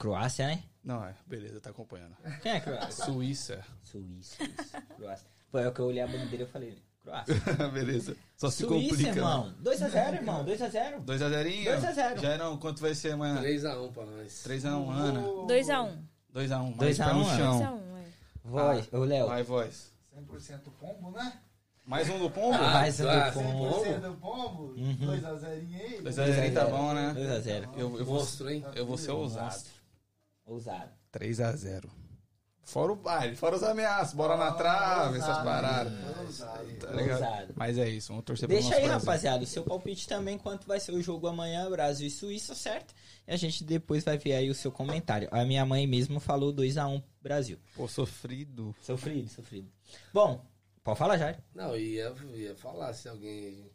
Croácia, né? Não, é, beleza, tá acompanhando. Quem é Croácia? Suíça. Suíça, Suíça. Croácia. Foi o que eu olhei a bandeira e eu falei, Croácia. beleza. Só se Suíça, complica. irmão. 2x0, irmão. 2x0. 2x0? 2 a 0. Já não, quanto vai ser amanhã? 3x1 pra nós. 3x1, Ana. 2x1. 2x1, 2 mais a pé no 1, chão. 2x1, é. Voz, ô Léo. Vai, voz. 100% pombo, né? Mais um do pombo? Ah, Mais um do pombo. 100% do pombo. Uhum. 2x0 aí. 2x0 tá bom, né? 2x0. Eu, eu, vou, Monstro, hein? eu vou ser ousado. Ousado. 3x0. Fora o baile, fora os ameaças, bola na trave, essas paradas. Ousado. Tá ligado? Mas é isso, vamos torcer pro Deixa nosso aí, Brasil. rapaziada, o seu palpite também, quanto vai ser o jogo amanhã, Brasil e Suíça, certo? E a gente depois vai ver aí o seu comentário. A minha mãe mesmo falou 2x1 Brasil. Pô, sofrido. Sofrido, sofrido. Bom, pode falar, Jair. Não, ia, ia falar se alguém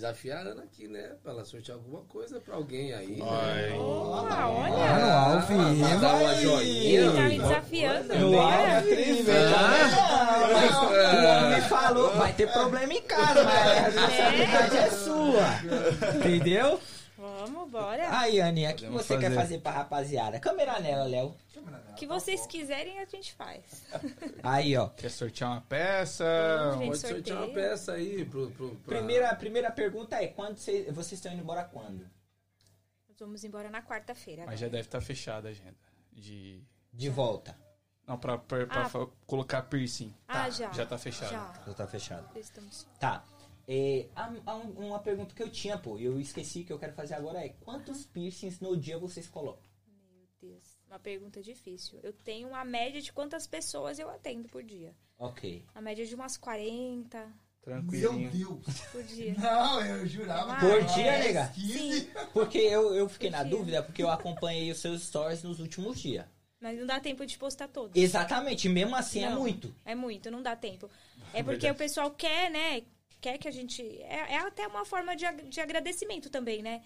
desafiar a Ana aqui, né? Pra ela sortear alguma coisa pra alguém aí. Ai. Né? Opa, Ah, olha. no ao vivo. Mandar uma joinha. Ele tá me desafiando. No Bora. ao vivo. Ah, O homem falou, vai ter problema em casa, mas a responsabilidade é sua. Entendeu? Vamos, bora. Aí, Aninha, o que você quer fazer. fazer pra rapaziada? Câmera nela, Léo. O que vocês quiserem, a gente faz. Aí, ó. Quer sortear uma peça? Gente, Pode sortear uma sorteio. peça aí pro. pro pra- Primeira, primeira pergunta é, quando cê- vocês estão indo embora quando? Nós vamos embora na quarta-feira. Mas já deve estar fechada a agenda. De. De volta. Não, pra, pra- pra Ah. colocar piercing. Ah, já. Já tá fechado. Já. Já tá fechado. Estamos... Tá. É, há- há um- uma pergunta que eu tinha, pô, e eu esqueci que eu quero fazer agora é quantos piercings no dia vocês colocam? Meu Deus. Uma pergunta difícil. Eu tenho uma média de quantas pessoas eu atendo por dia. Ok. A média de umas 40 Meu Tranquilinho. Deus. por dia. Não, eu jurava. Ah, Por dia, 10, nega? 15. Porque eu, eu fiquei na Por dia. dúvida, porque eu acompanhei os seus stories nos últimos dias. Mas não dá tempo de postar todos. Exatamente, mesmo assim é Não. muito. É muito, não dá tempo. É porque o pessoal quer, né? Quer que a gente. É, é até uma forma de, de agradecimento também, né?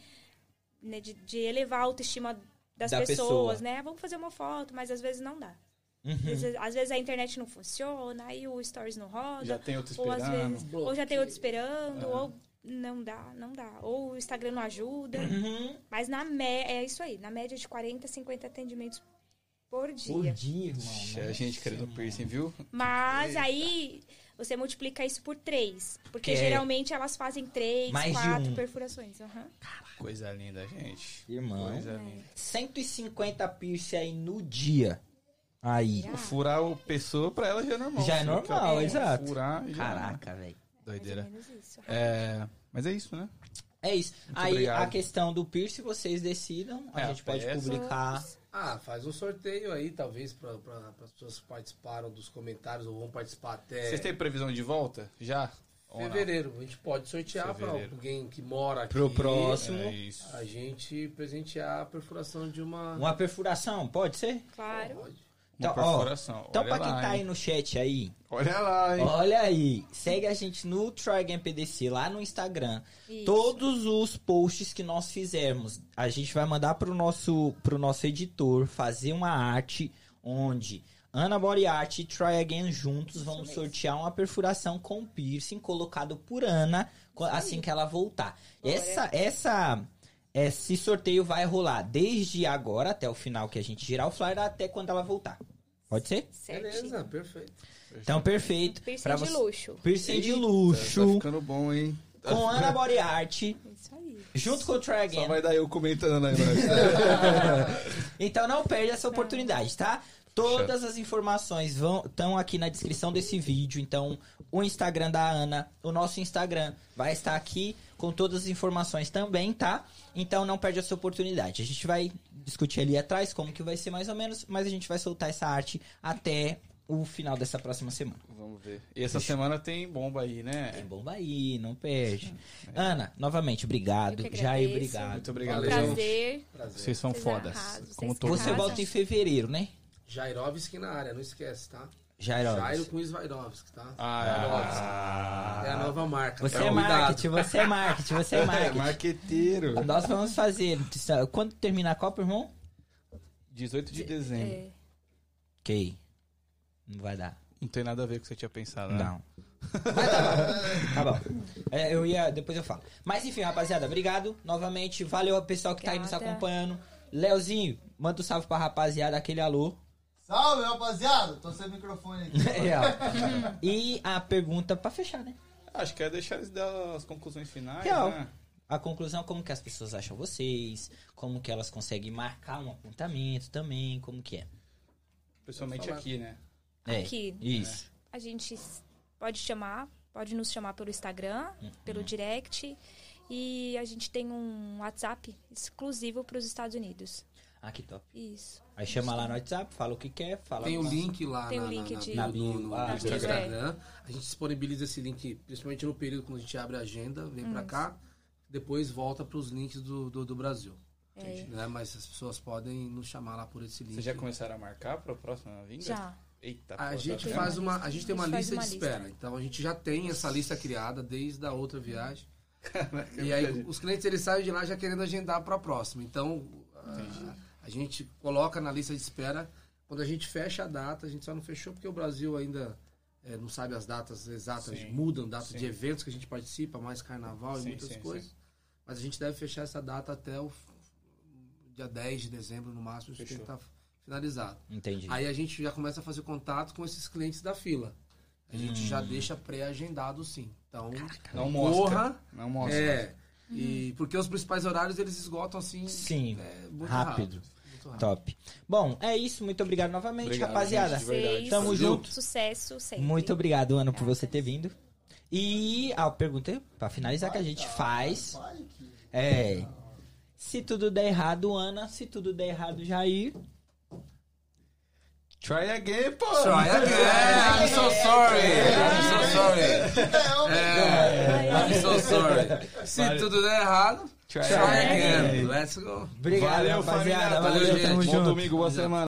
Né, De, de elevar a autoestima das Da pessoas, pessoa. né? Vamos fazer uma foto, mas às vezes não dá. Uhum. Às, vezes, às vezes a internet não funciona, aí o stories não roda. Já tem outro ou às esperando. vezes. Ou já tem outro esperando, ou não dá, não dá. Ou o Instagram não ajuda. Uhum. Mas na média, é isso aí, na média de 40, 50 atendimentos por dia. Por dia, irmão. A gente querendo piercing, viu? Mas aí você multiplica isso por três. Porque Que é- geralmente elas fazem três, Mais de quatro um. perfurações. aham. Coisa linda, gente. Irmão. Coisa É. linda. 150 piercing aí no dia. Aí. Ah. Furar o pessoa pra ela já é normal. Já é Fica- normal, É. exato. Furar já Caraca, velho. Doideira. isso. É, mas é isso, né? É isso. aí obrigado. a questão do piercing vocês decidam. A É, gente pode peça. publicar. Ah, faz um sorteio aí, talvez, para as pessoas que participaram dos comentários ou vão participar até Vocês têm previsão de volta? Já? Fevereiro. A gente pode sortear para alguém que mora aqui. Pro próximo. É isso. A gente presentear a perfuração de uma. Uma perfuração, pode ser? Claro. Pode. Então, ó. Então, pra quem lá, tá aí hein? no chat aí, Olha lá, hein? olha aí, segue a gente no Trygan PDC lá no Instagram. Isso. Todos os posts que nós fizermos, a gente vai mandar pro nosso, pro nosso editor fazer uma arte onde Ana Moriarty e Try Again juntos vamos sortear uma perfuração com piercing colocado por Ana assim que ela voltar. Bora. Essa, essa, esse sorteio vai rolar desde agora até o final que a gente girar o flyer até quando ela voltar. Pode ser? Certinho. Beleza, perfeito. Então, perfeito. Piercing Pra de você- luxo. Piercing de Tá luxo ficando bom, hein? com Ana Moriarty Isso aí. junto com o Try Again. Só vai dar eu comentando aí, né? Então não perde essa oportunidade, tá? Todas as informações vão estão aqui na descrição desse vídeo. Então, o Instagram da Ana, o nosso Instagram vai estar aqui com todas as informações também, tá? Então não perde essa oportunidade. A gente vai discutir ali atrás como que vai ser mais ou menos, mas a gente vai soltar essa arte até o final dessa próxima semana. Vamos ver. E essa semana tem bomba aí, Tem né? bomba aí, não perde. Ana, novamente, obrigado. Jair, obrigado. Muito obrigado, Um prazer. Prazer. Vocês são Vocês fodas. arrasam, Como vocês todos. Você volta em fevereiro, né? Jairovski na área, não esquece, tá? Jairo. Jairo com Svairovski, tá? Ah, É a nova marca. Você tá? é marketing, você é marketing, você é é marketing. marqueteiro. Nós vamos fazer. Quando terminar a Copa, irmão? 18 de dezembro. É. Ok. Não vai dar. Não tem nada a ver com o que você tinha pensado, né? Não. Mas tá bom. Tá bom. É, eu ia. Depois eu falo. Mas enfim, rapaziada, obrigado novamente. Valeu ao pessoal que tá aí nos Obrigada. acompanhando. Leozinho, manda um salve pra rapaziada, aquele alô. Salve, rapaziada. Tô sem microfone aqui. É, e a pergunta pra fechar, né? Acho que é deixar eles dar as conclusões finais, Real. né? A conclusão, como que as pessoas acham vocês, como que elas conseguem marcar um apontamento também, como que é. Principalmente aqui, né? É, Aqui. Isso. A gente pode chamar, pode nos chamar pelo Instagram, Uhum. pelo direct. E a gente tem um WhatsApp exclusivo para os Estados Unidos. Ah, que top. Isso. Aí chama lá no WhatsApp, fala o que quer, fala. Tem o link lá Tem na, o link na, de- na, Na bio, no, ah, no Instagram. Instagram. A gente disponibiliza esse link, principalmente no período quando a gente abre a agenda, vem pra cá, depois volta pros links do, do, do Brasil. É. Né? Mas as pessoas podem nos chamar lá por esse link. Vocês já começaram a marcar pra próxima vinda? Já. Eita, A pô, gente tá faz uma, a gente tem A uma lista uma de lista. espera. Então a gente já tem essa lista criada desde a outra viagem. E aí os clientes eles saem de lá já querendo agendar para a próxima. Então a, a gente coloca na lista de espera. Quando a gente fecha a data, a gente só não fechou porque o Brasil ainda é, não sabe as datas exatas, Sim. mudam datas Sim. de eventos que a gente participa, mais carnaval Sim, e muitas sim, coisas. Mas a gente deve fechar essa data até o dia 10 de dezembro, no máximo, isso tem que Fechou. estar finalizado. Entendi. Aí a gente já começa a fazer contato com esses clientes da fila. A gente já deixa pré-agendado sim. Então, Não mostra. corra. Não mostra. É. E porque os principais horários eles esgotam assim. Sim, é, muito rápido. rápido. Top. Bom, é isso. Muito obrigado novamente, Obrigado, rapaziada. gente, de verdade. Tamo junto. Sucesso sempre. Muito obrigado, Ana, por você ter vindo. E a pergunta pra finalizar que a gente faz Vai que- é: se tudo der errado, Ana, se tudo der errado, Jair. Try again, pô. Try again. I'm so sorry. I'm so sorry. É, I'm so sorry. Se tudo der errado, Try try again. again. Let's go. Obrigado, Valeu, rapaziada. família. Valeu, gente. Bom junto. domingo, boa semana.